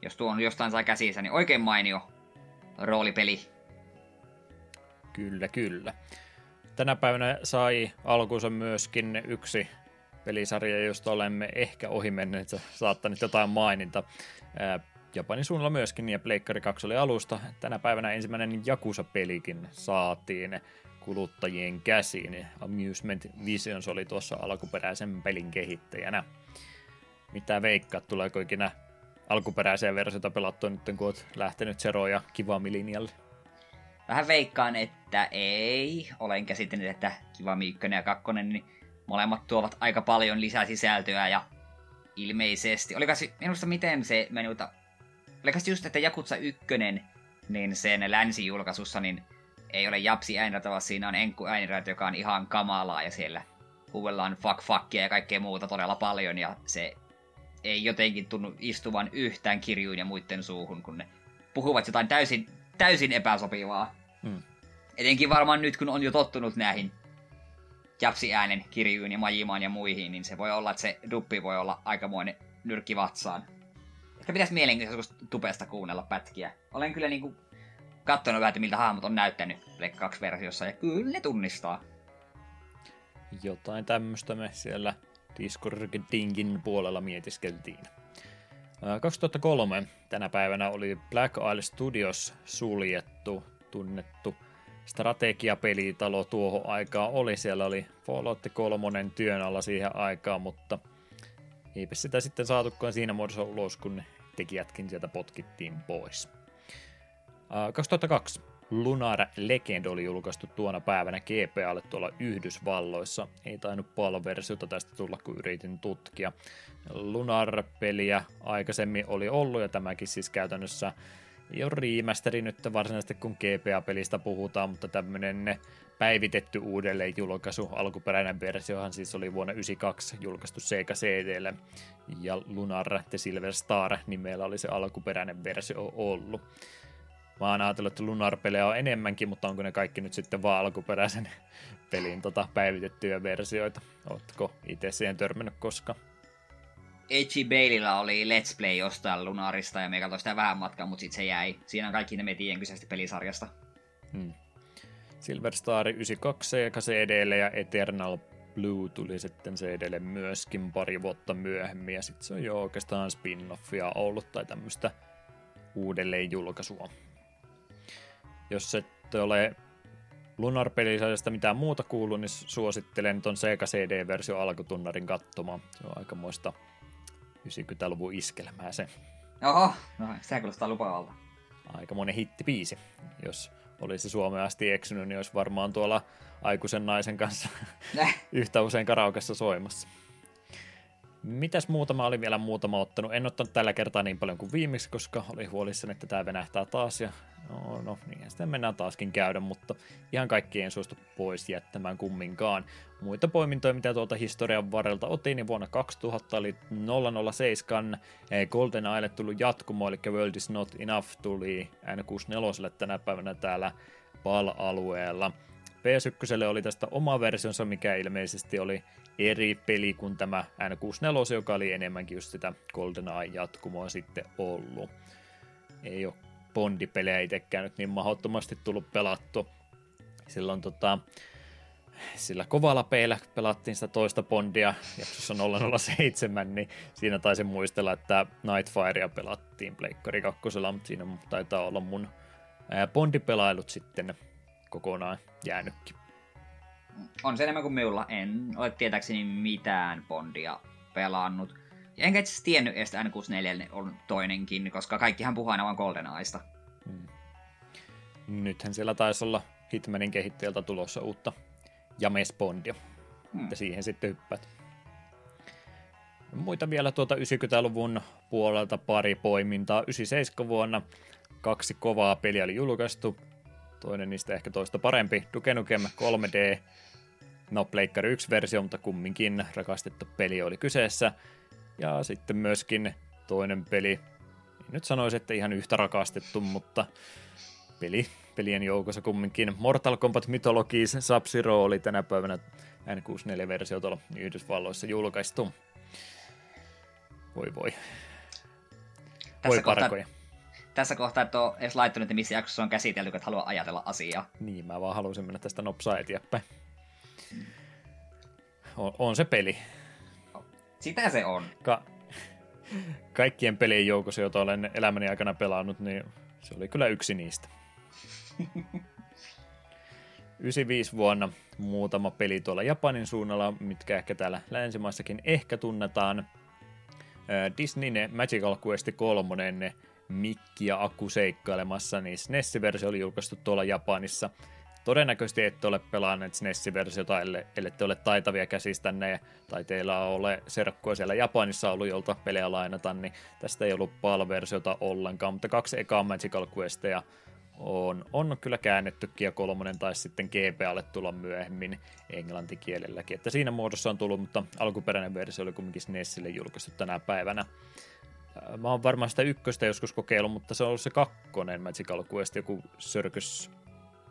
jos tuo on jostain sai käsissä, niin oikein mainio roolipeli. Kyllä, kyllä. Tänä päivänä sai alkuunsa myöskin yksi pelisarja, josta olemme ehkä ohi menneet, saattaneet jotain maininta. Japanin suunnalla myöskin, ja Pleikkari 2 oli alusta. Tänä päivänä ensimmäinen Jakusa-pelikin saatiin kuluttajien käsiin. Amusement Visions oli tuossa alkuperäisen pelin kehittäjänä. Mitä veikkaat, tuleeko ikinä alkuperäisiä versioita pelattua nyt, kun olet lähtenyt Zero ja Kivami linjalle? Vähän veikkaan, että ei. Olen käsittänyt, että Kivami 1 ja 2, niin molemmat tuovat aika paljon lisää sisältöä ja ilmeisesti. Oliko se, minusta miten se menuta... Oliko se just, että Jakutsa 1, niin sen länsijulkaisussa, niin ei ole japsi äänirata, vaan siinä on enkku äänirata, joka on ihan kamalaa ja siellä huudellaan fuck fuckia ja kaikkea muuta todella paljon ja se ei jotenkin tunnu istuvan yhtään kirjuin ja muiden suuhun, kun ne puhuvat jotain täysin, täysin epäsopivaa. Hmm. Etenkin varmaan nyt, kun on jo tottunut näihin japsi-äänen kirjuin ja majimaan ja muihin, niin se voi olla, että se duppi voi olla aikamoinen nyrkki vatsaan. Ehkä pitäisi mielenkiintoista tupesta kuunnella pätkiä. Olen kyllä niinku katsonut vähän, miltä hahmot on näyttänyt Black 2-versiossa, ja kyllä ne tunnistaa. Jotain tämmöistä me siellä Discordingin puolella mietiskeltiin. 2003 tänä päivänä oli Black Isle Studios suljettu, tunnettu strategiapelitalo tuohon aikaan oli. Siellä oli Fallout 3 työn alla siihen aikaan, mutta eipä sitä sitten saatukaan siinä muodossa ulos, kun tekijätkin sieltä potkittiin pois. 2002 Lunar Legend oli julkaistu tuona päivänä GPAlle tuolla Yhdysvalloissa. Ei tainnut paljon versiota tästä tulla, kun yritin tutkia. Lunar-peliä aikaisemmin oli ollut, ja tämäkin siis käytännössä ei ole remasteri nyt varsinaisesti, kun GPA-pelistä puhutaan, mutta tämmöinen päivitetty uudelleen julkaisu. Alkuperäinen versiohan siis oli vuonna 1992 julkaistu Sega CDlle, ja Lunar The Silver Star nimellä oli se alkuperäinen versio ollut. Mä oon ajatellut, että Lunar-pelejä on enemmänkin, mutta onko ne kaikki nyt sitten vaan alkuperäisen pelin tota, päivitettyjä versioita? Ootko itse siihen törmännyt koskaan? Edgy Baileylla oli Let's Play jostain Lunarista ja me katsoin sitä vähän matkaa, mutta sitten se jäi. Siinä on kaikki ne me tiedän kyseisestä pelisarjasta. Hmm. Silver Star 92 ja CDlle ja Eternal Blue tuli sitten CDlle myöskin pari vuotta myöhemmin ja sitten se on jo oikeastaan spin-offia ollut tai tämmöistä uudelleen julkaisua. Jos ette ole Lunar-pelisarjasta mitään muuta kuullut, niin suosittelen ton Sega CD-versio alkutunnarin katsomaan. Se on aikamoista 90-luvun iskelmää se. Oho, no se kuulostaa lupaavalta. Aikamoinen hittipiisi. Jos olisi Suomeen asti eksynyt, niin olisi varmaan tuolla aikuisen naisen kanssa yhtä usein karaukessa soimassa. Mitäs muutama oli vielä muutama ottanut? En ottanut tällä kertaa niin paljon kuin viimeksi, koska oli huolissani, että tämä venähtää taas ja No, no niin, sitten mennään taaskin käydä, mutta ihan kaikki en suostu pois jättämään kumminkaan. Muita poimintoja, mitä tuolta historian varrelta otin, niin vuonna 2000 oli 007 eh, Golden Isle tullut jatkumo, eli World is not enough tuli N64 tänä päivänä täällä PAL-alueella. PS1 oli tästä oma versionsa, mikä ilmeisesti oli eri peli kuin tämä N64, joka oli enemmänkin just sitä GoldenEye jatkumoa sitten ollut. Ei ole Bondipelejä itsekään nyt niin mahdottomasti tullut pelattu. Silloin tota, sillä kovalla peillä pelattiin sitä toista Bondia jaksossa 007, niin siinä taisin muistella, että Nightfirea pelattiin Pleikkari 2, mutta siinä taitaa olla mun Bondipelailut sitten kokonaan jäänytkin. On se enemmän kuin minulla. En ole tietääkseni mitään Bondia pelannut. Enkä itse tiennyt, että N64 on toinenkin, koska kaikkihan puhuu aina vain GoldenEyesta. Hmm. Nythän siellä taisi olla Hitmanin kehittäjältä tulossa uutta James Bondia. Hmm. Että siihen sitten hyppäät. Muita vielä tuota 90-luvun puolelta pari poimintaa. 97 vuonna kaksi kovaa peliä oli julkaistu. Toinen niistä ehkä toista parempi. Duke Nukem 3D. No, Pleikkari 1-versio, mutta kumminkin rakastettu peli oli kyseessä. Ja sitten myöskin toinen peli, nyt sanoisin, että ihan yhtä rakastettu, mutta peli, pelien joukossa kumminkin. Mortal Kombat Mythologies sub oli tänä päivänä N64-versio tuolla Yhdysvalloissa julkaistu. Voi voi. Voi parkoja. Kohtaa, tässä kohtaa että ole edes laittanut, että missä jaksossa on käsitelty, että haluaa ajatella asiaa. Niin, mä vaan halusin mennä tästä nopsaa eteenpäin. On, on se peli. Sitä se on. Ka- kaikkien pelien joukossa, joita olen elämäni aikana pelannut, niin se oli kyllä yksi niistä. 95 vuonna muutama peli tuolla Japanin suunnalla, mitkä ehkä täällä länsimaissakin ehkä tunnetaan. Disneyn Magical Quest 3 Mikki ja Aku seikkailemassa, niin SNES-versio oli julkaistu tuolla Japanissa. Todennäköisesti ette ole pelanneet SNES-versiota, ellette ole taitavia käsistänne tai teillä ole serkkua siellä Japanissa ollut, jolta pelejä lainata, niin tästä ei ollut PAL-versiota ollenkaan, mutta kaksi ekaa Magical Questia on, on kyllä käännettykin ja kolmonen taisi sitten GPAlle tulla myöhemmin englantikielelläkin. Että siinä muodossa on tullut, mutta alkuperäinen versio oli kuitenkin SNESille julkaistu tänä päivänä. Mä oon varmaan sitä ykköstä joskus kokeillut, mutta se on ollut se kakkonen Magical Quest, joku Circus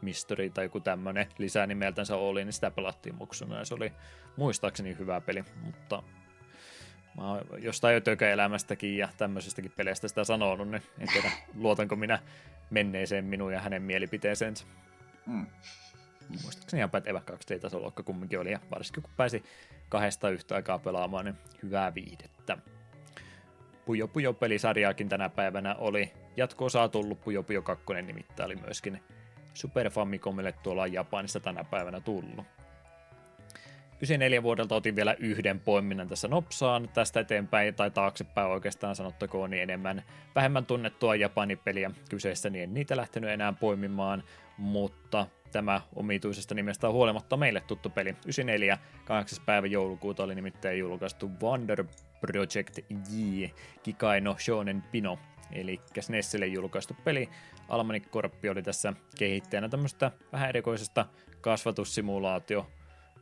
Mystery tai joku tämmönen lisänimeltänsä oli, niin sitä pelattiin muksuna ja se oli muistaakseni hyvä peli, mutta mä oon jostain elämästäkin ja tämmöisestäkin peleistä sitä sanonut, niin en tiedä, luotanko minä menneeseen minun ja hänen mielipiteeseensä. Mm. Muistaakseni ihan pätevä 2D-tasoluokka kumminkin oli, ja varsinkin kun pääsi kahdesta yhtä aikaa pelaamaan, niin hyvää viihdettä. Pujo Pujo pelisarjaakin tänä päivänä oli jatko-osaa tullut, Pujo Pujo 2 nimittäin oli myöskin Super Famicomille tuolla Japanissa tänä päivänä tullut. 94 vuodelta otin vielä yhden poiminnan tässä nopsaan tästä eteenpäin tai taaksepäin oikeastaan sanottakoon niin enemmän vähemmän tunnettua Japani-peliä kyseessä, niin en niitä lähtenyt enää poimimaan, mutta tämä omituisesta nimestä huolimatta meille tuttu peli. 94, 8. päivä joulukuuta oli nimittäin julkaistu Wonder Project J, Kikaino Shonen Pino, eli SNESille julkaistu peli. Almani Korppi oli tässä kehittäjänä tämmöistä vähän erikoisesta kasvatussimulaatio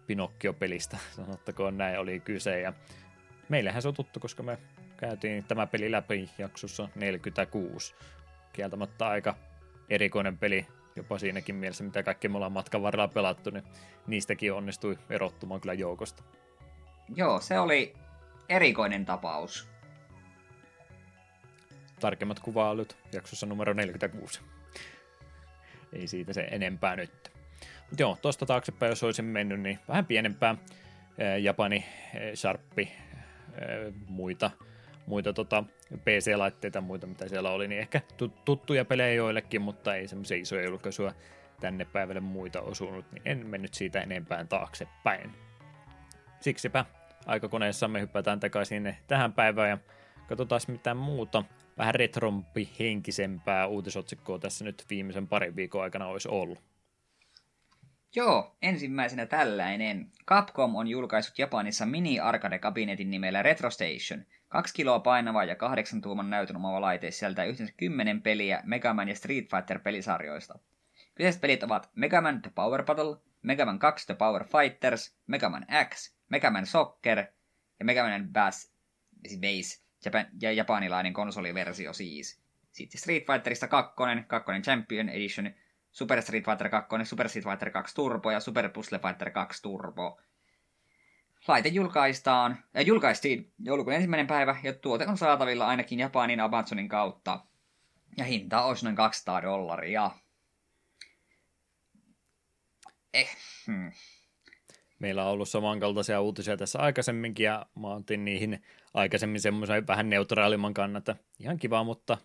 Pinokkio-pelistä, sanottakoon näin oli kyse. Ja meillähän se on tuttu, koska me käytiin tämä peli läpi jaksossa 46. Kieltämättä aika erikoinen peli, jopa siinäkin mielessä, mitä kaikki me ollaan matkan varrella pelattu, niin niistäkin onnistui erottumaan kyllä joukosta. Joo, se oli erikoinen tapaus. Tarkemmat kuvailut jaksossa numero 46. Ei siitä se enempää nyt joo, tuosta taaksepäin, jos olisin mennyt, niin vähän pienempää Japani, Sharppi, muita, muita tota PC-laitteita, muita mitä siellä oli, niin ehkä tuttuja pelejä joillekin, mutta ei semmoisia isoja julkaisuja tänne päivälle muita osunut, niin en mennyt siitä enempään taaksepäin. Siksipä aikakoneessamme hypätään takaisin tähän päivään ja katsotaan mitä muuta vähän retrompi henkisempää uutisotsikkoa tässä nyt viimeisen parin viikon aikana olisi ollut. Joo, ensimmäisenä tällainen. Capcom on julkaissut Japanissa mini-arcade-kabinetin nimellä Retro Station. Kaksi kiloa painava ja kahdeksan tuuman näytön omava laite sieltä yhteensä kymmenen peliä Mega Man ja Street Fighter pelisarjoista. Kyseiset pelit ovat Mega Man The Power Battle, Mega Man 2 The Power Fighters, Mega Man X, Mega Man Soccer ja Mega Man Bass, siis Base Ja japanilainen konsoliversio siis. Sitten Street Fighterista 2, 2 Champion Edition Super Street Fighter 2, Super Street Fighter 2 Turbo ja Super Puzzle Fighter 2 Turbo. Laite julkaistaan, äh, julkaistiin joulukuun ensimmäinen päivä ja tuote on saatavilla ainakin Japanin Amazonin kautta. Ja hinta olisi noin 200 dollaria. Eh, hmm. Meillä on ollut samankaltaisia uutisia tässä aikaisemminkin ja mä otin niihin aikaisemmin semmoisen vähän neutraalimman kannalta. Ihan kiva, mutta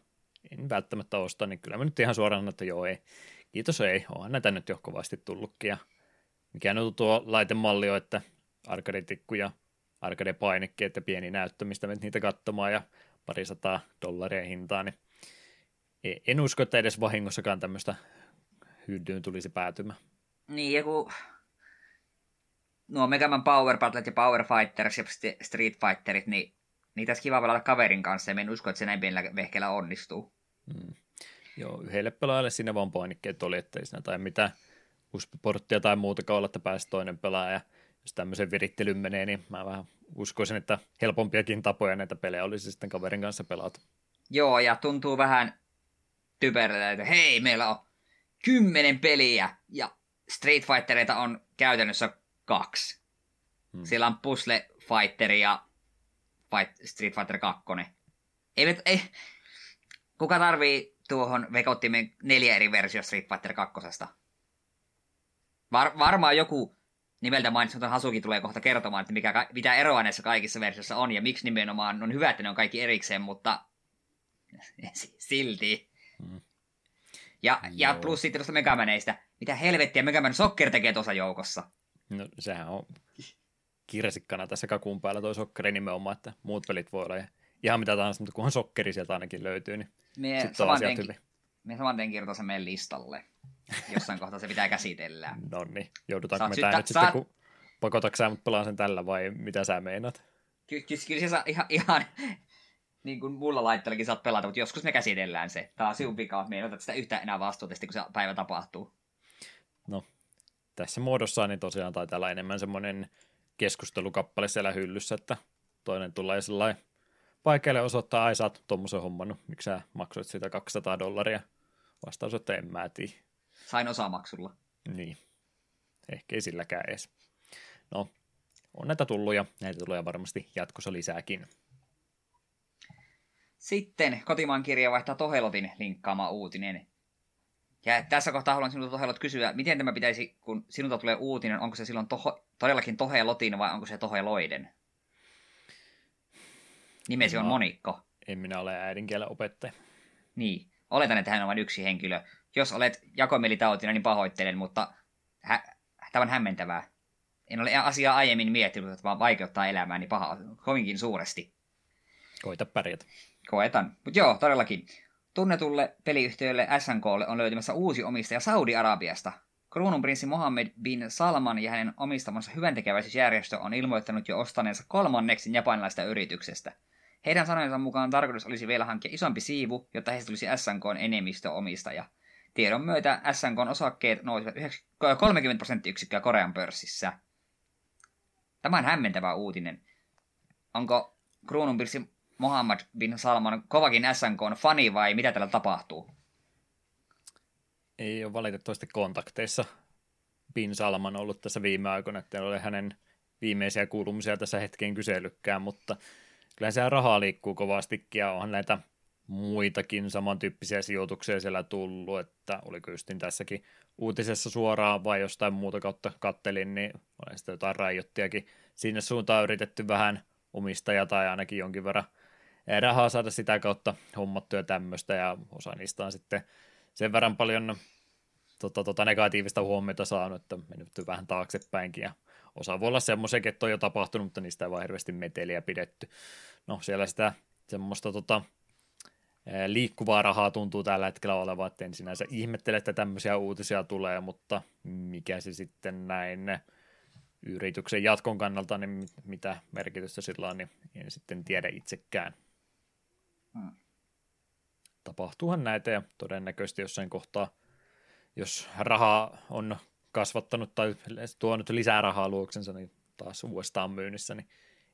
en välttämättä osta, niin kyllä mä nyt ihan suoraan että joo ei, kiitos ei, onhan näitä nyt jo kovasti tullutkin. Ja mikä nyt tuo laitemalli on, että arcade-tikku ja arcade-painikkeet ja pieni näyttö, mistä menet niitä katsomaan ja parisataa dollaria hintaa, niin e- en usko, että edes vahingossakaan tämmöistä hyydyyn tulisi päätymään. Niin, ja kun nuo Megaman Power Battlet ja Power Fighters ja Street Fighterit, niin niitä olisi kiva pelata kaverin kanssa, ja en usko, että se näin pienellä vehkeellä onnistuu. Hmm. Joo, yhdelle pelaajalle sinne vaan painikkeet oli, ettei siinä tai mitä USB-porttia tai muuta olla, että pääsi toinen pelaaja. Jos tämmöisen virittelyn menee, niin mä vähän uskoisin, että helpompiakin tapoja näitä pelejä olisi sitten kaverin kanssa pelata. Joo, ja tuntuu vähän typerältä, että hei, meillä on kymmenen peliä ja Street Fightereita on käytännössä kaksi. Hmm. Siellä on Puzzle Fighter ja Fight, Street Fighter 2. Ei, ei, kuka tarvii tuohon vekottimen neljä eri versio Street Fighter 2. Var, varmaan joku nimeltä mainitsematon Hasuki tulee kohta kertomaan, että mikä, mitä eroa näissä kaikissa versioissa on ja miksi nimenomaan on hyvä, että ne on kaikki erikseen, mutta silti. Hmm. Ja, ja plus sitten tuosta Megamaneista. Mitä helvettiä Megaman Soccer tekee tuossa joukossa? No sehän on kirsikkana tässä kakun päällä toi sokkeri nimenomaan, että muut pelit voi olla ihan mitä tahansa, mutta kunhan sokkeri sieltä ainakin löytyy, niin me saman tien, hyvin. Me saman tien kirjoitan sen meidän listalle. Jossain kohtaa se pitää käsitellä. no niin, joudutaanko me tää nyt saat... sitten, kun pakotatko sä mut pelaan sen tällä vai mitä sä meinat? Ky- ky- kyllä se saa ihan, ihan niin kuin mulla laittelekin saat pelata, mutta joskus me käsitellään se. Tää on sinun vika, me ei sitä yhtään enää vastuuta, kun se päivä tapahtuu. No, tässä muodossa niin tosiaan taitaa olla enemmän semmoinen keskustelukappale siellä hyllyssä, että toinen tulee sellainen paikalle osoittaa, ai sä oot tuommoisen hommannut, miksi sä maksoit sitä 200 dollaria? Vastaus, että en mä tiedä. Sain osamaksulla. Niin, ehkä ei silläkään edes. No, on näitä tullut ja näitä tulee varmasti jatkossa lisääkin. Sitten kotimaan kirja vaihtaa Tohelotin linkkaama uutinen. Ja tässä kohtaa haluan sinulta Tohelot kysyä, miten tämä pitäisi, kun sinulta tulee uutinen, onko se silloin toho, todellakin Tohelotin vai onko se Toheloiden? Nimesi no, on Monikko. En minä ole äidinkielen opettaja. Niin. Oletan, että hän on vain yksi henkilö. Jos olet jakomielitautina, niin pahoittelen, mutta hä- tämä on hämmentävää. En ole asiaa aiemmin miettinyt, että vaan vaikeuttaa elämääni paha, kovinkin suuresti. Koita pärjätä. Koetan. Mutta joo, todellakin. Tunnetulle peliyhtiölle SNKlle on löytymässä uusi omistaja Saudi-Arabiasta. Kruununprinssi Mohammed bin Salman ja hänen omistamansa hyväntekeväisyysjärjestö on ilmoittanut jo ostaneensa kolmanneksen japanilaista yrityksestä – heidän sanojensa mukaan tarkoitus olisi vielä hankkia isompi siivu, jotta heistä tulisi SNKn enemmistöomistaja. Tiedon myötä SNKn osakkeet nousivat 30 prosenttiyksikköä Korean pörssissä. Tämä on hämmentävä uutinen. Onko kruununpirssi Mohammed bin Salman kovakin SNKn fani vai mitä täällä tapahtuu? Ei ole valitettavasti kontakteissa Bin Salman ollut tässä viime aikoina, että ole hänen viimeisiä kuulumisia tässä hetkeen kyselykään, mutta kyllä se rahaa liikkuu kovastikin ja onhan näitä muitakin samantyyppisiä sijoituksia siellä tullut, että oliko justin tässäkin uutisessa suoraan vai jostain muuta kautta kattelin, niin olen sitten jotain rajoittiakin sinne suuntaan yritetty vähän omistaja tai ainakin jonkin verran rahaa saada sitä kautta hommattuja tämmöistä ja osa niistä on sitten sen verran paljon tota, tota negatiivista huomiota saanut, että mennyt vähän taaksepäinkin ja Osa voi olla semmoisiakin, että on jo tapahtunut, mutta niistä ei vaan hirveästi meteliä pidetty. No siellä sitä semmoista tota, liikkuvaa rahaa tuntuu tällä hetkellä olevan, että en sinänsä ihmettele, että tämmöisiä uutisia tulee, mutta mikä se sitten näin yrityksen jatkon kannalta, niin mitä merkitystä sillä on, niin en sitten tiedä itsekään. Hmm. Tapahtuuhan näitä ja todennäköisesti jossain kohtaa, jos rahaa on kasvattanut tai tuonut lisää rahaa luoksensa, niin taas uudestaan myynnissä, niin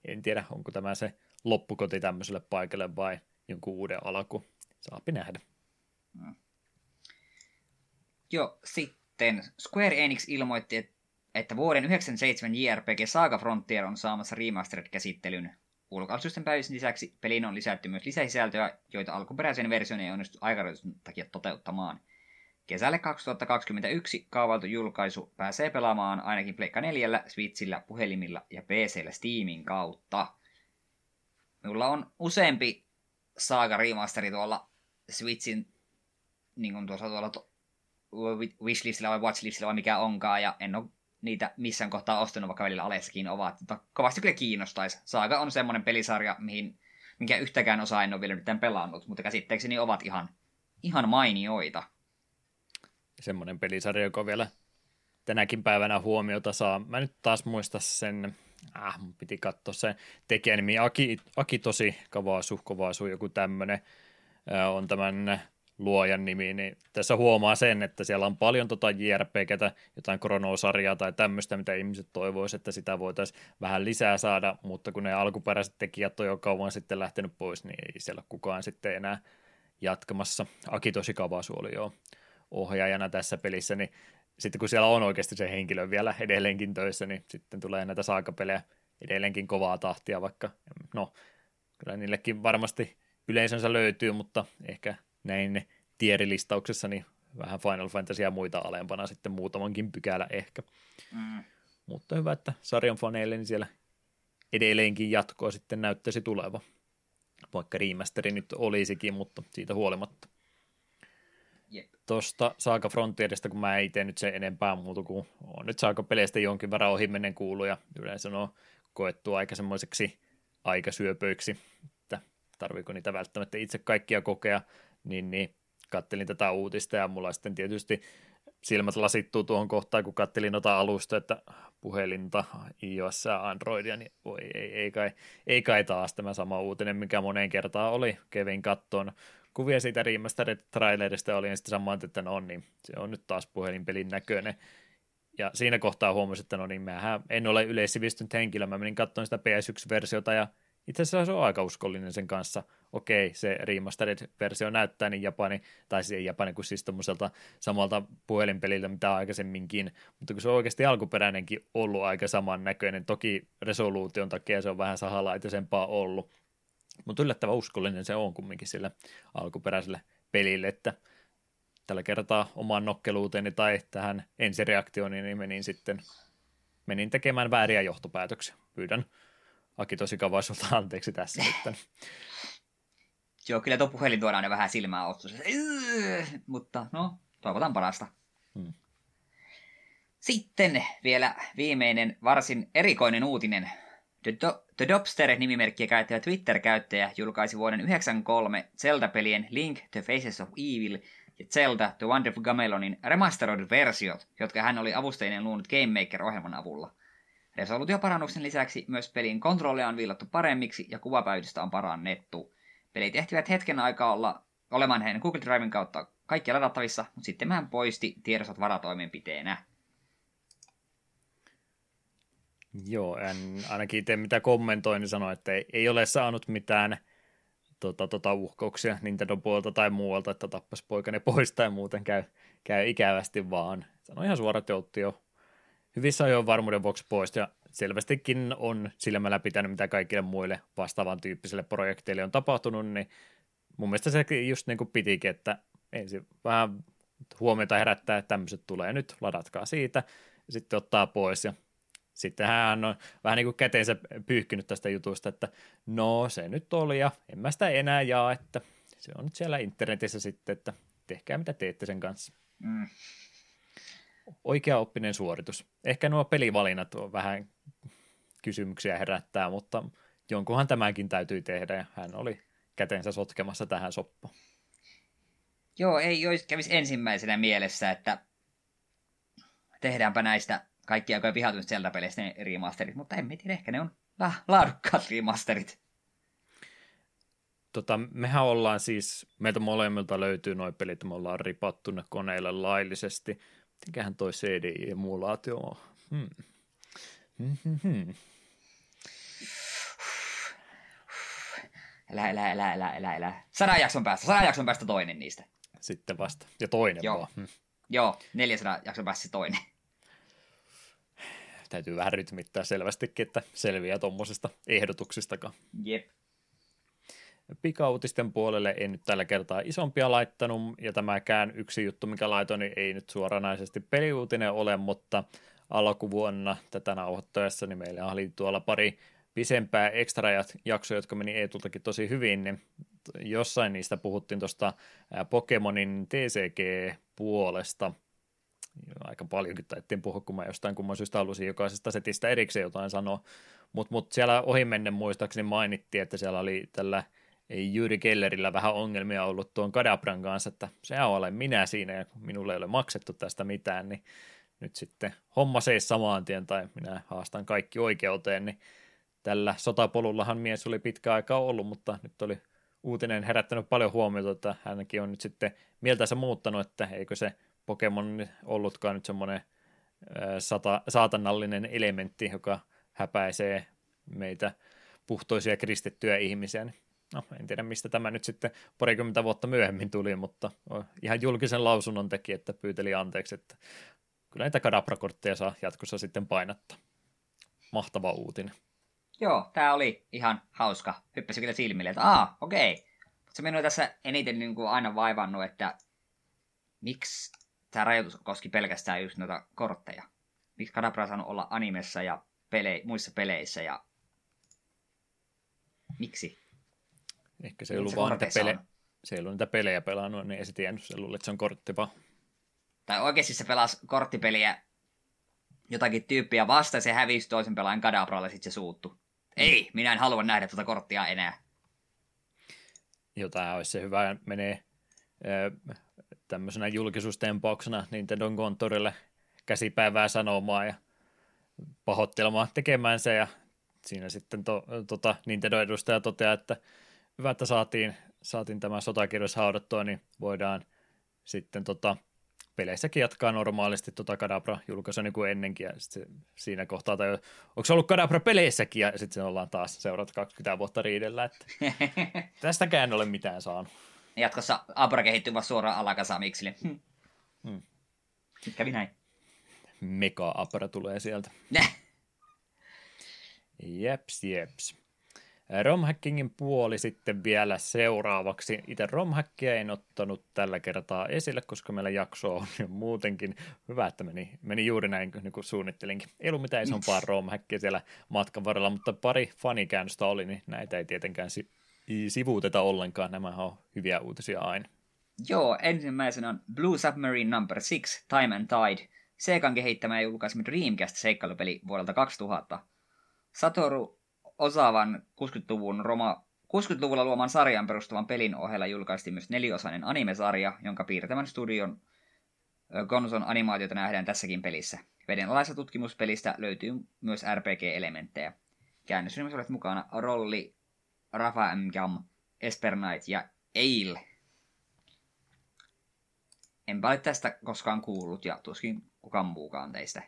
en tiedä, onko tämä se loppukoti tämmöiselle paikalle vai jonkun uuden alku. Saapi nähdä. Hmm. Joo, sitten Square Enix ilmoitti, että vuoden 97 JRPG Saga Frontier on saamassa remastered-käsittelyn. Ulkoasusten päivisen lisäksi peliin on lisätty myös lisäsisältöä, joita alkuperäisen version ei onnistu aikarajoituksen takia toteuttamaan – Kesälle 2021 kaavailtu julkaisu pääsee pelaamaan ainakin Pleikka 4, Switchillä, puhelimilla ja PCllä Steamin kautta. Minulla on useampi Saga remasteri tuolla Switchin niin kuin tuossa tuolla to, wishlistillä vai watchlistillä vai mikä onkaan, ja en ole niitä missään kohtaa ostanut, vaikka välillä alessakin ovat. Mutta kovasti kyllä kiinnostaisi. Saga on semmoinen pelisarja, mihin, minkä yhtäkään osa en ole vielä nyt pelannut, mutta käsitteekseni ovat ihan, ihan mainioita semmoinen pelisarja, joka vielä tänäkin päivänä huomiota saa. Mä nyt taas muista sen, äh, mun piti katsoa sen tekijän nimi, Aki, Aki tosi Kavaasu, Kovaasu, joku tämmönen äh, on tämän luojan nimi, niin tässä huomaa sen, että siellä on paljon tota JRPGtä, jotain kronosarjaa tai tämmöistä, mitä ihmiset toivoisivat, että sitä voitaisiin vähän lisää saada, mutta kun ne alkuperäiset tekijät on jo kauan sitten lähtenyt pois, niin ei siellä kukaan sitten enää jatkamassa. Aki tosi oli jo ohjaajana tässä pelissä, niin sitten kun siellä on oikeasti se henkilö vielä edelleenkin töissä, niin sitten tulee näitä saakapelejä edelleenkin kovaa tahtia, vaikka no, kyllä niillekin varmasti yleisönsä löytyy, mutta ehkä näin tierilistauksessa niin vähän Final Fantasy ja muita alempana sitten muutamankin pykälä ehkä. Mm. Mutta hyvä, että sarjan faneille niin siellä edelleenkin jatkoa sitten näyttäisi tuleva. Vaikka remasteri nyt olisikin, mutta siitä huolimatta. Tuosta Saaka Frontierista, kun mä en itse nyt sen enempää muuta kuin on nyt Saaka peleistä jonkin verran ohimennen kuulu ja yleensä on koettu aika semmoiseksi aikasyöpöiksi, että tarviiko niitä välttämättä itse kaikkia kokea, niin, niin kattelin tätä uutista ja mulla sitten tietysti silmät lasittuu tuohon kohtaan, kun kattelin noita alusta, että puhelinta, iOS ja Androidia, niin voi, ei, ei, kai, ei kai taas tämä sama uutinen, mikä moneen kertaan oli. Kevin kattoon kuvia siitä remastered trailerista oli sitten samaan, että no niin, se on nyt taas puhelinpelin näköinen. Ja siinä kohtaa huomasin, että no niin, mähän en ole yleissivistynyt henkilö, mä menin katsomaan sitä PS1-versiota ja itse asiassa se on aika uskollinen sen kanssa. Okei, se remastered-versio näyttää niin japani, tai siis japani kuin siis samalta puhelinpeliltä, mitä aikaisemminkin, mutta kun se on oikeasti alkuperäinenkin ollut aika samannäköinen, toki resoluution takia se on vähän sahalaitaisempaa ollut, mutta yllättävän uskollinen se on kumminkin sille alkuperäiselle pelille, että tällä kertaa omaan nokkeluuteeni tai tähän ensireaktiooni, niin menin sitten menin tekemään vääriä johtopäätöksiä. Pyydän Aki tosi kavaa sulta anteeksi tässä nyt. Joo, kyllä tuo puhelin tuodaan ne vähän silmää ottu. Mutta no, toivotan parasta. Hmm. Sitten vielä viimeinen varsin erikoinen uutinen. The, Do- The Dobster-nimimerkkiä käyttävä Twitter-käyttäjä julkaisi vuoden 1993 Zelda-pelien Link, The Faces of Evil ja Zelda, The Wonderful Gamelonin remasteroidut versiot, jotka hän oli avustajinen luonut Game Maker-ohjelman avulla – Resoluutioparannuksen lisäksi myös pelin kontrollia on viilattu paremmiksi ja kuvapäivitystä on parannettu. Pelit ehtivät hetken aikaa olla olemaan hänen Google Driven kautta kaikki ladattavissa, mutta sitten hän poisti tiedostot varatoimenpiteenä. Joo, en ainakin itse mitä kommentoin, niin sanoi, että ei, ei ole saanut mitään tota, tota, uhkauksia Nintendo puolta tai muualta, että tappas poikani pois tai muuten käy, käy ikävästi vaan. Sanoi ihan suorat joutti jo hyvissä ajoin varmuuden vuoksi pois ja selvästikin on silmällä pitänyt, mitä kaikille muille vastaavan tyyppisille projekteille on tapahtunut, niin mun mielestä se just niin kuin pitikin, että ensin vähän huomiota herättää, että tämmöiset tulee nyt, ladatkaa siitä, sitten ottaa pois, ja sitten hän on vähän niin kuin käteensä pyyhkinyt tästä jutusta, että no se nyt oli, ja en mä sitä enää jaa, että se on nyt siellä internetissä sitten, että tehkää mitä teette sen kanssa. Mm oikeaoppinen suoritus. Ehkä nuo pelivalinnat on vähän kysymyksiä herättää, mutta jonkunhan tämäkin täytyy tehdä ja hän oli kätensä sotkemassa tähän soppuun. Joo, ei olisi kävisi ensimmäisenä mielessä, että tehdäänpä näistä kaikkia aikojen vihatuista Zelda-peleistä ne remasterit, mutta en tiedä, ehkä ne on la- laadukkaat remasterit. Tota, mehän ollaan siis, meiltä molemmilta löytyy noin pelit, me ollaan ripattu ne koneille laillisesti, Mitenköhän toi CDI-emulaatio on? Hmm. Elä, elä, elä, elä, elä, elä. Sadan jakson päästä, sadan jakson päästä toinen niistä. Sitten vasta. Ja toinen Joo. vaan. Hmm. Joo, 400 jakson päästä toinen. Täytyy vähän rytmittää selvästikin, että selviää tuommoisesta ehdotuksistakaan. Jep. Pikautisten puolelle en nyt tällä kertaa isompia laittanut, ja tämäkään yksi juttu, mikä laitoin, niin ei nyt suoranaisesti peliuutinen ole, mutta alkuvuonna tätä nauhoittaessa, niin meillä oli tuolla pari pisempää extra jaksoja, jotka meni Eetultakin tosi hyvin, niin jossain niistä puhuttiin tuosta Pokemonin TCG-puolesta, aika paljonkin taittiin puhua, kun mä jostain kumman syystä halusin jokaisesta setistä erikseen jotain sanoa, mutta mut siellä ohimennen muistaakseni mainittiin, että siellä oli tällä ei Jyri Kellerillä vähän ongelmia ollut tuon Kadabran kanssa, että se olen minä siinä ja minulle ei ole maksettu tästä mitään, niin nyt sitten homma seis samaan tien tai minä haastan kaikki oikeuteen, niin tällä sotapolullahan mies oli pitkä aika ollut, mutta nyt oli uutinen herättänyt paljon huomiota, että hänkin on nyt sitten mieltänsä muuttanut, että eikö se Pokemon ollutkaan nyt semmoinen sata, saatanallinen elementti, joka häpäisee meitä puhtoisia kristettyjä ihmisiä, niin no en tiedä mistä tämä nyt sitten parikymmentä vuotta myöhemmin tuli, mutta ihan julkisen lausunnon teki, että pyyteli anteeksi, että kyllä niitä kadaprakortteja saa jatkossa sitten painattaa. Mahtava uutinen. Joo, tämä oli ihan hauska. Hyppäsi kyllä silmille, että aa, okei. Okay. Se minua tässä eniten niin kuin aina vaivannut, että miksi tämä rajoitus koski pelkästään just noita kortteja. Miksi Kadabra on saanut olla animessa ja pele- muissa peleissä ja miksi? Ehkä se ei niin ollut vaan niitä pele- se ei ollut niitä pelejä pelannut, niin ei se tiennyt, se luuli, että se on korttipa. Tai oikeasti se pelasi korttipeliä jotakin tyyppiä vasta, ja se hävisi toisen pelaajan Kadabralle, sitten se suuttu. Ei, minä en halua nähdä tuota korttia enää. Jotain olisi se hyvä, menee ö, tämmöisenä julkisuustempauksena Nintendon konttorille käsipäivää sanomaan ja pahoittelemaan tekemänsä ja siinä sitten to, tota, Nintendo edustaja toteaa, että hyvä, että saatiin, saatiin tämä sotakirjoissa haudattua, niin voidaan sitten tota, peleissäkin jatkaa normaalisti tota Kadabra julkaisua niin kuin ennenkin, ja sitten siinä kohtaa, tai onko se ollut Kadabra peleissäkin, ja sitten ollaan taas seurata 20 vuotta riidellä, että tästäkään ei ole mitään saanut. Jatkossa Abra kehittyy suoraan alakasamiksille. Hm. Hmm. Kävi näin. Mega Abra tulee sieltä. jeps, jeps. Romhackingin puoli sitten vielä seuraavaksi. Itse romhackia en ottanut tällä kertaa esille, koska meillä jakso on jo muutenkin hyvä, että meni, meni juuri näin niin kuin suunnittelinkin. Ei ollut mitään isompaa romhackia siellä matkan varrella, mutta pari fanikäännöstä oli, niin näitä ei tietenkään si- sivuuteta ollenkaan. Nämä on hyviä uutisia aina. Joo, ensimmäisenä on Blue Submarine Number 6, Time and Tide. Segan kehittämä ja julkaisema Dreamcast-seikkailupeli vuodelta 2000. Satoru osaavan 60-luvun Roma 60-luvulla luoman sarjan perustuvan pelin ohella julkaistiin myös neliosainen animesarja, jonka piirtämän studion Gonzon animaatiota nähdään tässäkin pelissä. Vedenalaisesta tutkimuspelistä löytyy myös RPG-elementtejä. Käännösryhmässä olet mukana Rolli, Rafa M. Gam, Esper Knight ja Eil. Enpä ole tästä koskaan kuullut ja tuskin kukaan muukaan teistä.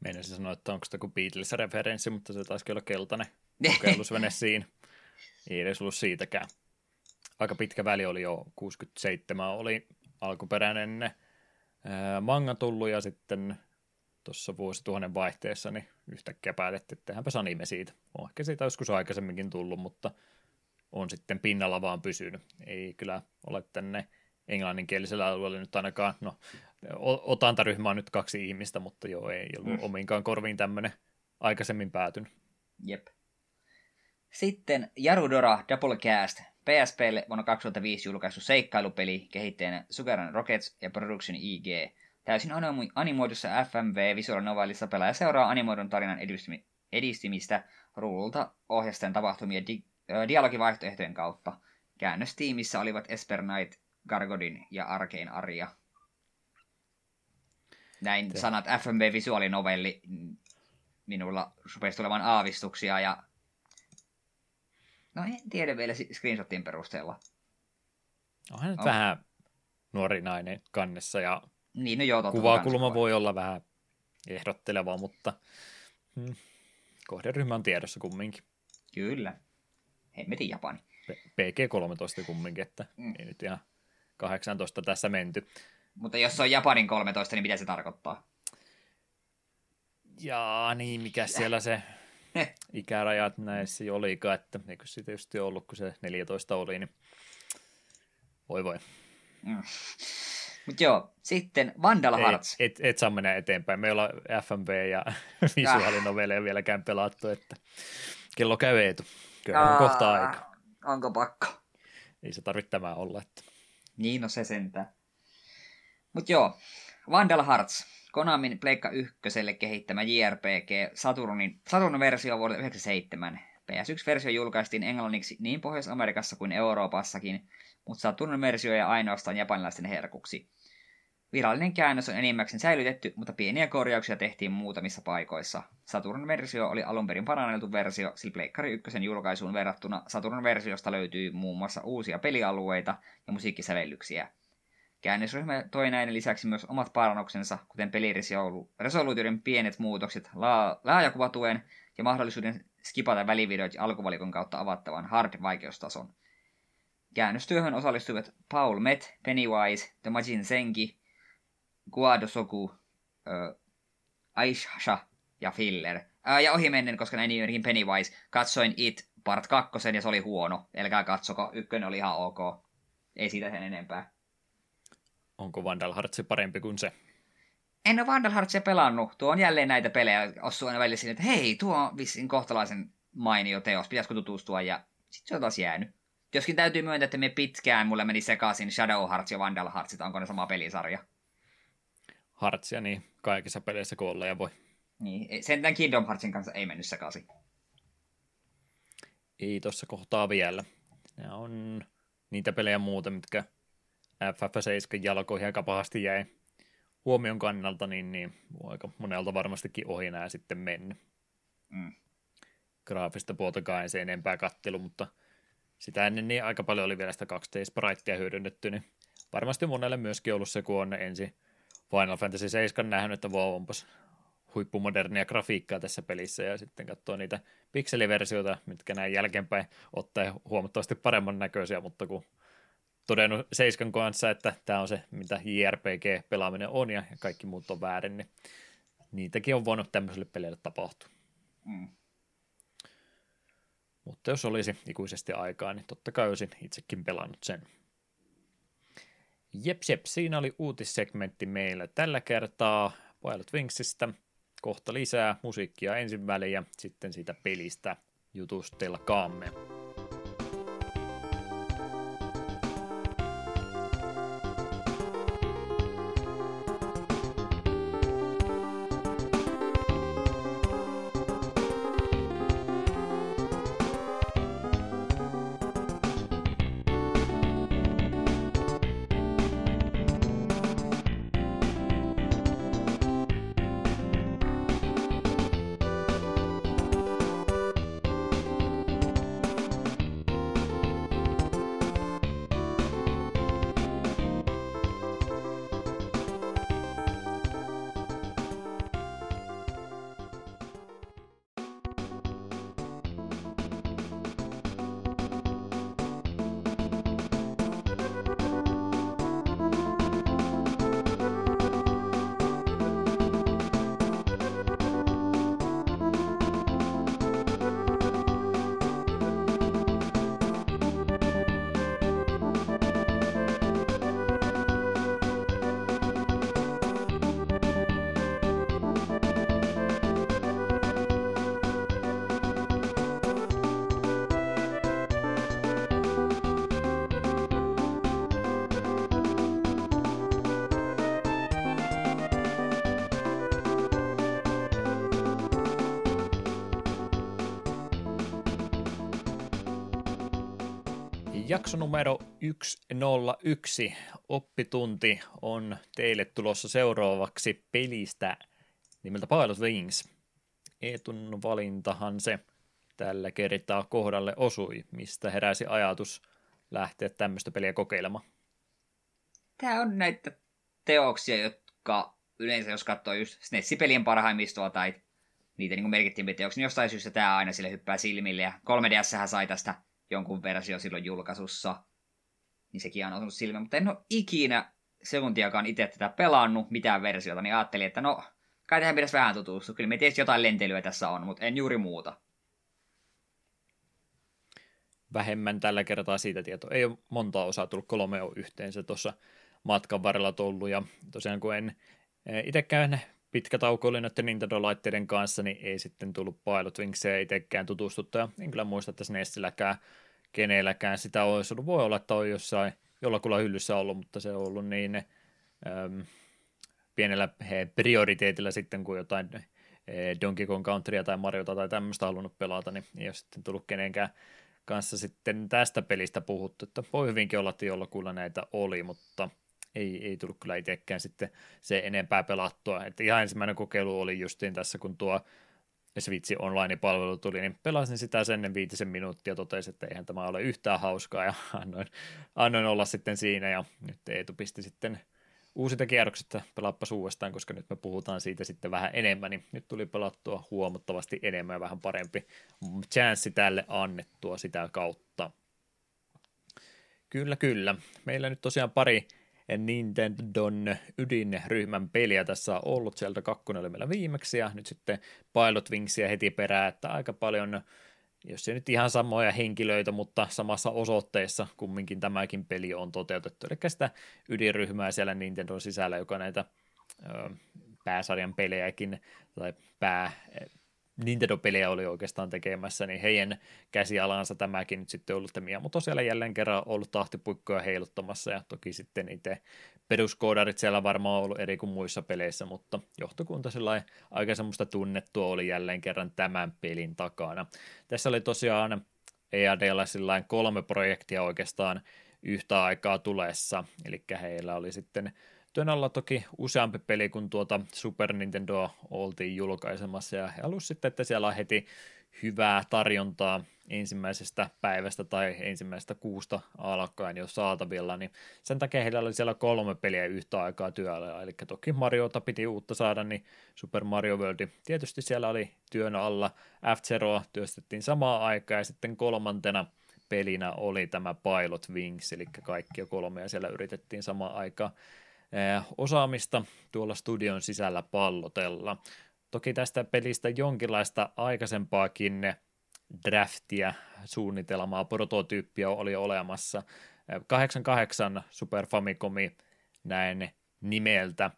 Meinasin sanoa, että onko tämä Beatles-referenssi, mutta se taisi olla keltainen kokeillusvene siinä. Ei edes ollut siitäkään. Aika pitkä väli oli jo, 67 oli alkuperäinen ää, manga tullut ja sitten tuossa vuosituhannen vaihteessa niin yhtäkkiä päätettiin, että tehdäänpäs anime siitä. On ehkä siitä joskus aikaisemminkin tullut, mutta on sitten pinnalla vaan pysynyt. Ei kyllä ole tänne englanninkielisellä alueella nyt ainakaan, no otantaryhmä on nyt kaksi ihmistä, mutta joo, ei ollut mm. omiinkaan korviin tämmöinen aikaisemmin päätynyt. Jep. Sitten Jarudora Doublecast, PSPlle vuonna 2005 julkaistu seikkailupeli kehittäjänä Sugaran Rockets ja Production IG. Täysin animoidussa FMV Visual Novelissa pelaaja seuraa animoidun tarinan edistymistä ruululta ohjasten tapahtumia di- dialogivaihtoehtojen kautta. Käännöstiimissä olivat Esper Knight, Gargodin ja Arkein Arja. Näin Te. sanat FMV visuaalinovelli minulla rupesi tulemaan aavistuksia ja no en tiedä vielä screenshotin perusteella. Onhan nyt on. vähän nuori nainen kannessa ja niin, no joo, kuvakulma voi olla vähän ehdotteleva, mutta hmm, kohderyhmä on tiedossa kumminkin. Kyllä. Hemmetin Japani. PG-13 kumminkin, että mm. ei nyt ihan 18 tässä menty. Mutta jos se on Japanin 13, niin mitä se tarkoittaa? Jaa, niin, mikä siellä se ikärajat näissä olikaan, että eikö se tietysti ollut, kun se 14 oli, niin voi voi. Mm. Mutta joo, sitten Vandal Hearts. Et, et, et saa mennä eteenpäin. Me ollaan FMV ja visuaalinoveleja vieläkään pelattu, että kello käy etu. Kyllä on kohta aika. Onko pakko? Ei se tarvitse tämä olla. Että... Niin, no se sentään. Mut joo, Vandal Hearts, Konamin Pleikka ykköselle kehittämä JRPG Saturnin, Saturnin versio vuodelta 1997. PS1-versio julkaistiin englanniksi niin Pohjois-Amerikassa kuin Euroopassakin, mutta Saturnin versio ei ainoastaan japanilaisten herkuksi. Virallinen käännös on enimmäkseen säilytetty, mutta pieniä korjauksia tehtiin muutamissa paikoissa. Saturn versio oli alun perin paranneltu versio, sillä Pleikkari 1 julkaisuun verrattuna Saturn versiosta löytyy muun muassa uusia pelialueita ja musiikkisävellyksiä. Käännösryhmä toi näiden lisäksi myös omat parannuksensa, kuten peliresoluutioiden pienet muutokset, laajakuvatuen ja mahdollisuuden skipata välivideot alkuvalikon kautta avattavan hard-vaikeustason. Käännöstyöhön osallistuivat Paul Met, Pennywise, The Majin Senki, Guadosoku, äh, Aisha ja Filler. Äh, ja ohimennen, koska näin nimimerkin Pennywise, katsoin It Part 2 ja se oli huono. Elkää katsoko, ykkönen oli ihan ok. Ei siitä sen enempää. Onko Vandal Hearts parempi kuin se? En ole Vandal Heartsia pelannut. Tuo on jälleen näitä pelejä, osuu aina välillä sinne, että hei, tuo on vissiin kohtalaisen mainio teos, pitäisikö tutustua, ja sitten se on taas jäänyt. Joskin täytyy myöntää, että me pitkään mulle meni sekaisin Shadow Hearts ja Vandal Hearts, onko ne sama pelisarja. Heartsia niin kaikissa peleissä kun olla ja voi. Niin, sentään Kingdom Heartsin kanssa ei mennyt sekaisin. Ei tuossa kohtaa vielä. Nämä on niitä pelejä muuta, mitkä FF7 jalkoihin aika pahasti jäi huomion kannalta, niin, niin aika monelta varmastikin ohi nämä sitten mennyt. Mm. Graafista puolta se enempää kattelu, mutta sitä ennen niin aika paljon oli vielä sitä 2D-spraittia hyödynnetty, niin varmasti monelle myöskin ollut se, kun on ensin Final Fantasy 7 nähnyt, että wow, onpas huippumodernia grafiikkaa tässä pelissä ja sitten katsoo niitä pikseliversioita, mitkä näin jälkeenpäin ottaa huomattavasti paremman näköisiä, mutta kun todennut Seiskan kanssa, että tämä on se, mitä JRPG-pelaaminen on ja kaikki muut on väärin, niin niitäkin on voinut tämmöiselle pelille tapahtua. Mm. Mutta jos olisi ikuisesti aikaa, niin totta kai olisin itsekin pelannut sen. Jep, jep, siinä oli uutissegmentti meillä tällä kertaa Pilot Wingsista. Kohta lisää musiikkia ensin väliä, sitten siitä pelistä jutustelkaamme. Jakso numero 101 oppitunti on teille tulossa seuraavaksi pelistä nimeltä Pilot Wings. Eetun valintahan se tällä kertaa kohdalle osui, mistä heräsi ajatus lähteä tämmöistä peliä kokeilemaan. Tämä on näitä teoksia, jotka yleensä jos katsoo just SNES-pelien parhaimmistoa tai niitä niin merkittiin teoksia, niin jostain syystä tämä aina sille hyppää silmille. Ja 3DS sai tästä versio silloin julkaisussa, niin sekin on osunut silmään. Mutta en ole ikinä sekuntiakaan itse tätä pelannut, mitään versiota, niin ajattelin, että no, kai tähän pitäisi vähän tutustua. Kyllä me tietysti jotain lentelyä tässä on, mutta en juuri muuta. Vähemmän tällä kertaa siitä tietoa. Ei ole monta osaa tullut, kolme yhteensä tuossa matkan varrella tullut, ja tosiaan kun en e, itsekään pitkä tauko oli näiden Nintendo-laitteiden kanssa, niin ei sitten tullut Pilot Wingsia itsekään tutustuttu, ja en kyllä muista, että SNESilläkään kenelläkään sitä olisi ollut. Voi olla, että on jossain jollakulla hyllyssä ollut, mutta se on ollut niin äm, pienellä he, prioriteetilla sitten, kun jotain he, Donkey Kong Countrya tai Mariota tai tämmöistä halunnut pelata, niin ei ole sitten tullut kenenkään kanssa sitten tästä pelistä puhuttu, että voi hyvinkin olla, että jollakulla näitä oli, mutta ei, ei tullut kyllä itsekään sitten se enempää pelattua. Että ihan ensimmäinen kokeilu oli justiin tässä, kun tuo Switch online-palvelu tuli, niin pelasin sitä sen viitisen minuuttia, totesin, että eihän tämä ole yhtään hauskaa, ja annoin, annoin olla sitten siinä, ja nyt Eetu pisti sitten uusinta kierrokset, pelaappas uudestaan, koska nyt me puhutaan siitä sitten vähän enemmän, niin nyt tuli pelattua huomattavasti enemmän ja vähän parempi chanssi tälle annettua sitä kautta. Kyllä, kyllä. Meillä nyt tosiaan pari Nintendon ydinryhmän peliä tässä on ollut. Sieltä kakkonen oli meillä viimeksi ja nyt sitten Pilot Wingsia heti perään, että aika paljon, jos ei nyt ihan samoja henkilöitä, mutta samassa osoitteessa kumminkin tämäkin peli on toteutettu. Eli sitä ydinryhmää siellä Nintendon sisällä, joka näitä ö, pääsarjan pelejäkin tai pää Nintendo-pelejä oli oikeastaan tekemässä, niin heidän käsialansa tämäkin nyt sitten ollut, että Miyamoto siellä jälleen kerran ollut tahtipuikkoja heiluttamassa, ja toki sitten itse peruskoodarit siellä varmaan ollut eri kuin muissa peleissä, mutta johtokunta sellainen aika semmoista tunnettua oli jälleen kerran tämän pelin takana. Tässä oli tosiaan EADlla kolme projektia oikeastaan yhtä aikaa tulessa, eli heillä oli sitten työn alla toki useampi peli, kun tuota Super Nintendo oltiin julkaisemassa, ja he halusivat sitten, että siellä on heti hyvää tarjontaa ensimmäisestä päivästä tai ensimmäisestä kuusta alkaen jo saatavilla, niin sen takia heillä oli siellä kolme peliä yhtä aikaa työllä, eli toki Mariota piti uutta saada, niin Super Mario World tietysti siellä oli työn alla, f työstettiin samaa aikaa, ja sitten kolmantena pelinä oli tämä Pilot Wings, eli kaikki kolme, ja siellä yritettiin samaan aikaan osaamista tuolla studion sisällä pallotella. Toki tästä pelistä jonkinlaista aikaisempaakin draftia, suunnitelmaa, prototyyppiä oli olemassa. 88 Super Famicomi näin nimeltä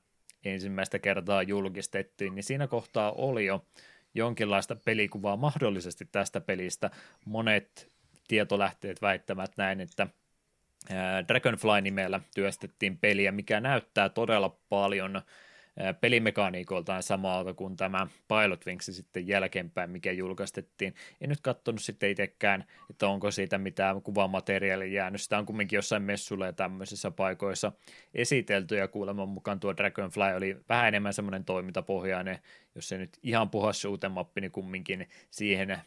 ensimmäistä kertaa julkistettiin, niin siinä kohtaa oli jo jonkinlaista pelikuvaa mahdollisesti tästä pelistä. Monet tietolähteet väittävät näin, että Dragonfly-nimellä työstettiin peliä, mikä näyttää todella paljon pelimekaniikoiltaan samalta kuin tämä Pilot Wings sitten jälkeenpäin, mikä julkaistettiin. En nyt katsonut sitten itsekään, että onko siitä mitään kuvamateriaalia jäänyt. Sitä on kumminkin jossain messuilla ja tämmöisissä paikoissa esitelty, ja kuuleman mukaan tuo Dragonfly oli vähän enemmän semmoinen toimintapohjainen, jos se nyt ihan puhas mappi, niin kumminkin siihen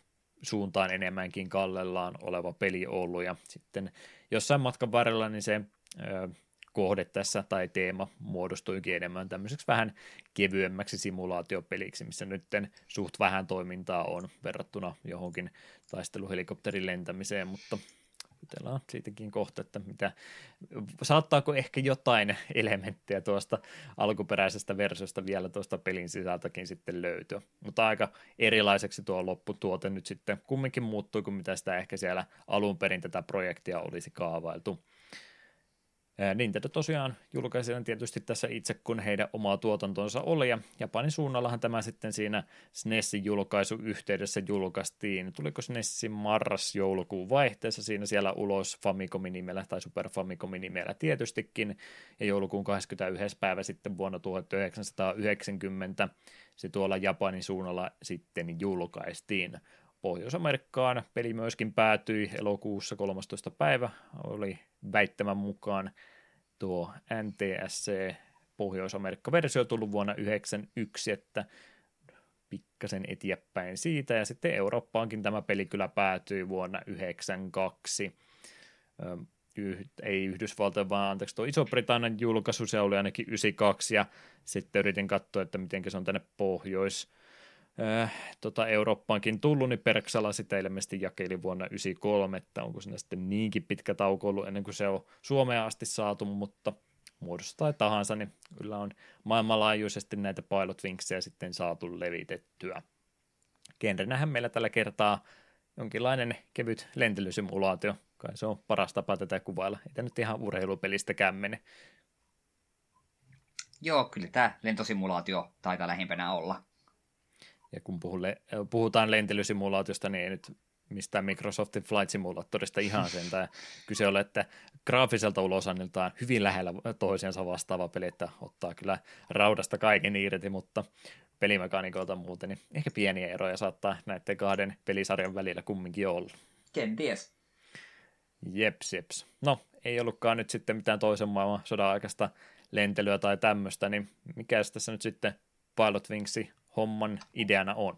suuntaan enemmänkin kallellaan oleva peli ollut, ja sitten jossain matkan varrella niin se ö, kohde tässä tai teema muodostuikin enemmän tämmöiseksi vähän kevyemmäksi simulaatiopeliksi, missä nyt suht vähän toimintaa on verrattuna johonkin taisteluhelikopterin lentämiseen, mutta jutellaan siitäkin kohta, että mitä, saattaako ehkä jotain elementtejä tuosta alkuperäisestä versiosta vielä tuosta pelin sisältäkin sitten löytyä. Mutta aika erilaiseksi tuo lopputuote nyt sitten kumminkin muuttui kuin mitä sitä ehkä siellä alun perin tätä projektia olisi kaavailtu. Nintendo tosiaan julkaisi tietysti tässä itse, kun heidän omaa tuotantonsa oli, ja Japanin suunnallahan tämä sitten siinä SNESin julkaisu yhteydessä julkaistiin. Tuliko SNESin marras-joulukuun vaihteessa siinä siellä ulos Famicomin nimellä tai Super Famicomin nimellä tietystikin, ja joulukuun 21. päivä sitten vuonna 1990 se tuolla Japanin suunnalla sitten julkaistiin. Pohjois-Amerikkaan peli myöskin päätyi elokuussa 13. päivä, oli väittämän mukaan tuo NTSC Pohjois-Amerikka-versio tullut vuonna 1991, että pikkasen eteenpäin siitä, ja sitten Eurooppaankin tämä peli kyllä päätyi vuonna 1992. Yh, ei Yhdysvaltojen, vaan anteeksi, tuo Iso-Britannian julkaisu, se oli ainakin 92, ja sitten yritin katsoa, että miten se on tänne Pohjois- äh, tota Eurooppaankin tullut, niin Perksala sitä ilmeisesti jakeli vuonna 1993, että onko siinä sitten niinkin pitkä tauko ollut ennen kuin se on Suomeen asti saatu, mutta muodossa tai tahansa, niin kyllä on maailmanlaajuisesti näitä Pilot Wingsia sitten saatu levitettyä. Genrenähän meillä tällä kertaa jonkinlainen kevyt lentelysimulaatio, kai se on paras tapa tätä kuvailla. Ei nyt ihan urheilupelistäkään mene. Joo, kyllä tämä lentosimulaatio taitaa lähimpänä olla. Ja kun puhutaan lentelysimulaatiosta, niin ei nyt mistään Microsoftin Flight Simulatorista ihan sen. Tai kyse ole, että graafiselta ulosanniltaan hyvin lähellä toisiansa vastaava peli, että ottaa kyllä raudasta kaiken irti, mutta pelimekanikolta muuten, niin ehkä pieniä eroja saattaa näiden kahden pelisarjan välillä kumminkin olla. Kenties. Jeps, jeps. No, ei ollutkaan nyt sitten mitään toisen maailman sodan aikaista lentelyä tai tämmöistä, niin mikä tässä nyt sitten Pilot Wingsi homman ideana on?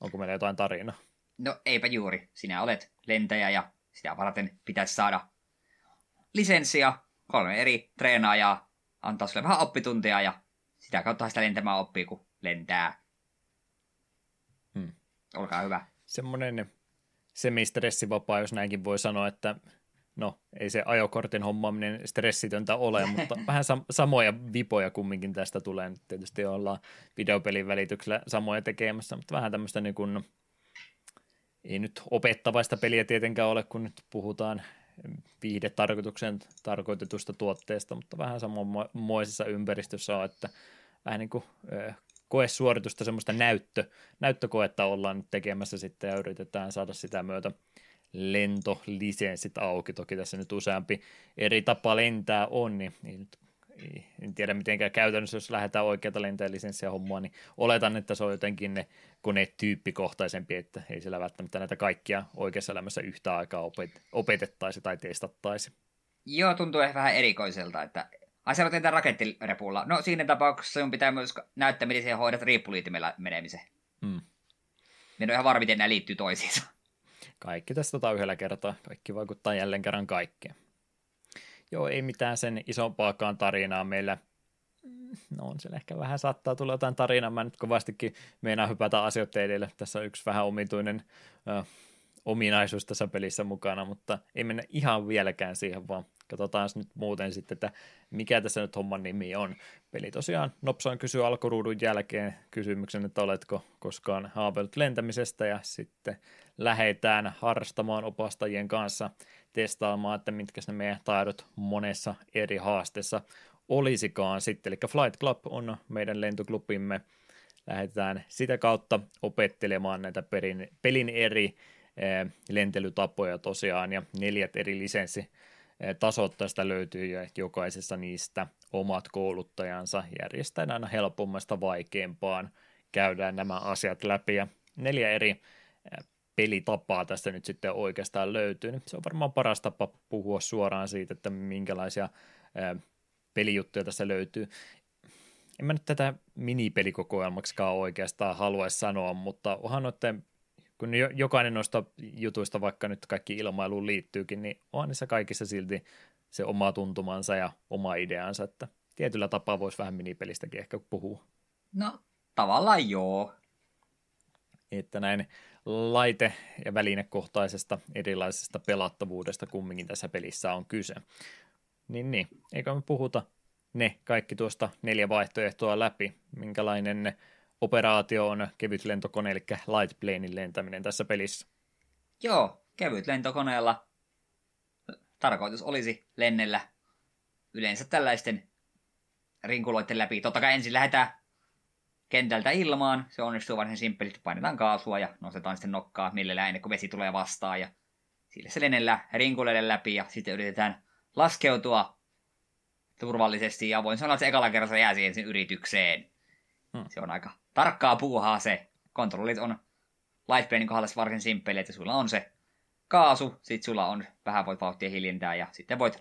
Onko meillä jotain tarinaa? No eipä juuri. Sinä olet lentäjä ja sitä varten pitäisi saada lisenssia, kolme eri treenaajaa, antaa sulle vähän oppituntia ja sitä kautta sitä lentämään oppii, kun lentää. Hmm. Olkaa hyvä. Semmoinen semistressivapaa, jos näinkin voi sanoa, että no ei se ajokortin hommaaminen stressitöntä ole, mutta vähän sam- samoja vipoja kumminkin tästä tulee. Nyt tietysti ollaan videopelin välityksellä samoja tekemässä, mutta vähän tämmöistä niin kuin, ei nyt opettavaista peliä tietenkään ole, kun nyt puhutaan viihdetarkoituksen tarkoitetusta tuotteesta, mutta vähän samanmoisessa ympäristössä on, että vähän niin kuin koesuoritusta, semmoista näyttö, näyttökoetta ollaan nyt tekemässä sitten ja yritetään saada sitä myötä lentolisenssit auki. Toki tässä nyt useampi eri tapa lentää on, niin, niin en tiedä mitenkään käytännössä, jos lähdetään oikeata lentäjälisenssiä hommaa, niin oletan, että se on jotenkin ne koneet tyyppikohtaisempi, että ei siellä välttämättä näitä kaikkia oikeassa elämässä yhtä aikaa opet- opetettaisi tai testattaisi. Joo, tuntuu ehkä vähän erikoiselta, että ai sä tehdään rakettirepulla. No siinä tapauksessa sinun pitää myös näyttää, miten siihen hoidat riippuliitimellä menemisen. Hmm. Ne on ihan varma, miten nämä liittyy toisiinsa. Kaikki tästä tota yhdellä kertaa. Kaikki vaikuttaa jälleen kerran kaikkeen. Joo, ei mitään sen isompaakaan tarinaa meillä. No on siellä ehkä vähän saattaa tulla jotain tarinaa. Mä nyt kovastikin meinaan hypätä asioiden edelle. Tässä on yksi vähän omituinen ö, ominaisuus tässä pelissä mukana, mutta ei mennä ihan vieläkään siihen, vaan katsotaan nyt muuten sitten, että mikä tässä nyt homman nimi on. Peli tosiaan nopsaan kysyy alkuruudun jälkeen kysymyksen, että oletko koskaan haaveillut lentämisestä ja sitten lähdetään harrastamaan opastajien kanssa testaamaan, että mitkä ne meidän taidot monessa eri haasteessa olisikaan sitten. Eli Flight Club on meidän lentoklubimme. Lähdetään sitä kautta opettelemaan näitä pelin, pelin eri eh, lentelytapoja tosiaan ja neljät eri lisenssi tasot tästä löytyy ja jokaisessa niistä omat kouluttajansa järjestäen aina helpommasta vaikeampaan käydään nämä asiat läpi ja neljä eri pelitapaa tästä nyt sitten oikeastaan löytyy, niin se on varmaan paras tapa puhua suoraan siitä, että minkälaisia pelijuttuja tässä löytyy. En mä nyt tätä minipelikokoelmaksikaan oikeastaan halua sanoa, mutta onhan noiden, kun jokainen noista jutuista, vaikka nyt kaikki ilmailuun liittyykin, niin onhan niissä kaikissa silti se oma tuntumansa ja oma ideansa, että tietyllä tapaa voisi vähän minipelistäkin ehkä puhua. No, tavallaan joo. Että näin laite- ja välinekohtaisesta erilaisesta pelattavuudesta kumminkin tässä pelissä on kyse. Niin, niin. Eikö me puhuta ne kaikki tuosta neljä vaihtoehtoa läpi? Minkälainen operaatio on kevyt lentokone, eli light planein lentäminen tässä pelissä? Joo, kevyt lentokoneella tarkoitus olisi lennellä yleensä tällaisten rinkuloiden läpi. Totta kai ensin lähdetään kentältä ilmaan. Se onnistuu varsin simppelisti. Painetaan kaasua ja nostetaan sitten nokkaa millä ennen kuin vesi tulee vastaan. Ja sille se lennellä rinkuleille läpi ja sitten yritetään laskeutua turvallisesti. Ja voin sanoa, että se ekalla kerralla jää siihen sen yritykseen. Hmm. Se on aika tarkkaa puuhaa se. Kontrollit on Lightplanein kohdalla varsin simppeli, että sulla on se kaasu, sitten sulla on vähän voit vauhtia hiljentää ja sitten voit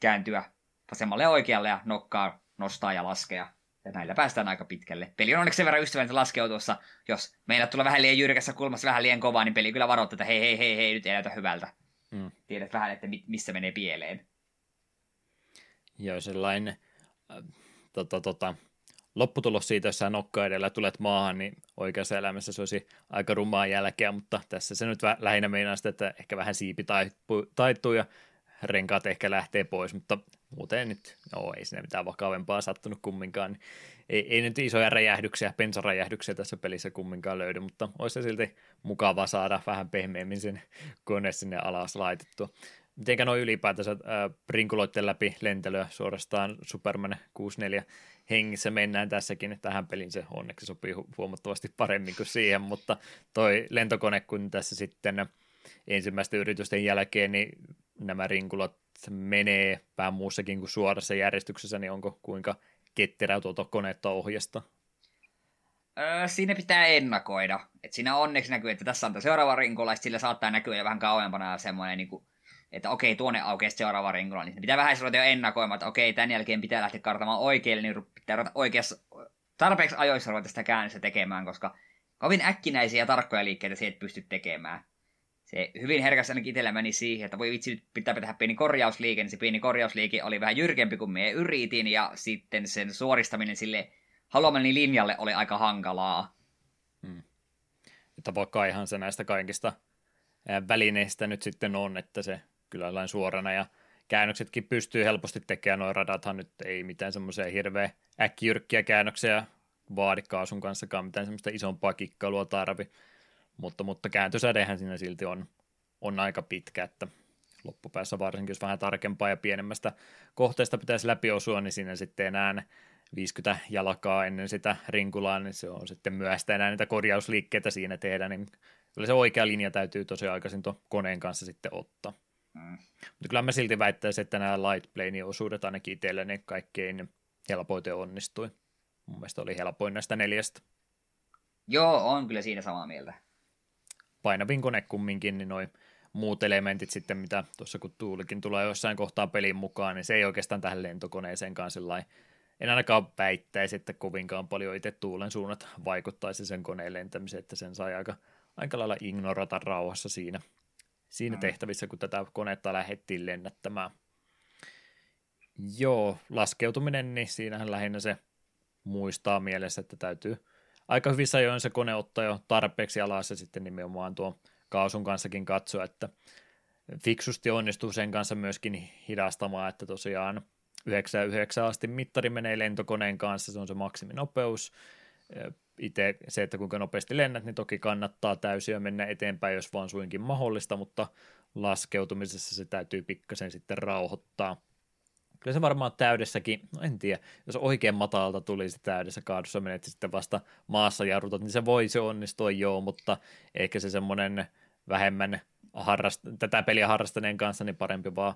kääntyä vasemmalle ja oikealle ja nokkaa nostaa ja laskea ja näillä päästään aika pitkälle. Peli on onneksi sen verran ystävällinen laskeutuessa. Jos meillä tulee vähän liian jyrkässä kulmassa vähän liian kovaa, niin peli kyllä varoittaa, että hei, hei, hei, hei, nyt ei näytä hyvältä. Mm. Tiedät vähän, että missä menee pieleen. Joo, sellainen äh, tota, tota, lopputulos siitä, jos sä nokka edellä tulet maahan, niin oikeassa elämässä se olisi aika rumaa jälkeä, mutta tässä se nyt lähinnä meinaa sitä, että ehkä vähän siipi taittuu ja renkaat ehkä lähtee pois, mutta muuten nyt, no ei sinne mitään vakavempaa sattunut kumminkaan. Ei, ei nyt isoja räjähdyksiä, pensaräjähdyksiä tässä pelissä kumminkaan löydy, mutta olisi se silti mukava saada vähän pehmeämmin sen kone sinne alas laitettua. Mitenkä noin ylipäätänsä äh, rinkuloitten läpi lentelyä suorastaan Superman 64 hengissä mennään tässäkin. Tähän pelin se onneksi sopii huomattavasti paremmin kuin siihen, mutta toi lentokone, kun tässä sitten ensimmäisten yritysten jälkeen, niin nämä menee vähän muussakin kuin suorassa järjestyksessä, niin onko kuinka ketterä tuota konetta ohjasta? Öö, siinä pitää ennakoida. Et siinä onneksi näkyy, että tässä on seuraava rinkola, sillä saattaa näkyä jo vähän kauempana semmoinen, niin kuin, että okei, tuonne aukeaa seuraava rinkola, niin pitää vähän ruveta jo ennakoimaan, että okei, tämän jälkeen pitää lähteä kartamaan oikealle, niin pitää ruveta oikeassa, tarpeeksi ajoissa ruveta sitä käännöstä tekemään, koska kovin äkkinäisiä ja tarkkoja liikkeitä se et pysty tekemään se hyvin herkässä ainakin itsellä meni siihen, että voi vitsi, nyt pitää tehdä pieni korjausliike, niin se pieni korjausliike oli vähän jyrkempi kuin me yritin, ja sitten sen suoristaminen sille haluamani linjalle oli aika hankalaa. Hmm. Että vaikka ihan se näistä kaikista välineistä nyt sitten on, että se kyllä lain suorana ja käännöksetkin pystyy helposti tekemään, noin radathan nyt ei mitään semmoisia hirveä äkkijyrkkiä käännöksiä vaadi kaasun kanssakaan, mitään semmoista isompaa kikkailua tarvi mutta, mutta kääntösädehän siinä silti on, on aika pitkä, että loppupäässä varsinkin, jos vähän tarkempaa ja pienemmästä kohteesta pitäisi läpi osua, niin siinä sitten enää 50 jalkaa ennen sitä rinkulaa, niin se on sitten myöhäistä enää niitä korjausliikkeitä siinä tehdä, niin kyllä se oikea linja täytyy tosi aikaisin tuon koneen kanssa sitten ottaa. Mm. Mutta kyllä mä silti väittäisin, että nämä light plane osuudet ainakin itselle ne kaikkein helpoiten onnistui. Mun mielestä oli helpoin näistä neljästä. Joo, on kyllä siinä samaa mieltä. Painavin kone kumminkin, niin noin muut elementit sitten, mitä tuossa kun tuulikin tulee jossain kohtaa pelin mukaan, niin se ei oikeastaan tähän lentokoneeseen kanssa en ainakaan väittäisi, että kovinkaan paljon itse tuulen suunnat vaikuttaisi sen koneen lentämiseen, että sen sai aika, aika lailla ignorata rauhassa siinä, siinä mm. tehtävissä, kun tätä konetta lähdettiin lennättämään. Joo, laskeutuminen, niin siinähän lähinnä se muistaa mielessä, että täytyy aika hyvissä ajoin se kone ottaa jo tarpeeksi alas ja sitten nimenomaan tuo kaasun kanssakin katsoa, että fiksusti onnistuu sen kanssa myöskin hidastamaan, että tosiaan 99 asti mittari menee lentokoneen kanssa, se on se maksiminopeus. Itse se, että kuinka nopeasti lennät, niin toki kannattaa täysiä mennä eteenpäin, jos vaan suinkin mahdollista, mutta laskeutumisessa se täytyy pikkasen sitten rauhoittaa. Kyllä se varmaan täydessäkin, no en tiedä, jos oikein matalta tulisi täydessä kaadussa menet sitten vasta maassa jarrutat, niin se voisi onnistua joo, mutta ehkä se semmoinen vähemmän harrast- tätä peliä harrastaneen kanssa, niin parempi vaan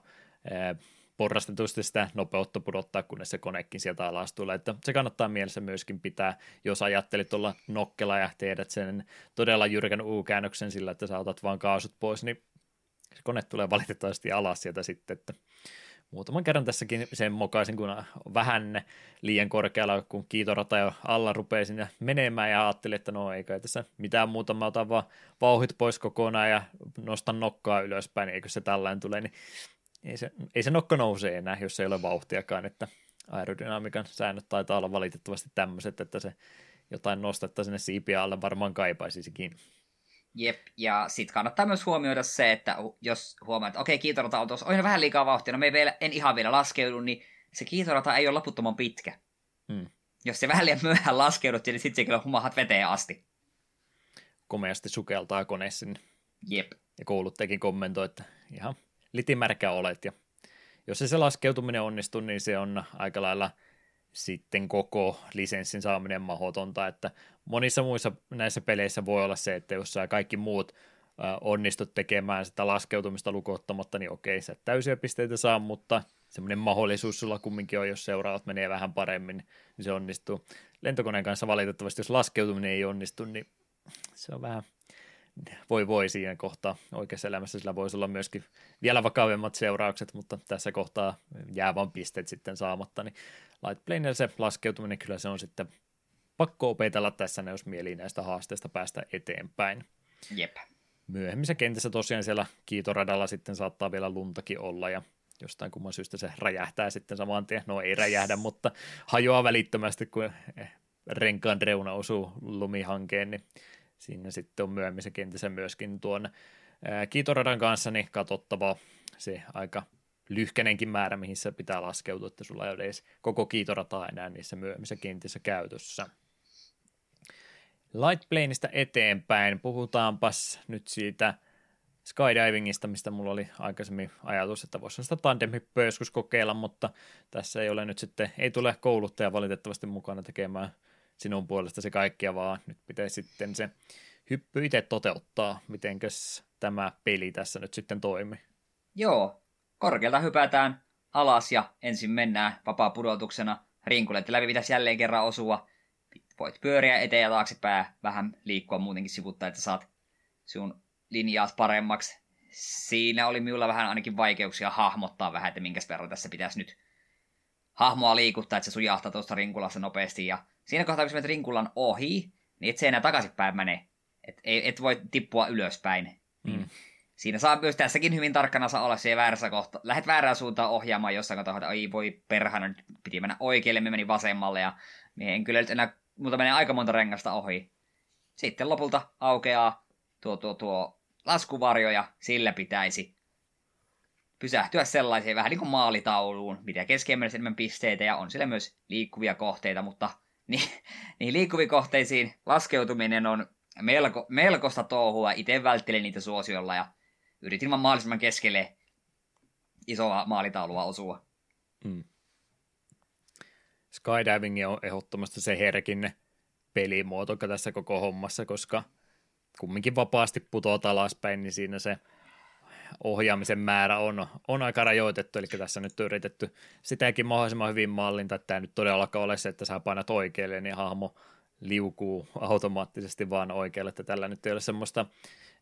porrastetusti sitä nopeutta pudottaa, kunnes se konekin sieltä alas tulee. Että se kannattaa mielessä myöskin pitää, jos ajattelit olla nokkela ja tehdät sen todella jyrkän U-käännöksen sillä, että saatat vaan kaasut pois, niin se kone tulee valitettavasti alas sieltä sitten, että muutaman kerran tässäkin sen mokaisin, kun vähän liian korkealla, kun kiitorata jo alla rupeaa sinne menemään ja ajattelin, että no ei kai tässä mitään muuta, mä otan vaan vauhit pois kokonaan ja nostan nokkaa ylöspäin, eikö se tällainen tule, niin ei se, ei se nokka nouse enää, jos ei ole vauhtiakaan, että aerodynamiikan säännöt taitaa olla valitettavasti tämmöiset, että se jotain nostetta sinne siipiä alle varmaan kaipaisisikin. Jep, ja sitten kannattaa myös huomioida se, että jos huomaat, että okei, kiitorata on tuossa, vähän liikaa vauhtia, no me vielä, en ihan vielä laskeudu, niin se kiitorata ei ole loputtoman pitkä. Hmm. Jos se vähän liian myöhään laskeudut, niin sitten se kyllä humahat veteen asti. Komeasti sukeltaa kone sinne. Jep. Ja kouluttajakin kommentoi, että ihan litimärkä olet. Ja jos se, se laskeutuminen onnistuu, niin se on aika lailla sitten koko lisenssin saaminen mahdotonta, että monissa muissa näissä peleissä voi olla se, että jos sä kaikki muut onnistut tekemään sitä laskeutumista lukottamatta, niin okei, sä täysiä pisteitä saa, mutta semmoinen mahdollisuus sulla kumminkin on, jos seuraavat menee vähän paremmin, niin se onnistuu. Lentokoneen kanssa valitettavasti, jos laskeutuminen ei onnistu, niin se on vähän voi voi siinä kohtaa oikeassa elämässä sillä voisi olla myöskin vielä vakavemmat seuraukset, mutta tässä kohtaa jää vain pisteet sitten saamatta, niin Lightplaneilla se laskeutuminen kyllä se on sitten pakko opetella tässä, jos mieli näistä haasteista päästä eteenpäin. Jep. Myöhemmissä kentissä tosiaan siellä kiitoradalla sitten saattaa vielä luntakin olla ja jostain kumman syystä se räjähtää sitten saman tien. No ei räjähdä, mutta hajoaa välittömästi, kun renkaan reuna osuu lumihankeen, niin Siinä sitten on myöhemmissä kentissä myöskin tuon kiitoradan kanssa niin katsottava se aika lyhkänenkin määrä, mihin se pitää laskeutua, että sulla ei ole edes koko kiitorataa enää niissä myöhemmissä kentissä käytössä. Lightplaneista eteenpäin, puhutaanpas nyt siitä skydivingista, mistä mulla oli aikaisemmin ajatus, että voisi sitä tandemhyppöä joskus kokeilla, mutta tässä ei ole nyt sitten, ei tule kouluttaja valitettavasti mukana tekemään sinun puolestasi kaikkia, vaan nyt pitäisi sitten se hyppy itse toteuttaa, mitenkäs tämä peli tässä nyt sitten toimii. Joo, korkealta hypätään alas ja ensin mennään vapaa pudotuksena rinkulle, läpi pitäisi jälleen kerran osua. Voit pyöriä eteen ja taaksepäin, vähän liikkua muutenkin sivuttaa, että saat sinun linjaas paremmaksi. Siinä oli minulla vähän ainakin vaikeuksia hahmottaa vähän, että minkä verran tässä pitäisi nyt hahmoa liikuttaa, että se sujahtaa tuosta rinkulassa nopeasti ja siinä kohtaa, kun sä menet rinkulan ohi, niin et se enää takaisinpäin mene. Et, et voi tippua ylöspäin. Niin mm. Siinä saa myös tässäkin hyvin tarkkana saa olla se väärässä kohta. Lähet väärään suuntaan ohjaamaan jossain kohtaa, että ei voi perhana, nyt piti mennä oikealle, me meni vasemmalle ja en kyllä nyt enää, mutta menee aika monta rengasta ohi. Sitten lopulta aukeaa tuo, tuo, tuo laskuvarjo ja sillä pitäisi pysähtyä sellaiseen vähän niin kuin maalitauluun, mitä keskemmällä enemmän pisteitä ja on siellä myös liikkuvia kohteita, mutta niin, niin liikkuviin kohteisiin laskeutuminen on melko, melkoista touhua. Itse välttelin niitä suosiolla ja yritin vaan mahdollisimman keskelle isoa maalitaulua osua. Mm. skydiving on ehdottomasti se herkin pelimuoto tässä koko hommassa, koska kumminkin vapaasti putoat alaspäin, niin siinä se ohjaamisen määrä on, on aika rajoitettu, eli tässä nyt on yritetty sitäkin mahdollisimman hyvin mallinta, että tämä nyt todellakaan ole se, että sä painat oikealle, niin hahmo liukuu automaattisesti vaan oikealle, että tällä nyt ei ole semmoista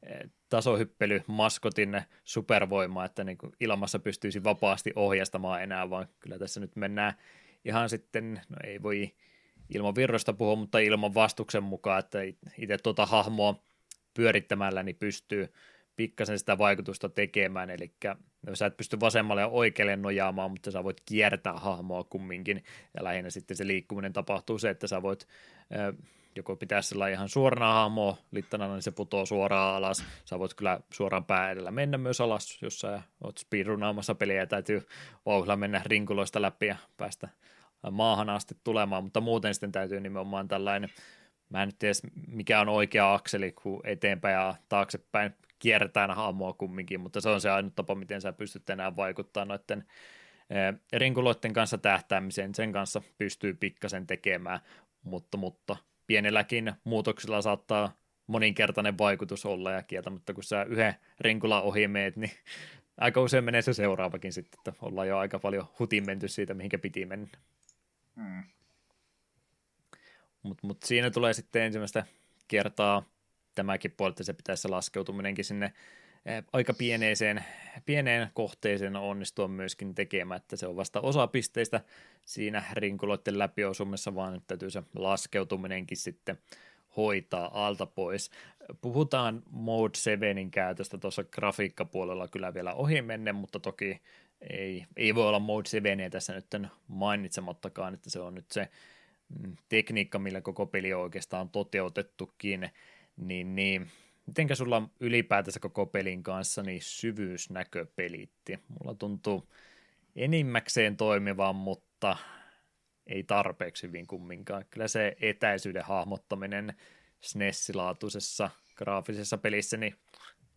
eh, tasohyppely maskotin supervoimaa, että niin ilmassa pystyisi vapaasti ohjastamaan enää, vaan kyllä tässä nyt mennään ihan sitten, no ei voi ilman virrosta puhua, mutta ilman vastuksen mukaan, että itse tuota hahmoa pyörittämällä niin pystyy pikkasen sitä vaikutusta tekemään, eli sä et pysty vasemmalle ja oikealle nojaamaan, mutta sä voit kiertää hahmoa kumminkin, ja lähinnä sitten se liikkuminen tapahtuu se, että sä voit joko pitää sillä ihan suorana hahmoa littana, niin se putoo suoraan alas, sä voit kyllä suoraan pää edellä mennä myös alas, jos sä oot speedrunaamassa peliä ja täytyy vauhdilla mennä rinkuloista läpi ja päästä maahan asti tulemaan, mutta muuten sitten täytyy nimenomaan tällainen Mä en nyt tiedä, mikä on oikea akseli, kun eteenpäin ja taaksepäin kiertää hahmoa kumminkin, mutta se on se ainut tapa, miten sä pystyt enää vaikuttaa noiden rinkuloiden kanssa tähtäämiseen, sen kanssa pystyy pikkasen tekemään, mutta, mutta pienelläkin muutoksilla saattaa moninkertainen vaikutus olla ja kieltämättä kun sä yhden rinkula ohi meet, niin aika usein menee se seuraavakin sitten, että ollaan jo aika paljon hutin menty siitä, mihinkä piti mennä. Hmm. Mutta mut siinä tulee sitten ensimmäistä kertaa tämäkin puoli, että se pitäisi laskeutuminenkin sinne eh, aika pieneeseen, pieneen kohteeseen onnistua myöskin tekemään, että se on vasta osa pisteistä siinä rinkuloiden läpiosumessa, vaan että täytyy se laskeutuminenkin sitten hoitaa alta pois. Puhutaan Mode 7 käytöstä tuossa grafiikkapuolella kyllä vielä ohi menne, mutta toki ei, ei voi olla Mode 7 tässä nyt mainitsemattakaan, että se on nyt se mm, tekniikka, millä koko peli on oikeastaan toteutettukin, niin, niin mitenkä sulla ylipäätänsä koko pelin kanssa niin syvyysnäkö pelitti? Mulla tuntuu enimmäkseen toimivan, mutta ei tarpeeksi hyvin kumminkaan. Kyllä se etäisyyden hahmottaminen SNES-laatuisessa graafisessa pelissä, niin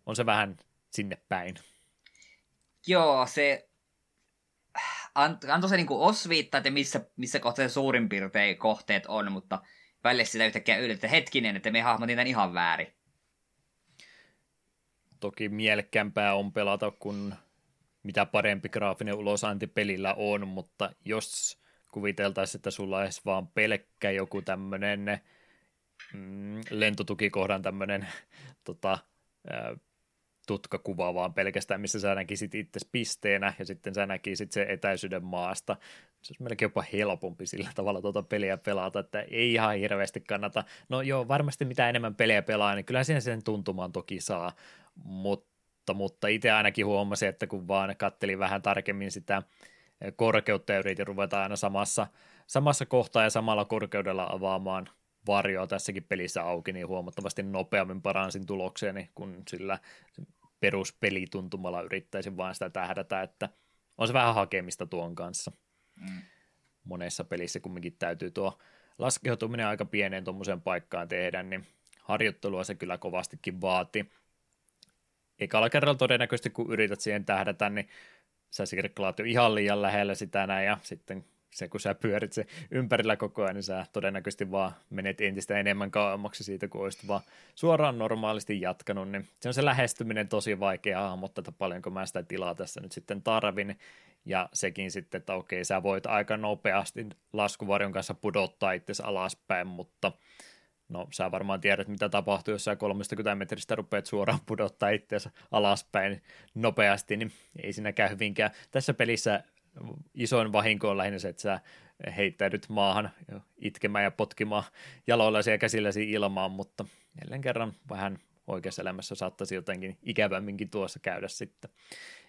on se vähän sinne päin. Joo, se antoi se niinku osviittaa, että missä, missä kohtaa suurin piirtein kohteet on, mutta välillä sitä yhtäkkiä yllättä hetkinen, että me hahmotin tämän ihan väärin. Toki mielekkäämpää on pelata, kun mitä parempi graafinen ulosanti pelillä on, mutta jos kuviteltaisiin, että sulla olisi vaan pelkkä joku tämmöinen mm, lentotukikohdan tämmöinen tota, tutkakuva vaan pelkästään, missä sä näkisit itse pisteenä ja sitten sä näkisit sen etäisyyden maasta. Se olisi melkein jopa helpompi sillä tavalla tuota peliä pelata, että ei ihan hirveästi kannata. No joo, varmasti mitä enemmän peliä pelaa, niin kyllä siinä sen tuntumaan toki saa, mutta, mutta itse ainakin huomasin, että kun vaan kattelin vähän tarkemmin sitä korkeutta ja yritin ruveta aina samassa, samassa kohtaa ja samalla korkeudella avaamaan varjoa tässäkin pelissä auki, niin huomattavasti nopeammin paransin tulokseeni, kun sillä peruspelituntumalla yrittäisin vaan sitä tähdätä, että on se vähän hakemista tuon kanssa. Mm. Monessa pelissä kumminkin täytyy tuo laskeutuminen aika pieneen tuommoiseen paikkaan tehdä, niin harjoittelua se kyllä kovastikin vaati. Ekalla kerralla todennäköisesti, kun yrität siihen tähdätä, niin sä sirkkelaat jo ihan liian lähellä sitä näin, ja sitten se, kun sä pyörit se ympärillä koko ajan, niin sä todennäköisesti vaan menet entistä enemmän kauemmaksi siitä, kun olisit vaan suoraan normaalisti jatkanut, niin se on se lähestyminen tosi vaikea hahmottaa, että paljonko mä sitä tilaa tässä nyt sitten tarvin, ja sekin sitten, että okei, sä voit aika nopeasti laskuvarjon kanssa pudottaa itse alaspäin, mutta No, sä varmaan tiedät, mitä tapahtuu, jos sä 30 metristä rupeat suoraan pudottaa itseäsi alaspäin nopeasti, niin ei siinä käy hyvinkään. Tässä pelissä isoin vahinko on lähinnä se, että sä heittäydyt maahan itkemään ja potkimaan jaloillasi ja käsilläsi ilmaan, mutta jälleen kerran vähän oikeassa elämässä saattaisi jotenkin ikävämminkin tuossa käydä sitten.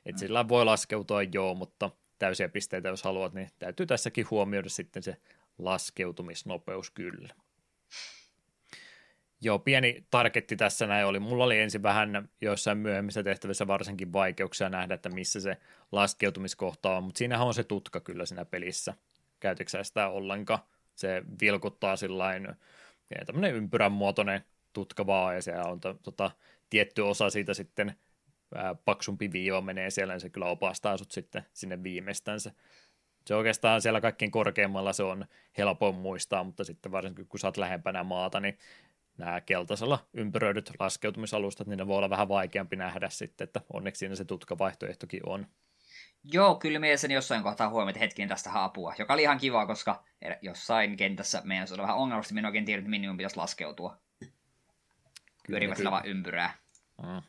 Että sillä voi laskeutua joo, mutta täysiä pisteitä jos haluat, niin täytyy tässäkin huomioida sitten se laskeutumisnopeus kyllä. Joo, pieni tarketti tässä näin oli. Mulla oli ensin vähän joissain myöhemmissä tehtävissä varsinkin vaikeuksia nähdä, että missä se laskeutumiskohta on, mutta siinähän on se tutka kyllä siinä pelissä. Käytitkö sitä ollenkaan? Se vilkuttaa sillain tämmöinen ympyrän muotoinen tutka vaan, ja siellä on to, tota, tietty osa siitä sitten ää, paksumpi viiva menee siellä, niin se kyllä opastaa sut sitten sinne viimeistänsä. Se oikeastaan siellä kaikkein korkeimmalla se on helpoin muistaa, mutta sitten varsinkin kun sä oot lähempänä maata, niin nämä keltaisella ympäröidyt laskeutumisalustat, niin ne voi olla vähän vaikeampi nähdä sitten, että onneksi siinä se tutkavaihtoehtokin on. Joo, kyllä mielessäni jossain kohtaa huomioon hetken tästä apua, joka oli ihan kiva, koska jossain kentässä meidän olla vähän ongelmasti, minä oikein tiedä, että minun pitäisi laskeutua. Pyörivät vaan ympyrää. Mm.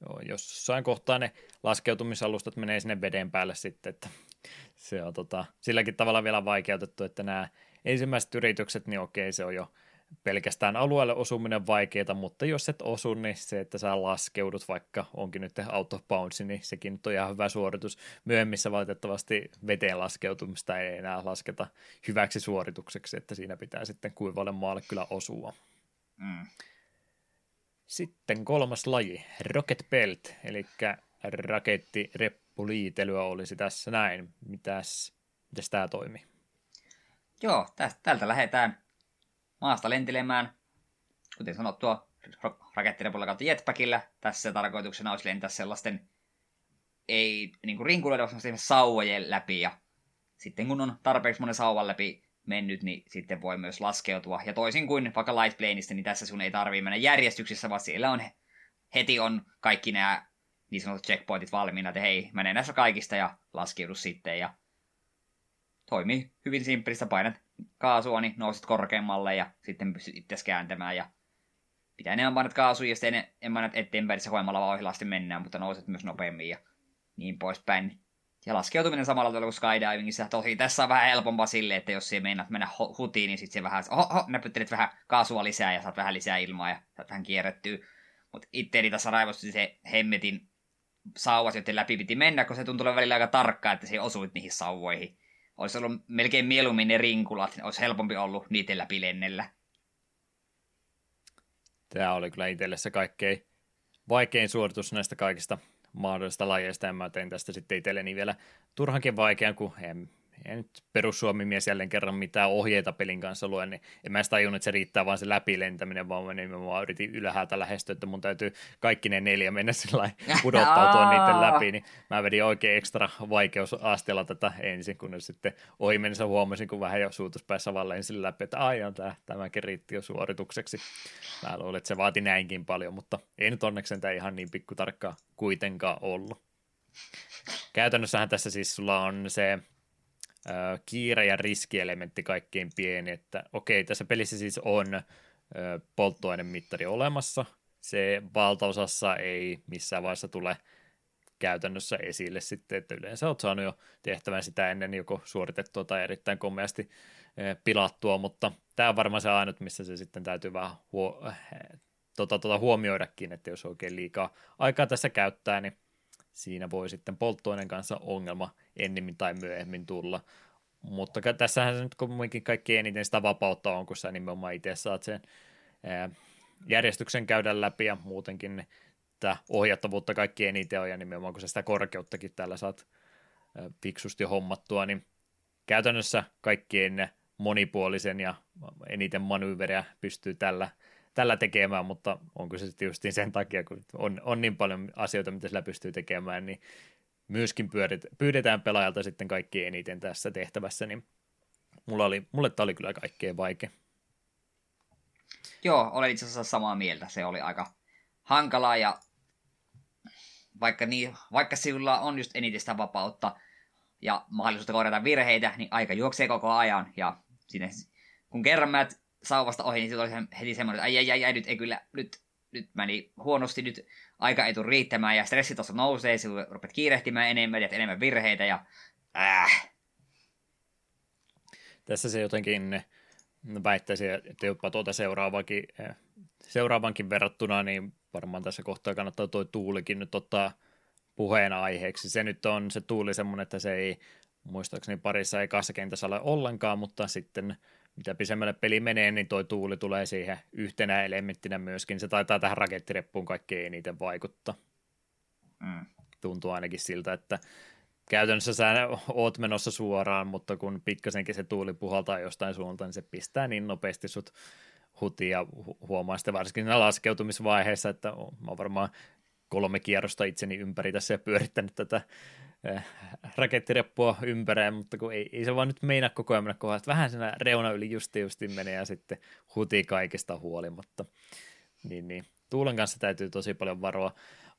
Joo, jossain kohtaa ne laskeutumisalustat menee sinne veden päälle sitten, että se on tota, silläkin tavalla vielä vaikeutettu, että nämä ensimmäiset yritykset, niin okei, se on jo pelkästään alueelle osuminen vaikeaa, mutta jos et osu, niin se, että sä laskeudut, vaikka onkin nyt auto bounce, niin sekin nyt on ihan hyvä suoritus. Myöhemmissä valitettavasti veteen laskeutumista ei enää lasketa hyväksi suoritukseksi, että siinä pitää sitten kuivalle maalle kyllä osua. Mm. Sitten kolmas laji, Rocket Belt, eli rakettireppuliitelyä olisi tässä näin. Mitäs, mitäs tämä toimii? Joo, tästä, tältä lähdetään maasta lentelemään, kuten sanottua, rakettirepulla kautta jetpackillä. Tässä tarkoituksena olisi lentää sellaisten ei niin kuin rinkuloida, vaan sauvojen läpi. Ja sitten kun on tarpeeksi monen sauvan läpi mennyt, niin sitten voi myös laskeutua. Ja toisin kuin vaikka Light Planeista, niin tässä sun ei tarvii mennä järjestyksessä, vaan siellä on heti on kaikki nämä niin sanotut checkpointit valmiina, että hei, mene näissä kaikista ja laskeudu sitten. Ja toimii hyvin simppelistä, painat kaasua, niin nousit korkeammalle ja sitten pystyt itse kääntämään. Ja pitää enemmän painat kaasua ja sitten enemmän eteenpäin, se hoimalla vaan ohjella mennään, mutta nouset myös nopeammin ja niin poispäin. Ja laskeutuminen samalla tavalla kuin skydivingissa. Tosi tässä on vähän helpompaa sille, että jos se meinaat mennä hutiin, niin sitten se vähän, oho, oho, näpyttelet vähän kaasua lisää ja saat vähän lisää ilmaa ja saat vähän kierrettyä. Mutta itteeni tässä raivosti se hemmetin sauvat, joiden läpi piti mennä, kun se tuntuu välillä aika tarkkaa, että se osuit niihin sauvoihin. Olisi ollut melkein mieluummin ne rinkulat, olisi helpompi ollut niiden läpi lennellä. Tämä oli kyllä itselle se kaikkein vaikein suoritus näistä kaikista mahdollisista lajeista, ja mä tein tästä sitten itselleni vielä turhankin vaikean, kun en, en nyt perussuomimies jälleen kerran mitään ohjeita pelin kanssa lue, niin en mä sitä tajunnut, että se riittää vaan se läpilentäminen, vaan mä nimenomaan yritin ylhäältä lähestyä, että mun täytyy kaikki ne neljä mennä sillä pudottautua niiden läpi, niin mä vedin oikein ekstra vaikeusasteella tätä ensin, kun sitten ohi mennessä huomasin, kun vähän jo suutuspäässä vaan lensin läpi, että aion tämä, tämäkin riitti jo suoritukseksi. Mä luulen, että se vaati näinkin paljon, mutta ei nyt onneksi tämä ihan niin pikkutarkkaa kuitenkaan ollut. Käytännössähän tässä siis sulla on se kiire- ja riskielementti kaikkein pieni, että okei, tässä pelissä siis on polttoainemittari olemassa, se valtaosassa ei missään vaiheessa tule käytännössä esille sitten, että yleensä olet saanut jo tehtävän sitä ennen joko suoritettua tai erittäin komeasti pilattua, mutta tämä on varmaan se ainut, missä se sitten täytyy vähän huo- tota, tota, huomioidakin, että jos oikein liikaa aikaa tässä käyttää, niin siinä voi sitten polttoaineen kanssa ongelma ennemmin tai myöhemmin tulla. Mutta tässähän se nyt kumminkin kaikki eniten sitä vapautta on, kun sä nimenomaan itse saat sen ää, järjestyksen käydä läpi ja muutenkin että ohjattavuutta kaikki eniten on ja nimenomaan kun sä sitä korkeuttakin täällä saat ää, fiksusti hommattua, niin käytännössä kaikkien monipuolisen ja eniten manyyveriä pystyy tällä tällä tekemään, mutta onko se sitten sen takia, kun on, on niin paljon asioita, mitä sillä pystyy tekemään, niin myöskin pyörit, pyydetään pelaajalta sitten kaikki eniten tässä tehtävässä, niin mulla oli, mulle tämä oli kyllä kaikkein vaikea. Joo, olen itse asiassa samaa mieltä. Se oli aika hankalaa ja vaikka, niin, vaikka sillä on just eniten sitä vapautta ja mahdollisuutta korjata virheitä, niin aika juoksee koko ajan ja sinne, kun kerran mä sauvasta ohi, niin oli heti semmoinen, että ai, ai, ai, ai, nyt ei kyllä, nyt, nyt meni huonosti, nyt aika ei tule riittämään, ja stressi tuossa nousee, sinun rupeat kiirehtimään enemmän, ja enemmän virheitä, ja äh. Tässä se jotenkin väittäisi, että jopa tuota seuraavakin, eh, seuraavankin verrattuna, niin varmaan tässä kohtaa kannattaa tuo tuulikin nyt ottaa puheenaiheeksi. Se nyt on se tuuli semmoinen, että se ei muistaakseni parissa ei kentässä ole ollenkaan, mutta sitten mitä pisemmälle peli menee, niin toi tuuli tulee siihen yhtenä elementtinä myöskin. Se taitaa tähän rakettireppuun kaikkein eniten vaikuttaa. Mm. Tuntuu ainakin siltä, että käytännössä sä oot menossa suoraan, mutta kun pikkasenkin se tuuli puhaltaa jostain suuntaan, niin se pistää niin nopeasti sut hutiin ja huomaa sitten varsinkin siinä laskeutumisvaiheessa, että mä oon varmaan kolme kierrosta itseni ympäri tässä ja pyörittänyt tätä rakettireppua ympäreen, mutta kun ei, ei se vaan nyt meinaa koko ajan mennä kohdassa. Vähän siinä reuna yli justi justi menee ja sitten huti kaikesta huolimatta. Niin, niin. Tuulen kanssa täytyy tosi paljon varoa,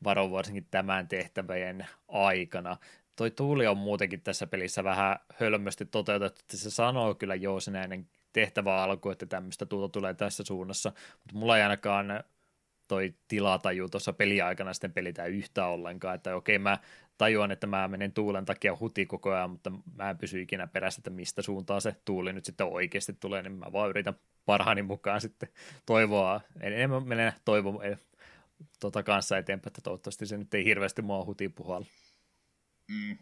varoa varsinkin tämän tehtävien aikana. Toi tuuli on muutenkin tässä pelissä vähän hölmösti toteutettu, että se sanoo kyllä joo sinä ennen tehtävä alku, että tämmöistä tuulta tulee tässä suunnassa, mutta mulla ei ainakaan toi tilataju tuossa peliaikana sitten pelitä yhtä ollenkaan, että okei mä tajuan, että mä menen tuulen takia huti koko ajan, mutta mä en pysy ikinä perässä, että mistä suuntaan se tuuli nyt sitten oikeasti tulee, niin mä vaan yritän parhaani mukaan sitten toivoa, enemmän menen toivon tota kanssa eteenpäin, että toivottavasti se nyt ei hirveästi mua huti puhalla. Mm.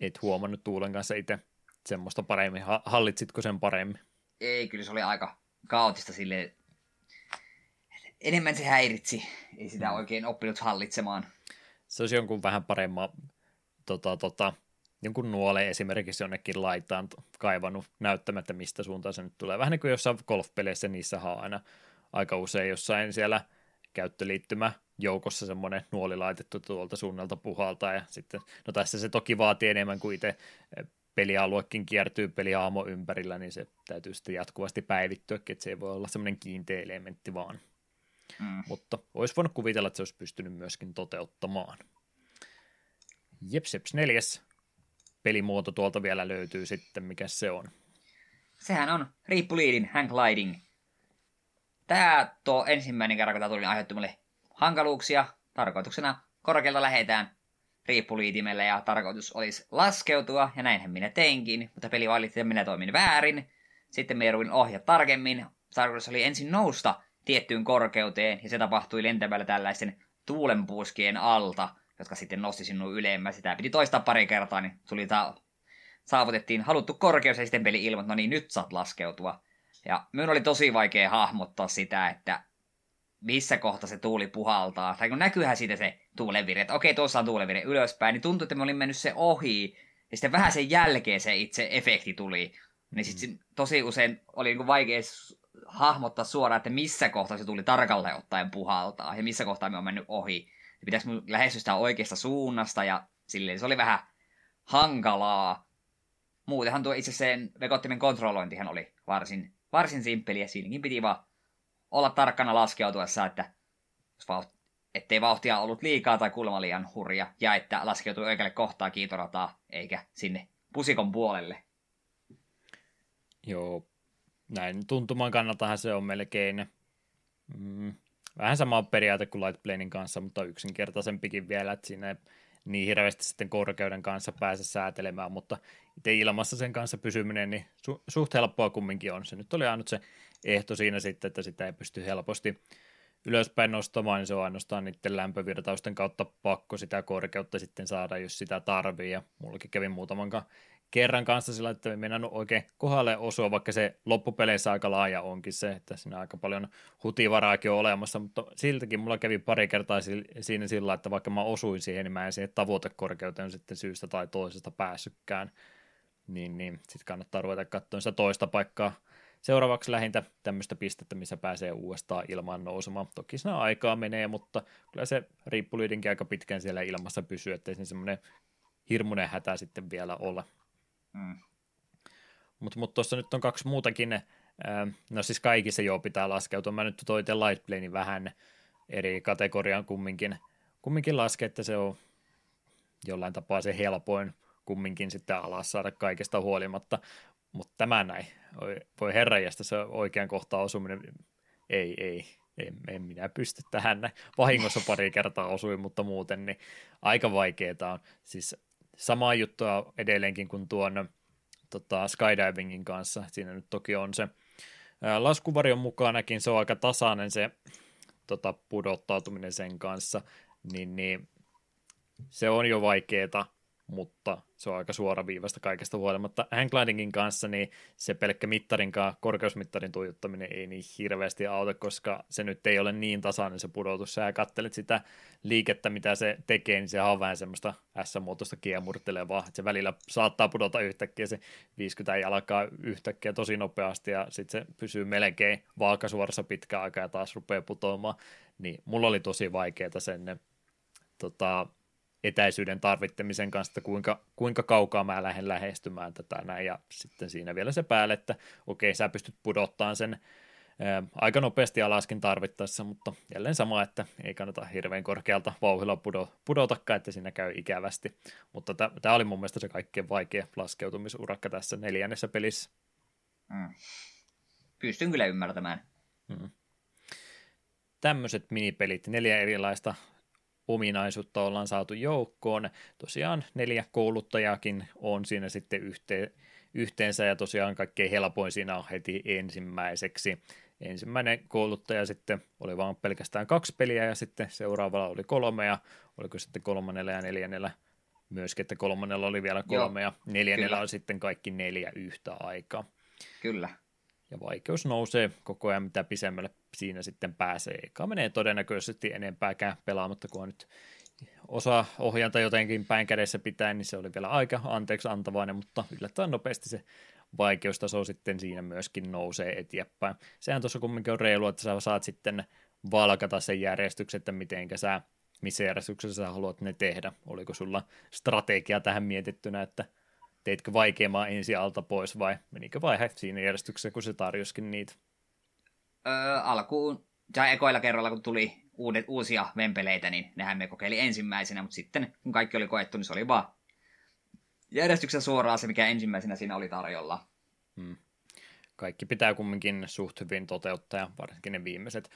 Et huomannut tuulen kanssa itse semmoista paremmin, hallitsitko sen paremmin? Ei, kyllä se oli aika kaotista sille enemmän se häiritsi, ei sitä mm. oikein oppinut hallitsemaan. Se olisi jonkun vähän paremman tota, tota, jonkun nuole esimerkiksi jonnekin laitaan kaivannut näyttämättä, mistä suuntaan se nyt tulee. Vähän niin kuin jossain golfpeleissä, niissä on aina aika usein jossain siellä käyttöliittymä joukossa semmoinen nuoli laitettu tuolta suunnalta puhalta ja sitten, no tässä se toki vaatii enemmän kuin itse pelialuekin kiertyy peliaamo ympärillä, niin se täytyy sitten jatkuvasti päivittyä, että se ei voi olla semmoinen kiinteä elementti vaan. Mm. Mutta olisi voinut kuvitella, että se olisi pystynyt myöskin toteuttamaan. Jepseps neljäs pelimuoto tuolta vielä löytyy sitten, mikä se on. Sehän on riippuliidin hang gliding. Tämä tuo ensimmäinen kerran, kun tämä tuli, aiheutti mulle hankaluuksia. Tarkoituksena korkealta lähetään riippuliitimelle ja tarkoitus olisi laskeutua, ja näinhän minä teinkin, mutta peli valitti, että minä toimin väärin. Sitten me jouduin ohja tarkemmin. Tarkoitus oli ensin nousta tiettyyn korkeuteen, ja se tapahtui lentämällä tällaisten tuulenpuuskien alta, jotka sitten nosti sinun ylemmäs. Sitä piti toistaa pari kertaa, niin tuli ta- saavutettiin haluttu korkeus, ja sitten peli ilmoitti, no niin, nyt saat laskeutua. Ja minun oli tosi vaikea hahmottaa sitä, että missä kohta se tuuli puhaltaa. Tai kun näkyyhän siitä se tuulenvire, että okei, tuossa on tuulenvire ylöspäin, niin tuntui, että me olin mennyt se ohi. Ja sitten vähän sen jälkeen se itse efekti tuli. Niin sitten mm. tosi usein oli niin vaikea hahmottaa suoraan, että missä kohtaa se tuli tarkalleen ottaen puhaltaa. Ja missä kohtaa me on mennyt ohi. Ja pitäisi lähestyä sitä oikeasta suunnasta. Ja silleen se oli vähän hankalaa. Muutenhan tuo itse sen vekottimen kontrollointihan oli varsin, varsin simppeliä. Siinäkin piti vaan olla tarkkana laskeutuessa, että ettei vauhtia ollut liikaa tai kulma liian hurja, ja että laskeutui oikealle kohtaa kiitorataa, eikä sinne pusikon puolelle. Joo, näin tuntuman kannaltahan se on melkein mm, vähän sama periaate kuin Lightplanein kanssa, mutta yksinkertaisempikin vielä, että siinä ei niin hirveästi sitten korkeuden kanssa pääse säätelemään, mutta itse ilmassa sen kanssa pysyminen, niin su- suht helppoa kumminkin on. Se nyt oli ainut se ehto siinä sitten, että sitä ei pysty helposti ylöspäin nostamaan, niin se on ainoastaan niiden lämpövirtausten kautta pakko sitä korkeutta sitten saada, jos sitä tarvii, ja mullakin kävi muutaman kerran kanssa sillä, että mennään oikein kohdalle osua, vaikka se loppupeleissä aika laaja onkin se, että siinä aika paljon hutivaraakin on olemassa, mutta siltäkin mulla kävi pari kertaa siinä sillä, että vaikka mä osuin siihen, niin mä en siihen tavoitekorkeuteen sitten syystä tai toisesta päässytkään, niin, niin sitten kannattaa ruveta katsoa sitä toista paikkaa seuraavaksi lähintä tämmöistä pistettä, missä pääsee uudestaan ilmaan nousemaan. Toki siinä aikaa menee, mutta kyllä se riippuliidinkin aika pitkään siellä ilmassa pysyy, ettei se semmoinen hirmuinen hätä sitten vielä ole. Mm. Mutta mut tuossa nyt on kaksi muutakin, no siis kaikissa jo pitää laskeutua. Mä nyt toiten Lightplanein vähän eri kategorian kumminkin, kumminkin laske, että se on jollain tapaa se helpoin kumminkin sitten alas saada kaikesta huolimatta. Mutta tämä näin, voi herranjasta se oikean kohtaan osuminen, ei, ei, en, en minä pysty tähän. Vahingossa pari kertaa osuin, mutta muuten niin aika vaikeaa on. Siis samaa juttua edelleenkin kuin tuon tota, skydivingin kanssa. Siinä nyt toki on se laskuvarion mukanakin, se on aika tasainen se tota, pudottautuminen sen kanssa, niin, niin se on jo vaikeeta, mutta se on aika suoraviivasta kaikesta huolimatta. Hangglidingin kanssa niin se pelkkä mittarin kanssa, korkeusmittarin tuijottaminen ei niin hirveästi auta, koska se nyt ei ole niin tasainen se pudotus. Sä kattelet sitä liikettä, mitä se tekee, niin se on vähän semmoista S-muotoista kiemurtelevaa, että se välillä saattaa pudota yhtäkkiä se 50 jalkaa yhtäkkiä tosi nopeasti ja sitten se pysyy melkein vaakasuorassa pitkä aika ja taas rupeaa putoamaan. Niin mulla oli tosi vaikeaa sen tota, etäisyyden tarvittamisen kanssa, että kuinka, kuinka kaukaa mä lähden lähestymään tätä näin, ja sitten siinä vielä se päälle, että okei, sä pystyt pudottamaan sen ää, aika nopeasti alaskin tarvittaessa, mutta jälleen sama, että ei kannata hirveän korkealta vauhilla pudo, pudotakaan, että siinä käy ikävästi, mutta tämä oli mun mielestä se kaikkein vaikea laskeutumisurakka tässä neljännessä pelissä. Mm. Pystyn kyllä ymmärtämään. Mm. Tämmöiset minipelit, neljä erilaista ominaisuutta ollaan saatu joukkoon. Tosiaan neljä kouluttajakin on siinä sitten yhteen, yhteensä ja tosiaan kaikkein helpoin siinä on heti ensimmäiseksi. Ensimmäinen kouluttaja sitten oli vain pelkästään kaksi peliä ja sitten seuraavalla oli kolme ja oliko sitten kolmannella ja neljännellä myöskin, että kolmannella oli vielä kolme Joo, ja neljännellä kyllä. on sitten kaikki neljä yhtä aikaa. Kyllä. Ja vaikeus nousee koko ajan, mitä pisemmälle siinä sitten pääsee. Eka menee todennäköisesti enempääkään pelaamatta, kun on nyt osa ohjanta jotenkin päin kädessä pitää, niin se oli vielä aika anteeksi antavainen, mutta yllättävän nopeasti se vaikeustaso sitten siinä myöskin nousee eteenpäin. Sehän tuossa kumminkin on reilua, että sä saat sitten valkata sen järjestyksen, että mitenkä sä, missä järjestyksessä sä haluat ne tehdä. Oliko sulla strategia tähän mietittynä, että teitkö vaikeamman ensi alta pois vai menikö vaihe siinä järjestyksessä, kun se tarjoskin niitä? Öö, alkuun, tai ekoilla kerralla, kun tuli uudet, uusia vempeleitä, niin nehän me kokeili ensimmäisenä, mutta sitten kun kaikki oli koettu, niin se oli vaan järjestyksessä suoraan se, mikä ensimmäisenä siinä oli tarjolla. Hmm. Kaikki pitää kumminkin suht hyvin toteuttaa, ja varsinkin ne viimeiset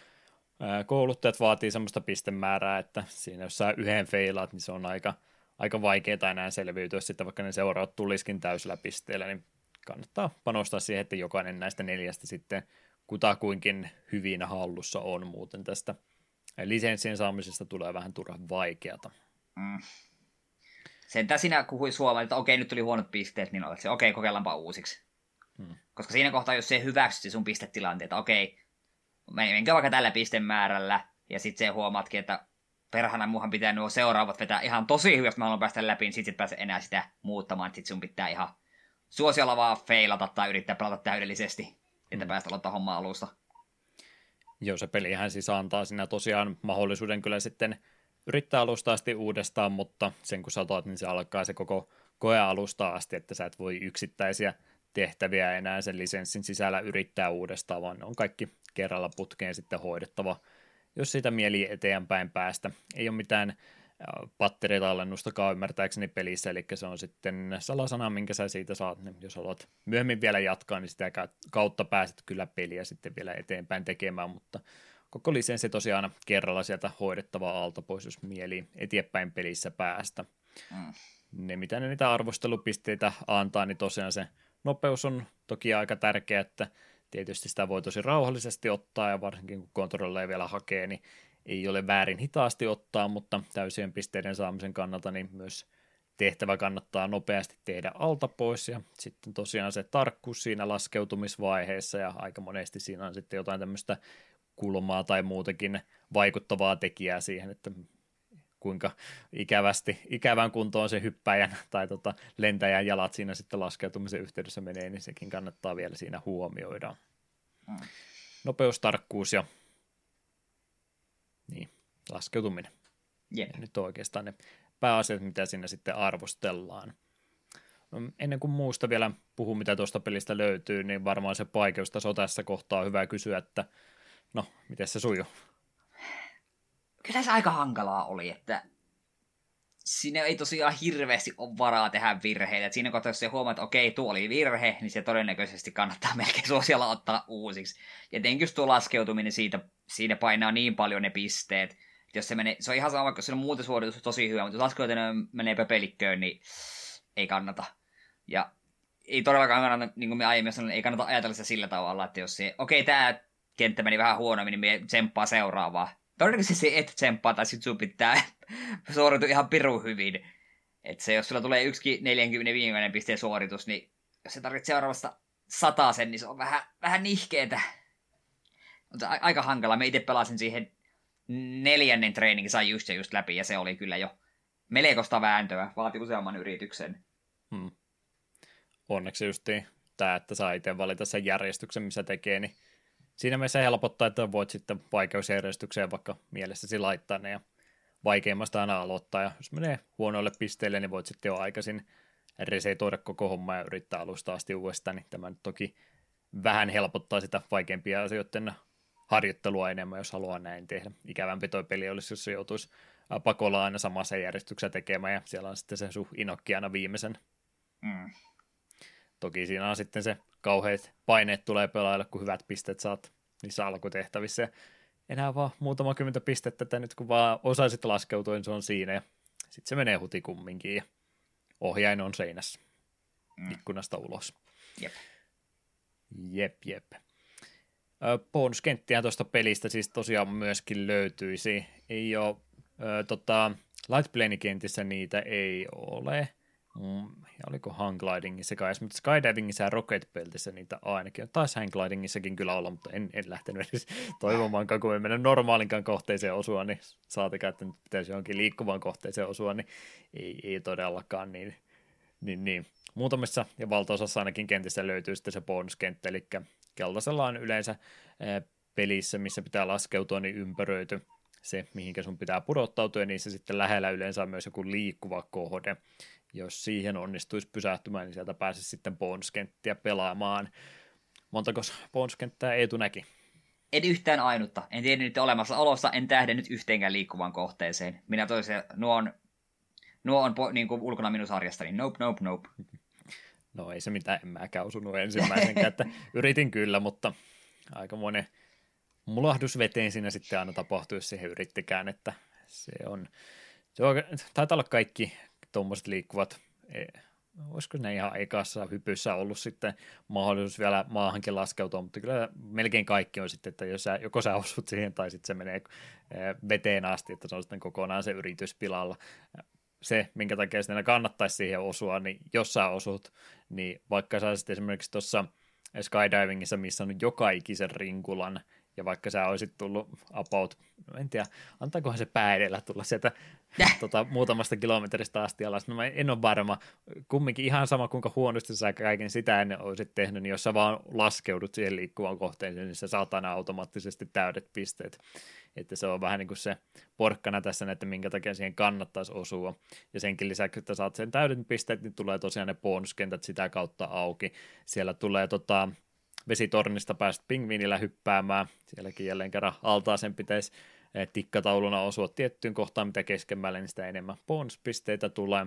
kouluttajat vaatii semmoista pistemäärää, että siinä jos sä yhden feilaat, niin se on aika, aika vaikeaa enää selviytyä sitten, vaikka ne seuraavat tuliskin täysillä pisteellä, niin kannattaa panostaa siihen, että jokainen näistä neljästä sitten kutakuinkin hyvin hallussa on muuten tästä lisenssien saamisesta tulee vähän turhan vaikeata. Mm. Sentään sinä kuhui Suomeen, että okei, nyt tuli huonot pisteet, niin olet se, okei, kokeillaanpa uusiksi. Hmm. Koska siinä kohtaa, jos se hyväksyt sun pistetilanteet, okei, menkää vaikka tällä pistemäärällä, ja sitten se huomaatkin, että perhana muuhan pitää nuo seuraavat vetää ihan tosi hyvin, jos mä haluan päästä läpi, niin sit et pääse enää sitä muuttamaan, sit sun pitää ihan suosiolla vaan feilata tai yrittää pelata täydellisesti, että hmm. päästä aloittaa homma alusta. Joo, se pelihän siis antaa siinä tosiaan mahdollisuuden kyllä sitten yrittää alusta asti uudestaan, mutta sen kun sä niin se alkaa se koko koe alusta asti, että sä et voi yksittäisiä tehtäviä enää sen lisenssin sisällä yrittää uudestaan, vaan ne on kaikki kerralla putkeen sitten hoidettava, jos siitä mieli eteenpäin päästä. Ei ole mitään patteritallennustakaan ymmärtääkseni pelissä, eli se on sitten salasana, minkä sä siitä saat, niin jos haluat myöhemmin vielä jatkaa, niin sitä kautta pääset kyllä peliä sitten vielä eteenpäin tekemään, mutta koko lisenssi tosiaan kerralla sieltä hoidettava alta pois, jos mieli eteenpäin pelissä päästä. Mm. Ne, mitä ne niitä arvostelupisteitä antaa, niin tosiaan se nopeus on toki aika tärkeä, että tietysti sitä voi tosi rauhallisesti ottaa, ja varsinkin kun kontrolleja vielä hakee, niin ei ole väärin hitaasti ottaa, mutta täysien pisteiden saamisen kannalta niin myös tehtävä kannattaa nopeasti tehdä alta pois ja sitten tosiaan se tarkkuus siinä laskeutumisvaiheessa ja aika monesti siinä on sitten jotain tämmöistä kulmaa tai muutenkin vaikuttavaa tekijää siihen, että kuinka ikävästi, ikävän kuntoon se hyppäjän tai tota, lentäjän jalat siinä sitten laskeutumisen yhteydessä menee, niin sekin kannattaa vielä siinä huomioida. Hmm. Nopeustarkkuus ja niin, laskeutuminen. Yeah. Ja nyt on oikeastaan ne pääasiat, mitä siinä sitten arvostellaan. No, ennen kuin muusta vielä puhuu, mitä tuosta pelistä löytyy, niin varmaan se vaikeustaso tässä kohtaa on hyvä kysyä, että no, miten se sujuu? Kyllä se aika hankalaa oli, että siinä ei tosiaan hirveästi ole varaa tehdä virheitä. siinä kohtaa, jos se huomaa, että okei, tuo oli virhe, niin se todennäköisesti kannattaa melkein suosiolla ottaa uusiksi. Ja etenkin just tuo laskeutuminen siitä, siinä painaa niin paljon ne pisteet. Jos se, menee, se on ihan sama, vaikka se on muuten suoritus tosi hyvä, mutta jos laskeutuminen menee pöpelikköön, niin ei kannata. Ja ei todellakaan kannata, niin kuin me aiemmin sanoin, ei kannata ajatella sitä sillä tavalla, että jos se, okei, tämä kenttä meni vähän huonommin, niin me tsemppaa seuraavaa. Todennäköisesti se et tsemppaa, tai sit sun pitää suoritu ihan piru hyvin. Että se, jos sulla tulee yksi 40 pisteen suoritus, niin jos se tarvitsee seuraavasta sen, niin se on vähän, vähän nihkeetä. Mutta aika hankala. Me itse pelasin siihen neljännen treeningin sai just ja just läpi, ja se oli kyllä jo melkoista vääntöä. Vaati useamman yrityksen. Hmm. Onneksi justiin tämä, että saa itse valita sen järjestyksen, missä tekee, niin siinä mielessä helpottaa, että voit sitten vaikeusjärjestykseen vaikka mielessäsi laittaa ne ja vaikeimmasta aina aloittaa, ja jos menee huonoille pisteille, niin voit sitten jo aikaisin resetoida koko homma ja yrittää alusta asti uudestaan, niin tämä nyt toki vähän helpottaa sitä vaikeampia asioiden harjoittelua enemmän, jos haluaa näin tehdä. Ikävämpi toi peli olisi, jos se joutuisi pakolla aina samassa järjestyksessä tekemään, ja siellä on sitten se suh inokki aina viimeisen. Mm. Toki siinä on sitten se kauheat paineet tulee pelaajille, kun hyvät pisteet saat niissä alkutehtävissä. Ja enää vaan muutama kymmentä pistettä, että nyt kun vaan osaisit laskeutua, niin se on siinä, ja sitten se menee huti kumminkin, ja ohjain on seinässä mm. ikkunasta ulos. Jep. Jep, jep. Bonuskenttiä tuosta pelistä siis tosiaan myöskin löytyisi. Ei ole, ö, tota, Lightplane-kentissä niitä ei ole. Mm, ja oliko hangglidingissa kai, mutta skydivingissa ja rocket peltissä niitä ainakin. Taisi hangglidingissakin kyllä olla, mutta en, en lähtenyt edes toivomaankaan, kun ei mennä normaalinkaan kohteeseen osua, niin saatikaan, että nyt pitäisi johonkin liikkuvaan kohteeseen osua, niin ei, ei todellakaan niin, niin, niin. Muutamissa ja valtaosassa ainakin kentissä löytyy sitten se bonuskenttä, eli keltaisella on yleensä pelissä, missä pitää laskeutua, niin ympäröity se, mihinkä sun pitää pudottautua, ja niissä sitten lähellä yleensä on myös joku liikkuva kohde. Jos siihen onnistuisi pysähtymään, niin sieltä pääsisi sitten bonuskenttiä pelaamaan. Montako bonuskenttää Eetu näki? En yhtään ainutta. En tiedä niiden olemassa olossa, en nyt yhteenkään liikkuvaan kohteeseen. Minä toisin, nuo on, nuo on po, niin kuin ulkona minun sarjastani. Nope, nope, nope. No ei se mitään, en mäkään osunut ensimmäisenkään, että yritin kyllä, mutta aika monen mulahdus veteen siinä sitten aina tapahtui, jos siihen yrittikään, että se on, se on taitaa olla kaikki tuommoiset liikkuvat, e, olisiko ne ihan ekassa hypyssä ollut sitten mahdollisuus vielä maahankin laskeutua, mutta kyllä melkein kaikki on sitten, että jos sä, joko sä osut siihen tai sitten se menee e, veteen asti, että se on sitten kokonaan se yritys pilalla. Se, minkä takia sinne kannattaisi siihen osua, niin jos sä osut, niin vaikka sä sitten esimerkiksi tuossa skydivingissa, missä on joka ikisen rinkulan, ja vaikka sä olisit tullut about, no en tiedä, antaakohan se pää edellä tulla sieltä tota, muutamasta kilometristä asti alas, no mä en ole varma, kumminkin ihan sama kuinka huonosti sä kaiken sitä ennen olisit tehnyt, niin jos sä vaan laskeudut siihen liikkuvaan kohteeseen, niin sä saat aina automaattisesti täydet pisteet, että se on vähän niin kuin se porkkana tässä, että minkä takia siihen kannattaisi osua, ja senkin lisäksi, että saat sen täydet pisteet, niin tulee tosiaan ne bonuskentät sitä kautta auki, siellä tulee tota, vesitornista päästä pingviinillä hyppäämään. Sielläkin jälleen kerran altaaseen pitäisi eh, tikkatauluna osua tiettyyn kohtaan, mitä keskemmälle, niin sitä enemmän bonuspisteitä tulee,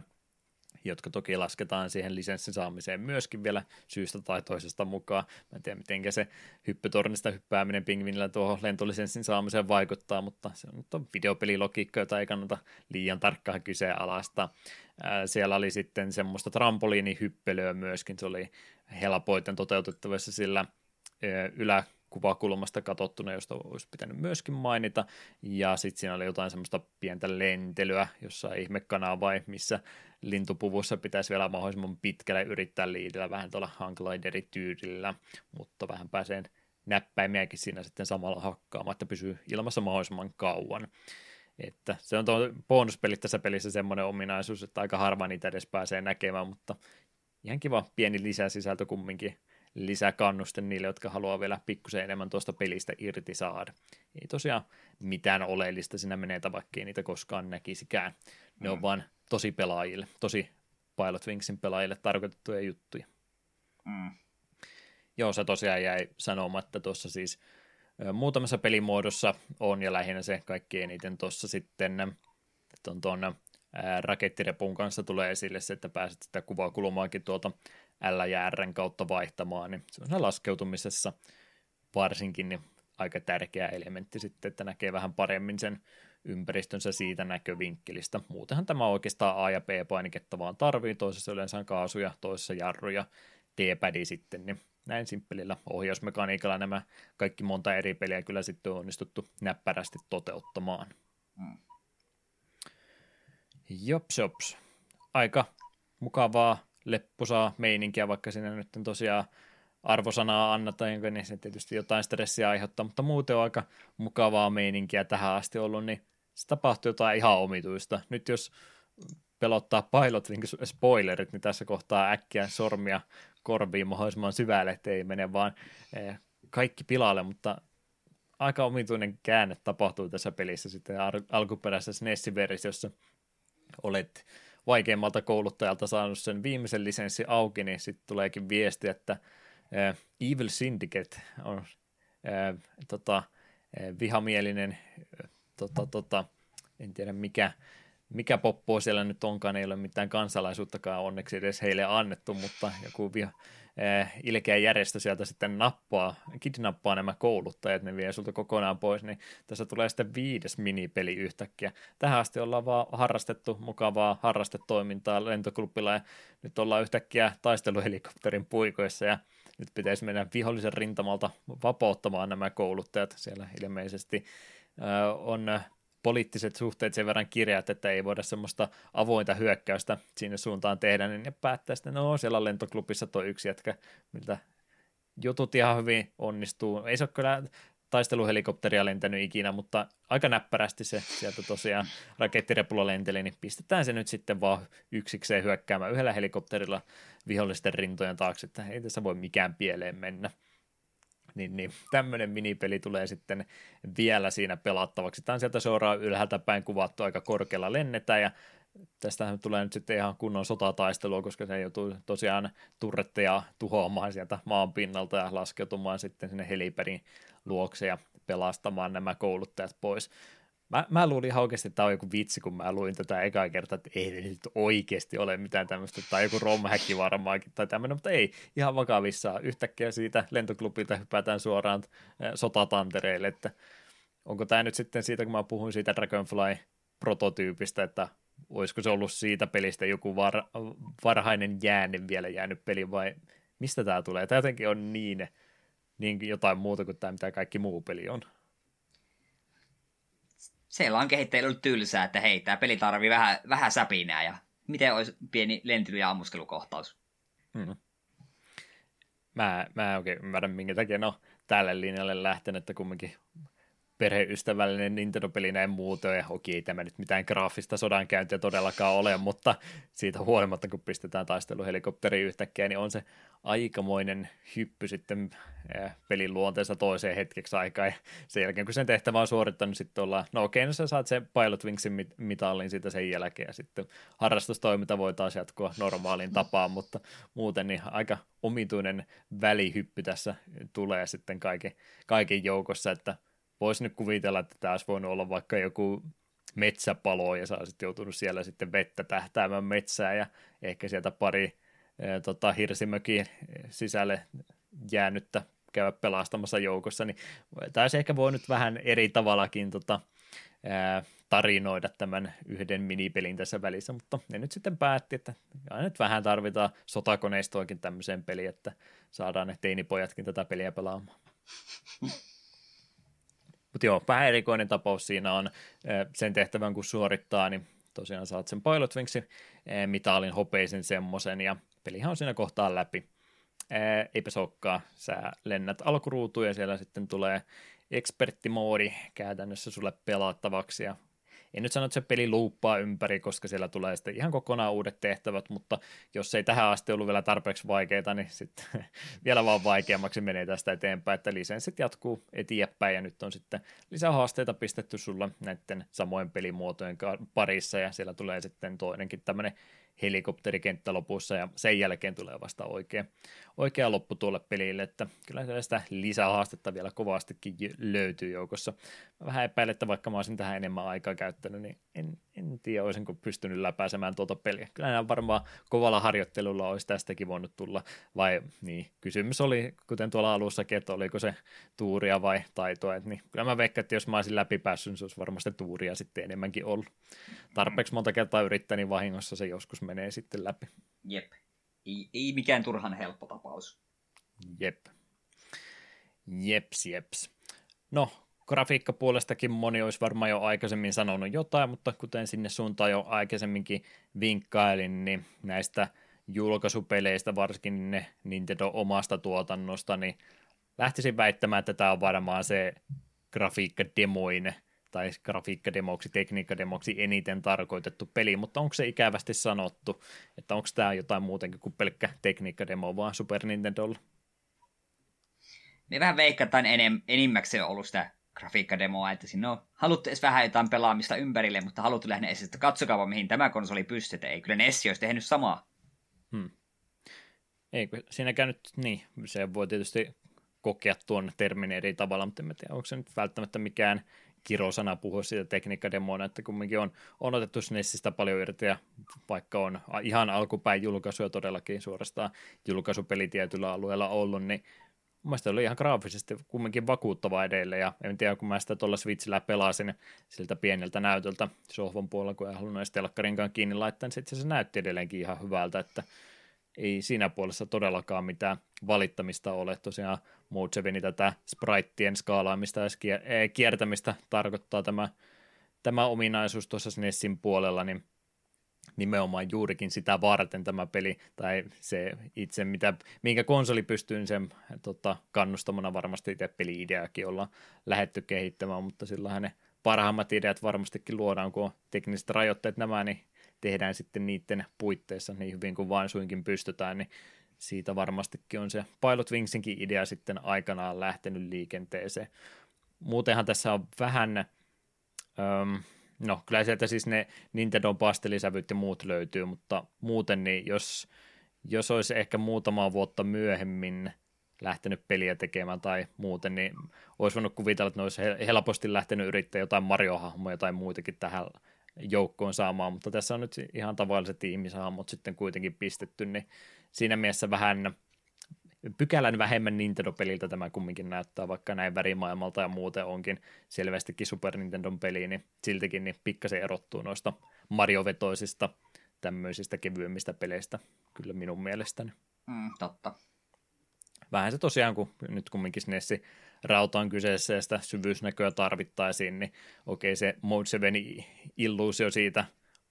jotka toki lasketaan siihen lisenssin saamiseen myöskin vielä syystä tai toisesta mukaan. Mä en tiedä, miten se hyppytornista hyppääminen pingvinillä tuohon lentolisenssin saamiseen vaikuttaa, mutta se on videopelilogiikka, jota ei kannata liian tarkkaan kyseenalaista. Siellä oli sitten semmoista trampoliinihyppelyä myöskin, se oli helpoiten toteutettavissa sillä yläkuvakulmasta katsottuna, josta olisi pitänyt myöskin mainita, ja sitten siinä oli jotain semmoista pientä lentelyä, jossa ihmekana vai missä lintupuvussa pitäisi vielä mahdollisimman pitkälle yrittää liidellä vähän tuolla hangglideri tyylillä, mutta vähän pääsee näppäimiäkin siinä sitten samalla hakkaamaan, että pysyy ilmassa mahdollisimman kauan. Että se on tuo bonuspelit tässä pelissä semmoinen ominaisuus, että aika harva niitä edes pääsee näkemään, mutta ihan kiva pieni lisäsisältö kumminkin lisäkannuste niille, jotka haluaa vielä pikkusen enemmän tuosta pelistä irti saada. Ei tosiaan mitään oleellista siinä menee, vaikka niitä koskaan näkisikään. Ne mm. on vaan tosi pelaajille, tosi Pilot Wingsin pelaajille tarkoitettuja juttuja. Mm. Joo, se tosiaan jäi sanomatta tuossa siis muutamassa pelimuodossa on ja lähinnä se kaikki eniten tuossa sitten että on tuon rakettirepun kanssa tulee esille se, että pääset sitä kuvaa kulmaakin tuolta LJRn kautta vaihtamaan, niin se on laskeutumisessa varsinkin niin aika tärkeä elementti sitten, että näkee vähän paremmin sen ympäristönsä siitä näkövinkkelistä. Muutenhan tämä oikeastaan A- ja B-painiketta vaan tarvii, toisessa yleensä on kaasuja, toisessa jarruja, D-padi sitten, niin näin simppelillä ohjausmekaniikalla nämä kaikki monta eri peliä kyllä sitten on onnistuttu näppärästi toteuttamaan. Mm. Jops, jops. Aika mukavaa, lepposaa meininkiä, vaikka sinne nyt tosiaan arvosanaa jonka niin se tietysti jotain stressiä aiheuttaa, mutta muuten on aika mukavaa meininkiä tähän asti ollut, niin se tapahtuu jotain ihan omituista. Nyt jos pelottaa pilot niin spoilerit, niin tässä kohtaa äkkiä sormia korviin mahdollisimman syvälle, ettei mene vaan eh, kaikki pilalle, mutta aika omituinen käänne tapahtuu tässä pelissä sitten al- alkuperäisessä NES-versiossa. Olet vaikeimmalta kouluttajalta saanut sen viimeisen lisenssi auki, niin sitten tuleekin viesti, että äh, Evil Syndicate on äh, tota, äh, vihamielinen, äh, tota, tota, en tiedä mikä, mikä poppo siellä nyt onkaan, ei ole mitään kansalaisuuttakaan onneksi edes heille annettu, mutta joku viha, ilkeä järjestö sieltä sitten nappaa, kidnappaa nämä kouluttajat, ne vie sulta kokonaan pois, niin tässä tulee sitten viides minipeli yhtäkkiä. Tähän asti ollaan vaan harrastettu mukavaa harrastetoimintaa lentoklubilla ja nyt ollaan yhtäkkiä taisteluhelikopterin puikoissa ja nyt pitäisi mennä vihollisen rintamalta vapauttamaan nämä kouluttajat. Siellä ilmeisesti on poliittiset suhteet sen verran kirjat, että ei voida semmoista avointa hyökkäystä sinne suuntaan tehdä, niin ne päättää sitten, no siellä lentoklubissa toi yksi jätkä, miltä jutut ihan hyvin onnistuu. Ei se ole kyllä taisteluhelikopteria lentänyt ikinä, mutta aika näppärästi se sieltä tosiaan rakettirepulla lenteli, niin pistetään se nyt sitten vaan yksikseen hyökkäämään yhdellä helikopterilla vihollisten rintojen taakse, että ei tässä voi mikään pieleen mennä. Niin, niin tämmöinen minipeli tulee sitten vielä siinä pelattavaksi. Tämä on sieltä suoraan ylhäältä päin kuvattu, aika korkealla lennetään ja tästähän tulee nyt sitten ihan kunnon sotataistelua, koska se joutuu tosiaan turretteja tuhoamaan sieltä maan pinnalta ja laskeutumaan sitten sinne heliperin luokse ja pelastamaan nämä kouluttajat pois. Mä, mä luulin ihan oikeasti, että tämä on joku vitsi, kun mä luin tätä ekaa kertaa, että ei nyt oikeasti ole mitään tämmöistä, tai joku romhäkki varmaankin tai tämmöinen, mutta ei, ihan vakavissa. Yhtäkkiä siitä lentoklubilta hypätään suoraan sotatantereille, että onko tämä nyt sitten siitä, kun mä puhuin siitä Dragonfly-prototyypistä, että olisiko se ollut siitä pelistä joku var, varhainen jäänne vielä jäänyt peli, vai mistä tämä tulee? Tämä jotenkin on niin, niin jotain muuta kuin tämä, mitä kaikki muu peli on siellä on kehittäjillä ollut tylsää, että hei, tämä peli tarvii vähän, vähän säpinää ja miten olisi pieni lentely- ja ammuskelukohtaus. Hmm. Mä, mä oikein ymmärrä, minkä takia no tälle linjalle lähtenyt, että kumminkin perheystävällinen Nintendo-peli näin muuten, ja okei, tämä nyt mitään graafista sodankäyntiä todellakaan ole, mutta siitä huolimatta, kun pistetään taisteluhelikopteri yhtäkkiä, niin on se aikamoinen hyppy sitten pelin luonteessa toiseen hetkeksi aikaa, ja sen jälkeen, kun sen tehtävä on suorittanut, sitten ollaan, no okei, no sä saat sen Pilot Wingsin mitallin siitä sen jälkeen, ja sitten harrastustoiminta voi taas jatkua normaaliin tapaan, mutta muuten niin aika omituinen välihyppy tässä tulee sitten kaiken, kaiken joukossa, että voisi nyt kuvitella, että tämä olisi voinut olla vaikka joku metsäpalo ja sä olisit joutunut siellä sitten vettä tähtäämään metsää ja ehkä sieltä pari e, tota, hirsimökin sisälle jäänyttä käydä pelastamassa joukossa, niin taisi ehkä voi nyt vähän eri tavallakin tota, ää, tarinoida tämän yhden minipelin tässä välissä, mutta ne nyt sitten päätti, että aina nyt vähän tarvitaan sotakoneistoakin tämmöiseen peliin, että saadaan ne teinipojatkin tätä peliä pelaamaan. Mutta joo, vähän erikoinen tapaus siinä on sen tehtävän, kun suorittaa, niin tosiaan saat sen Pilot Wingsin mitalin hopeisen semmoisen, ja pelihan on siinä kohtaa läpi. Eipä sokkaa, sä lennät alkuruutuun ja siellä sitten tulee eksperttimoodi käytännössä sulle pelattavaksi ja en nyt sano, että se peli luuppaa ympäri, koska siellä tulee sitten ihan kokonaan uudet tehtävät, mutta jos ei tähän asti ollut vielä tarpeeksi vaikeita, niin sitten vielä vaan vaikeammaksi menee tästä eteenpäin, että lisenssit jatkuu eteenpäin ja nyt on sitten lisää haasteita pistetty sulla näiden samojen pelimuotojen parissa ja siellä tulee sitten toinenkin tämmöinen helikopterikenttä lopussa ja sen jälkeen tulee vasta oikea, oikea loppu tuolle pelille, että kyllä sitä lisähaastetta vielä kovastikin löytyy joukossa. Mä vähän epäilen, että vaikka mä olisin tähän enemmän aikaa käyttänyt, niin en, en tiedä, olisinko pystynyt läpääsemään tuota peliä. Kyllä varmaan kovalla harjoittelulla olisi tästäkin voinut tulla, vai niin, kysymys oli, kuten tuolla alussakin, että oliko se tuuria vai taitoa, että niin, kyllä mä veikkaan, että jos mä olisin läpipäässyt, niin se olisi varmasti tuuria sitten enemmänkin ollut. Tarpeeksi monta kertaa yrittänyt niin vahingossa se joskus menee sitten läpi. Jep. Ei, ei mikään turhan helppo tapaus. Jep. Jeps, jeps. No, grafiikkapuolestakin moni olisi varmaan jo aikaisemmin sanonut jotain, mutta kuten sinne suuntaan jo aikaisemminkin vinkkailin, niin näistä julkaisupeleistä, varsinkin ne Nintendo omasta tuotannosta, niin lähtisin väittämään, että tämä on varmaan se grafiikkademoine tai grafiikkademoksi, tekniikkademoksi eniten tarkoitettu peli, mutta onko se ikävästi sanottu, että onko tämä jotain muutenkin kuin pelkkä tekniikkademo vaan Super Nintendolla? Me vähän veikkataan enem, enimmäkseen ollut sitä grafiikkademoa, että sinne on haluttu edes vähän jotain pelaamista ympärille, mutta haluttu lähinnä edes, että katsokaa mihin tämä konsoli pystyy, ei kyllä Nessi olisi tehnyt samaa. Hmm. Ei, siinäkään nyt, niin, se voi tietysti kokea tuon termin eri tavalla, mutta en tiedä, onko se nyt välttämättä mikään kirosana puhua siitä tekniikkademoina, että kumminkin on, on otettu SNESistä paljon irti, ja vaikka on ihan alkupäin julkaisuja todellakin suorastaan julkaisupeli tietyllä alueella ollut, niin Mielestäni oli ihan graafisesti kumminkin vakuuttava edelleen, ja en tiedä, kun mä sitä tuolla Switchillä pelasin siltä pieneltä näytöltä sohvan puolella, kun ei halunnut edes telkkarinkaan kiinni laittaa, niin sitten se näytti edelleenkin ihan hyvältä, että ei siinä puolessa todellakaan mitään valittamista ole. Tosiaan Mode tätä spritien skaalaamista ja kiertämistä tarkoittaa tämä, tämä ominaisuus tuossa SNESin puolella, niin nimenomaan juurikin sitä varten tämä peli, tai se itse, mitä, minkä konsoli pystyy, sen tota, kannustamana varmasti itse peli-ideakin ollaan lähetty kehittämään, mutta sillähän ne parhaimmat ideat varmastikin luodaan, kun on tekniset rajoitteet nämä, niin tehdään sitten niiden puitteissa niin hyvin kuin vain suinkin pystytään, niin siitä varmastikin on se Pilot Wingsinkin idea sitten aikanaan lähtenyt liikenteeseen. Muutenhan tässä on vähän, öm, no kyllä sieltä siis ne Nintendo pastelisävyt ja muut löytyy, mutta muuten niin jos, jos olisi ehkä muutama vuotta myöhemmin lähtenyt peliä tekemään tai muuten, niin olisi voinut kuvitella, että ne olisi helposti lähtenyt yrittämään jotain Mario-hahmoja tai muitakin tähän joukkoon saamaan, mutta tässä on nyt ihan tavalliset ihmishahmot sitten kuitenkin pistetty, niin siinä mielessä vähän pykälän vähemmän Nintendo-peliltä tämä kumminkin näyttää, vaikka näin värimaailmalta ja muuten onkin selvästikin Super Nintendon peli, niin siltikin niin pikkasen erottuu noista Mario-vetoisista tämmöisistä kevyemmistä peleistä, kyllä minun mielestäni. Mm, totta. Vähän se tosiaan, kun nyt kumminkin SNESi rauta on kyseessä ja sitä syvyysnäköä tarvittaisiin, niin okei se Mode 7 illuusio siitä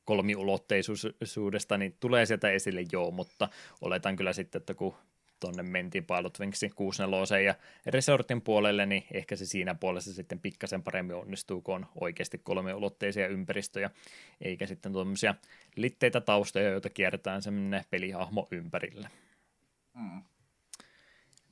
kolmiulotteisuudesta, niin tulee sieltä esille joo, mutta oletan kyllä sitten, että kun tuonne mentiin Pilot Wingsin 64 ja Resortin puolelle, niin ehkä se siinä puolessa sitten pikkasen paremmin onnistuu, kun on oikeasti kolmiulotteisia ympäristöjä, eikä sitten tuommoisia litteitä taustoja, joita kierretään semmoinen pelihahmo ympärille. Mm.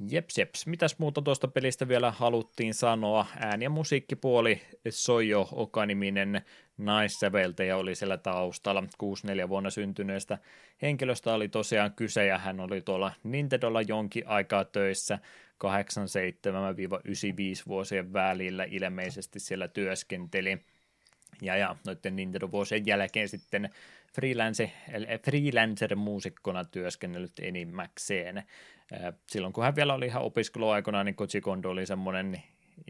Jeps, jeps. Mitäs muuta tuosta pelistä vielä haluttiin sanoa? Ääni- ja musiikkipuoli Sojo Oka-niminen naissäveltäjä oli siellä taustalla. 64 vuonna syntyneestä henkilöstä oli tosiaan kyse ja hän oli tuolla Nintendolla jonkin aikaa töissä 87-95 vuosien välillä ilmeisesti siellä työskenteli. Ja, ja noiden Nintendo-vuosien jälkeen sitten freelance, freelancer-muusikkona työskennellyt enimmäkseen. Silloin kun hän vielä oli ihan opiskeluaikana, niin Koji Kondo oli semmoinen,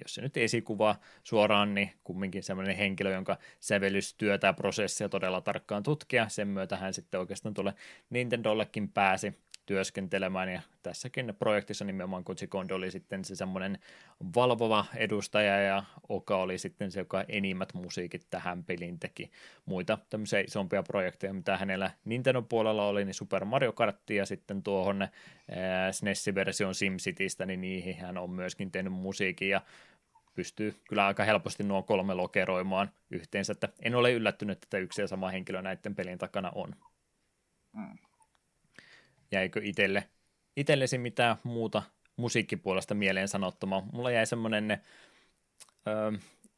jos se nyt esikuva suoraan, niin kumminkin semmoinen henkilö, jonka sävellystyötä ja prosessia todella tarkkaan tutkia. Sen myötä hän sitten oikeastaan tuolle Nintendollekin pääsi työskentelemään ja tässäkin projektissa nimenomaan Koji Kondo oli sitten se semmoinen valvova edustaja ja Oka oli sitten se, joka enimmät musiikit tähän peliin teki. Muita tämmöisiä isompia projekteja, mitä hänellä Nintendo puolella oli, niin Super Mario Kart ja sitten tuohon SNES-version SimCitystä, niin niihin hän on myöskin tehnyt musiikin ja pystyy kyllä aika helposti nuo kolme lokeroimaan yhteensä, että en ole yllättynyt, että yksi ja sama henkilö näiden pelin takana on. Mm jäikö itselle, itsellesi mitään muuta musiikkipuolesta mieleen sanottamaan. Mulla jäi semmoinen, öö,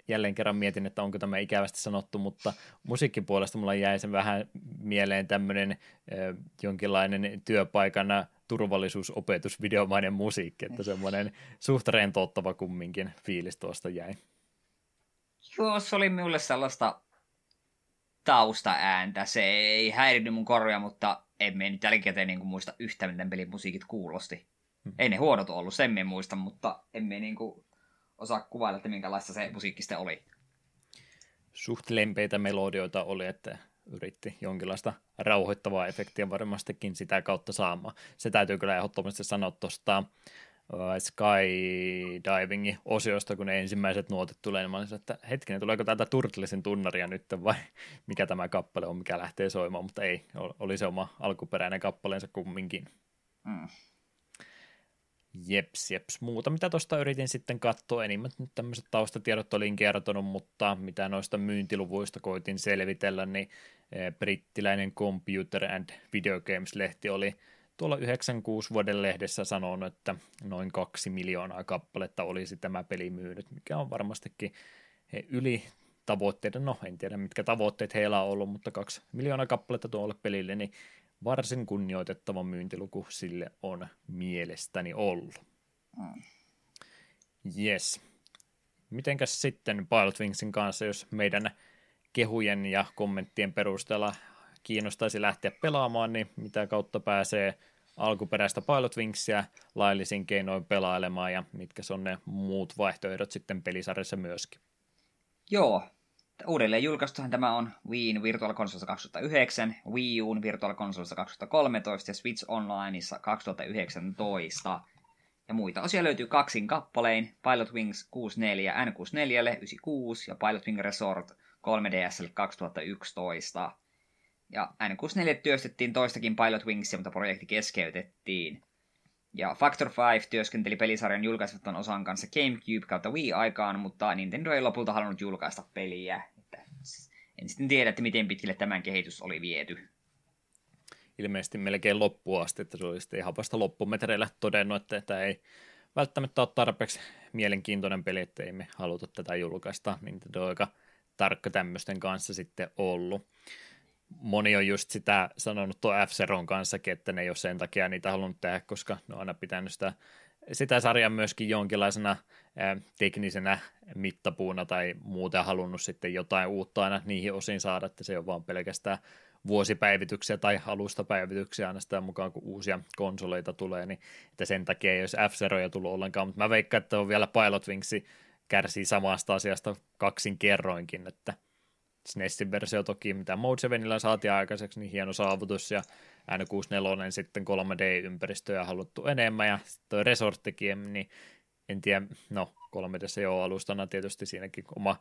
jälleen kerran mietin, että onko tämä ikävästi sanottu, mutta musiikkipuolesta mulla jäi sen vähän mieleen tämmöinen öö, jonkinlainen työpaikana turvallisuusopetusvideomainen musiikki, että semmoinen suht rentouttava kumminkin fiilis tuosta jäi. Joo, se oli minulle sellaista taustaääntä. Se ei häirinyt mun korvia, mutta en me nyt jälkikäteen niin kuin muista yhtä, miten pelin musiikit kuulosti. Hmm. Ei ne huonot ollut, sen me muista, mutta emme niin kuin osaa kuvailla, että minkälaista se musiikki sitten oli. Suht lempeitä melodioita oli, että yritti jonkinlaista rauhoittavaa efektiä varmastikin sitä kautta saamaan. Se täytyy kyllä ehdottomasti sanoa tuosta skydivingin osiosta, kun ne ensimmäiset nuotit tulee, niin mä olisin, että hetkinen, tuleeko täältä Turtlesin tunnaria nyt vai mikä tämä kappale on, mikä lähtee soimaan, mutta ei, oli se oma alkuperäinen kappaleensa kumminkin. Mm. Jeps, jeps. Muuta, mitä tuosta yritin sitten katsoa, enimmät nyt tämmöiset taustatiedot olin kertonut, mutta mitä noista myyntiluvuista koitin selvitellä, niin eh, brittiläinen Computer and Video Games-lehti oli tuolla 96 vuoden lehdessä sanonut, että noin kaksi miljoonaa kappaletta olisi tämä peli myynyt, mikä on varmastikin yli tavoitteiden, no en tiedä mitkä tavoitteet heillä on ollut, mutta kaksi miljoonaa kappaletta tuolle pelille, niin varsin kunnioitettava myyntiluku sille on mielestäni ollut. Mm. Yes. Mitenkäs sitten Pilot Wingsin kanssa, jos meidän kehujen ja kommenttien perusteella kiinnostaisi lähteä pelaamaan, niin mitä kautta pääsee alkuperäistä Pilot Wingsia laillisin keinoin pelailemaan ja mitkä on ne muut vaihtoehdot sitten pelisarjassa myöskin. Joo, uudelleen julkaistuhan tämä on Wiiin Virtual Consolessa 2009, Wii Uun Virtual Consolessa 2013 ja Switch Onlineissa 2019. Ja muita osia löytyy kaksin kappalein, Pilot Wings 64 N64 96 ja Pilot Wing Resort 3DSL 2011. Ja N64 työstettiin toistakin Pilot Wingsia, mutta projekti keskeytettiin. Ja Factor 5 työskenteli pelisarjan julkaisematon osan kanssa GameCube kautta Wii-aikaan, mutta Nintendo ei lopulta halunnut julkaista peliä. Että en sitten tiedä, että miten pitkälle tämän kehitys oli viety. Ilmeisesti melkein loppuun asti, että se oli sitten ihan vasta loppumetreillä todennut, että tämä ei välttämättä ole tarpeeksi mielenkiintoinen peli, että ei me haluta tätä julkaista. Nintendo on aika tarkka tämmöisten kanssa sitten ollut moni on just sitä sanonut tuon f kanssa, että ne ei ole sen takia niitä halunnut tehdä, koska ne on aina pitänyt sitä, sitä sarjaa myöskin jonkinlaisena ää, teknisenä mittapuuna tai muuten halunnut sitten jotain uutta aina niihin osiin saada, että se on vaan pelkästään vuosipäivityksiä tai alustapäivityksiä aina sitä mukaan, kun uusia konsoleita tulee, niin että sen takia ei olisi f tullut ollenkaan, mutta mä veikkaan, että on vielä Pilot Wings kärsii samasta asiasta kaksin kerroinkin, että – SNESin versio toki, mitä Mode 7 saatiin aikaiseksi, niin hieno saavutus, ja N64 sitten 3D-ympäristöjä haluttu enemmän, ja toi Resorttikin, niin en tiedä, no 3D jo alustana tietysti siinäkin oma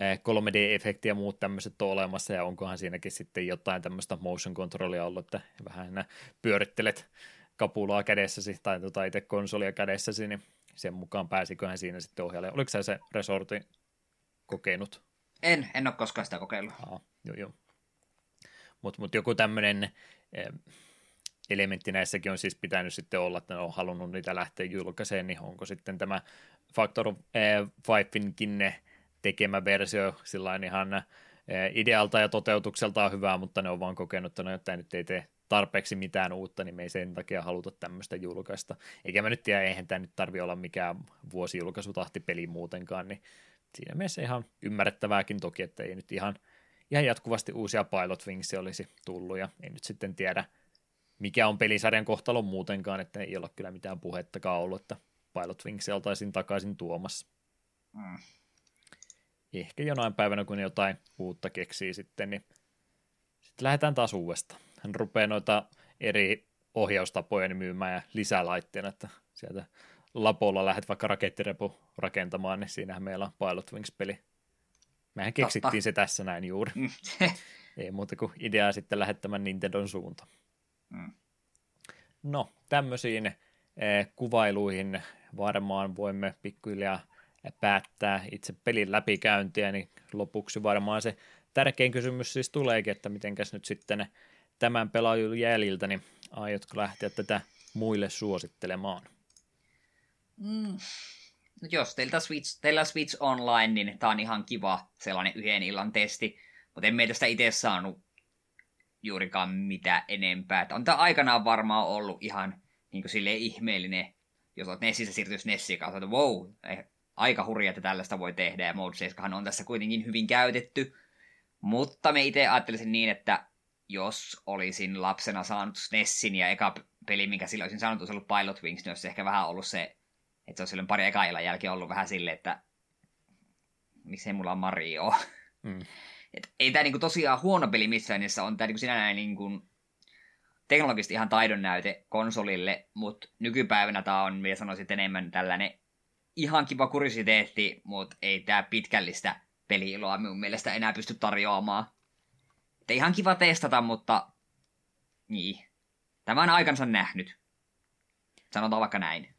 3D-efekti ja muut tämmöiset on olemassa, ja onkohan siinäkin sitten jotain tämmöistä motion controlia ollut, että vähän pyörittelet kapulaa kädessäsi tai tota itse konsolia kädessäsi, niin sen mukaan pääsiköhän siinä sitten ohjaajalle. Oliko se se resorti kokenut? En, en ole koskaan sitä kokeillut. Aa, joo, joo. Mutta mut joku tämmöinen eh, elementti näissäkin on siis pitänyt sitten olla, että ne on halunnut niitä lähteä julkaiseen, niin onko sitten tämä Factor eh, Five'inkin tekemä versio sillä ihan eh, idealta ja toteutukselta on hyvä, mutta ne on vaan kokenut, että no, että nyt ei tee tarpeeksi mitään uutta, niin me ei sen takia haluta tämmöistä julkaista. Eikä mä nyt tiedä, eihän tämä nyt tarvi olla mikään vuosijulkaisutahti peli muutenkaan, niin siinä mielessä ihan ymmärrettävääkin toki, että ei nyt ihan, ihan jatkuvasti uusia Pilot Wingsia olisi tullut, ja ei nyt sitten tiedä, mikä on pelisarjan kohtalo muutenkaan, että ei ole kyllä mitään puhettakaan ollut, että Pilot Wingsia oltaisiin takaisin tuomassa. Mm. Ehkä jonain päivänä, kun jotain uutta keksii sitten, niin sitten lähdetään taas uudestaan. Hän rupeaa noita eri ohjaustapoja niin myymään ja lisälaitteena, että sieltä Lapolla lähdet vaikka rakettirepu rakentamaan, niin siinähän meillä on Pilot Wings-peli. Mehän keksittiin Totta. se tässä näin juuri. Mm. Ei muuta kuin ideaa sitten lähettämään Nintendon suunta. Mm. No, tämmöisiin eh, kuvailuihin varmaan voimme pikkuhiljaa päättää itse pelin läpikäyntiä, niin lopuksi varmaan se tärkein kysymys siis tuleekin, että mitenkäs nyt sitten tämän pelaajun jäljiltä, niin aiotko lähteä tätä muille suosittelemaan? Mm. Jos teiltä Switch, teillä Switch Online, niin tää on ihan kiva sellainen yhden illan testi. Mutta en meitä sitä itse saanut juurikaan mitään enempää. Että on tämä aikanaan varmaan ollut ihan niin kuin ihmeellinen, jos olet Nessissä siirtyisi Nessiin kanssa, että wow, eh, aika hurja, että tällaista voi tehdä, ja Mode 7 on tässä kuitenkin hyvin käytetty. Mutta me itse ajattelisin niin, että jos olisin lapsena saanut Nessin ja eka peli, minkä silloin olisin saanut, olisi ollut Pilot Wings, niin olisi ehkä vähän ollut se että se on silloin pari eka jälkeen ollut vähän silleen, että miksei mulla on Mario. Mm. Et ei tämä niinku tosiaan huono peli missään nimessä on tämä niinku sinällään niinku teknologisesti ihan taidon näyte konsolille, mutta nykypäivänä tämä on, minä sanoisin, enemmän tällainen ihan kiva kuriositeetti, mutta ei tämä pitkällistä peliiloa minun mielestä enää pysty tarjoamaan. Et ihan kiva testata, mutta niin. Tämä on aikansa nähnyt. Sanotaan vaikka näin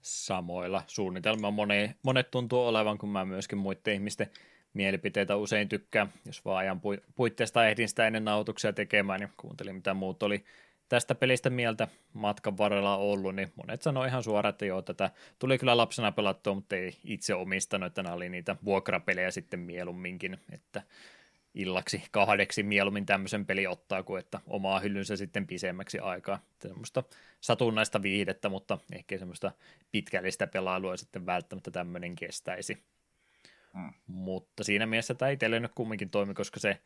samoilla. Suunnitelma moni, monet tuntuu olevan, kun mä myöskin muiden ihmisten mielipiteitä usein tykkään. Jos vaan ajan puitteista ehdin sitä ennen nautuksia tekemään, niin kuuntelin mitä muut oli tästä pelistä mieltä matkan varrella ollut, niin monet sanoi ihan suoraan, että joo, tätä tuli kyllä lapsena pelattua, mutta ei itse omistanut, että nämä oli niitä vuokrapelejä sitten mieluumminkin, että illaksi kahdeksi mieluummin tämmöisen peli ottaa kuin että omaa hyllynsä sitten pisemmäksi aikaa. Semmoista satunnaista viihdettä, mutta ehkä semmoista pitkällistä pelailua sitten välttämättä tämmöinen kestäisi. Hmm. Mutta siinä mielessä tämä itselle nyt kumminkin toimi, koska se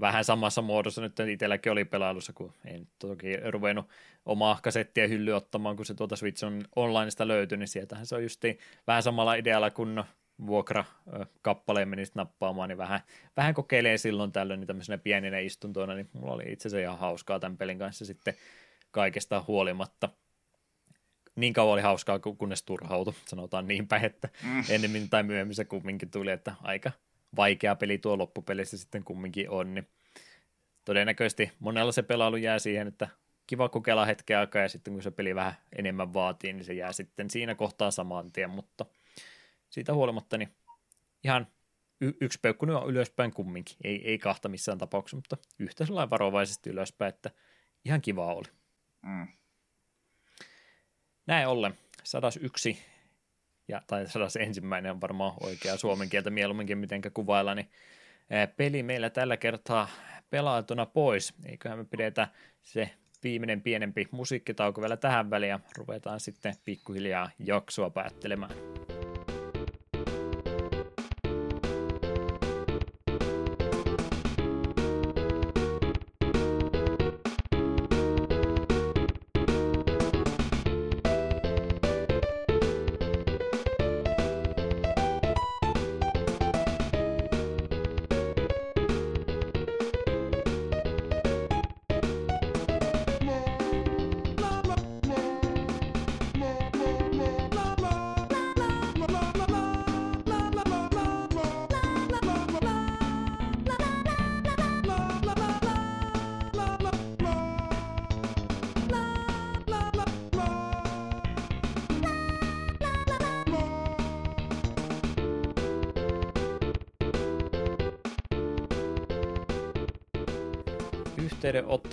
vähän samassa muodossa nyt itselläkin oli pelailussa, kun en toki ruvennut omaa kasettia hyllyä ottamaan, kun se tuota Switch on onlineista löytyi, niin sieltähän se on just vähän samalla idealla kuin vuokrakappaleen menisi nappaamaan, niin vähän, vähän kokeilee silloin tällöin niin tämmöisenä pieninä istuntoina, niin mulla oli itse asiassa ihan hauskaa tämän pelin kanssa sitten kaikesta huolimatta. Niin kauan oli hauskaa, kunnes turhautui, sanotaan niin päin, että mm. ennemmin tai myöhemmin se kumminkin tuli, että aika vaikea peli tuo loppupelissä sitten kumminkin on, niin todennäköisesti monella se pelailu jää siihen, että kiva kokeilla hetken aikaa ja sitten kun se peli vähän enemmän vaatii, niin se jää sitten siinä kohtaa saman tien, mutta – siitä huolimatta niin ihan y- yksi peukku on ylöspäin kumminkin. Ei, ei kahta missään tapauksessa, mutta yhtä sellainen varovaisesti ylöspäin, että ihan kiva oli. Mm. Näin ollen, 101 ja, tai sadas ensimmäinen on varmaan oikea suomen kieltä mieluumminkin mitenkä kuvailla, niin peli meillä tällä kertaa pelaatuna pois. Eiköhän me pidetä se viimeinen pienempi musiikkitauko vielä tähän väliin ja ruvetaan sitten pikkuhiljaa jaksoa päättelemään.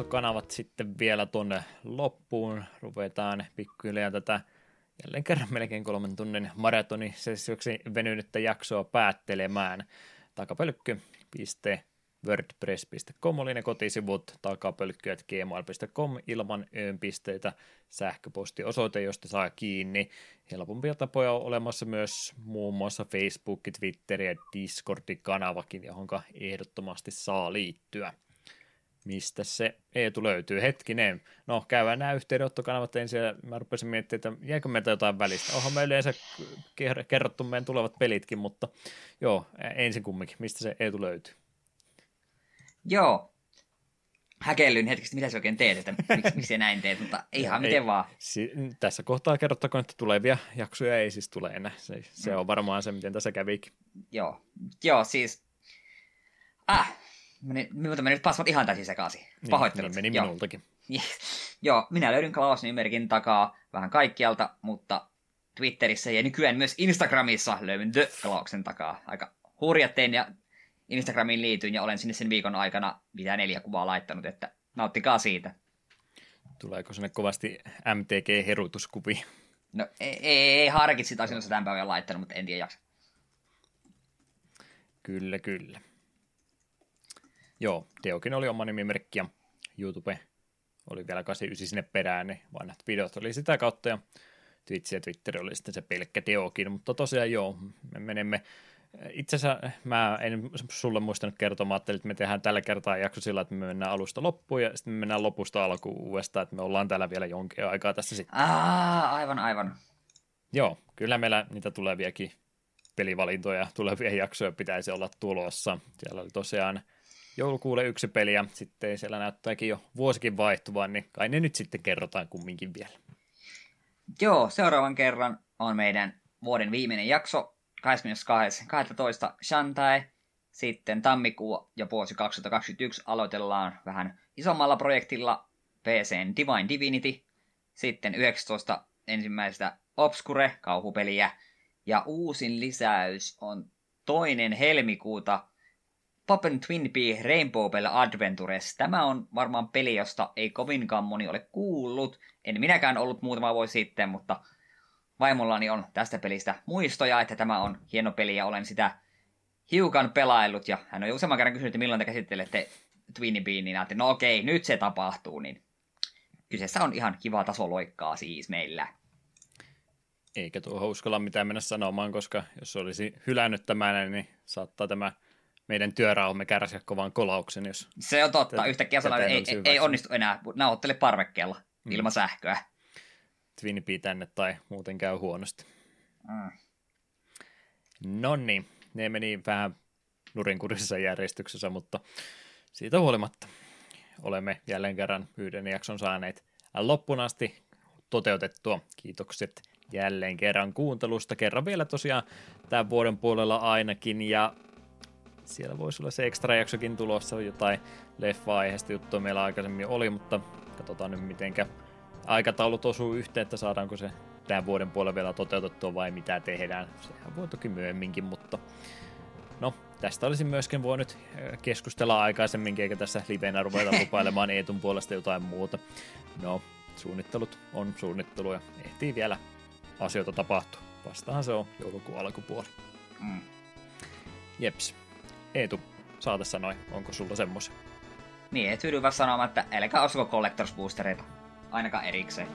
Yhteydenottokanavat sitten vielä tuonne loppuun. Ruvetaan pikkuhiljaa tätä jälleen kerran melkein kolmen tunnin maratonisessioksi venynyttä jaksoa päättelemään. Takapölkky.wordpress.com oli ne kotisivut, takapölkky.gmail.com ilman öönpisteitä, sähköpostiosoite, josta saa kiinni. Helpompia tapoja on olemassa myös muun muassa Facebook, Twitter ja Discord-kanavakin, johon ehdottomasti saa liittyä mistä se Eetu löytyy. Hetkinen, no käydään nämä yhteydenottokanavat ensin ja mä rupesin miettimään, että jääkö meiltä jotain välistä. Onhan meille yleensä kerrottu meidän tulevat pelitkin, mutta joo, ensin kumminkin, mistä se Eetu löytyy. Joo, häkellyn hetkestä, mitä sä oikein teet, että miksi, miksi näin teet, mutta ihan ei, miten vaan. Si- tässä kohtaa kerrottakoon, että tulevia jaksoja ei siis tule enää. Se, se mm. on varmaan se, miten tässä kävikin. Joo, joo siis... Ah, Meni, minulta meni nyt pasmat ihan täysin sekaisin. Niin, Pahoittelut. Niin meni Joo. minultakin. Joo, minä löydyn Klaus nimerkin takaa vähän kaikkialta, mutta Twitterissä ja nykyään myös Instagramissa löydyn The Klauksen takaa. Aika hurjat tein ja Instagramiin liityin ja olen sinne sen viikon aikana mitä neljä kuvaa laittanut, että nauttikaa siitä. Tuleeko sinne kovasti MTG-herutuskuvi? No ei, ei, ei harkitsi, taisin tämän päivän laittanut, mutta en tiedä jaksa. Kyllä, kyllä. Joo, Deokin oli oma nimimerkki ja YouTube oli vielä 89 sinne perään, niin vanhat videot oli sitä kautta ja Twitch ja Twitter oli sitten se pelkkä Deokin, mutta tosiaan joo, me menemme itse asiassa mä en sulle muistanut kertoa, mä ajattelin, että me tehdään tällä kertaa jakso sillä, että me mennään alusta loppuun ja sitten me mennään lopusta alkuun uudestaan, että me ollaan täällä vielä jonkin aikaa tässä sitten. Aa, aivan, aivan. Joo, kyllä meillä niitä tuleviakin pelivalintoja, tulevia jaksoja pitäisi olla tulossa. Siellä oli tosiaan joulukuulle yksi peli ja sitten siellä näyttääkin jo vuosikin vaihtuvan, niin kai ne nyt sitten kerrotaan kumminkin vielä. Joo, seuraavan kerran on meidän vuoden viimeinen jakso, 22.12. Shantai. Sitten tammikuu ja vuosi 2021 aloitellaan vähän isommalla projektilla PCn Divine Divinity. Sitten 19. ensimmäistä Obscure, kauhupeliä. Ja uusin lisäys on toinen helmikuuta Poppen Twin Pea Rainbow Bell Adventures. Tämä on varmaan peli, josta ei kovinkaan moni ole kuullut. En minäkään ollut muutama vuosi sitten, mutta vaimollani on tästä pelistä muistoja, että tämä on hieno peli ja olen sitä hiukan pelaillut. Ja hän on jo useamman kerran kysynyt, että milloin te käsittelette Twin Pea, niin että no okei, nyt se tapahtuu. Niin kyseessä on ihan kiva tasoloikkaa siis meillä. Eikä tuo uskalla mitään mennä sanomaan, koska jos olisi hylännyt tämän, niin saattaa tämä meidän työrauhamme kärsiä kovan kolauksen. Jos se on totta. Tätä, Yhtäkkiä sanoin, ei, ei, ei onnistu enää. Nauhoittele parvekkeella mm. ilman sähköä. Twin tänne tai muuten käy huonosti. Mm. No niin, ne meni vähän nurinkurisessa järjestyksessä, mutta siitä huolimatta olemme jälleen kerran yhden jakson saaneet loppuun asti toteutettua. Kiitokset jälleen kerran kuuntelusta. Kerran vielä tosiaan tämän vuoden puolella ainakin, ja siellä voisi olla se extra jaksokin tulossa, jotain leffa-aiheesta juttua meillä aikaisemmin oli, mutta katsotaan nyt mitenkä aikataulut osuu yhteen, että saadaanko se tämän vuoden puolella vielä toteutettua vai mitä tehdään. Sehän voi toki myöhemminkin, mutta no, tästä olisin myöskin voinut äh, keskustella aikaisemminkin, eikä tässä livenä ruveta lupailemaan Eetun puolesta jotain muuta. No, suunnittelut on suunnittelu ja ehtii vielä asioita tapahtua. Vastahan se on joulukuun alkupuoli. Mm. Jeps. Eetu, saata sanoa, onko sulla semmoisia? Niin, et tyydy vaan sanomaan, että älkää osuko Collectors Boostereita. Ainakaan erikseen.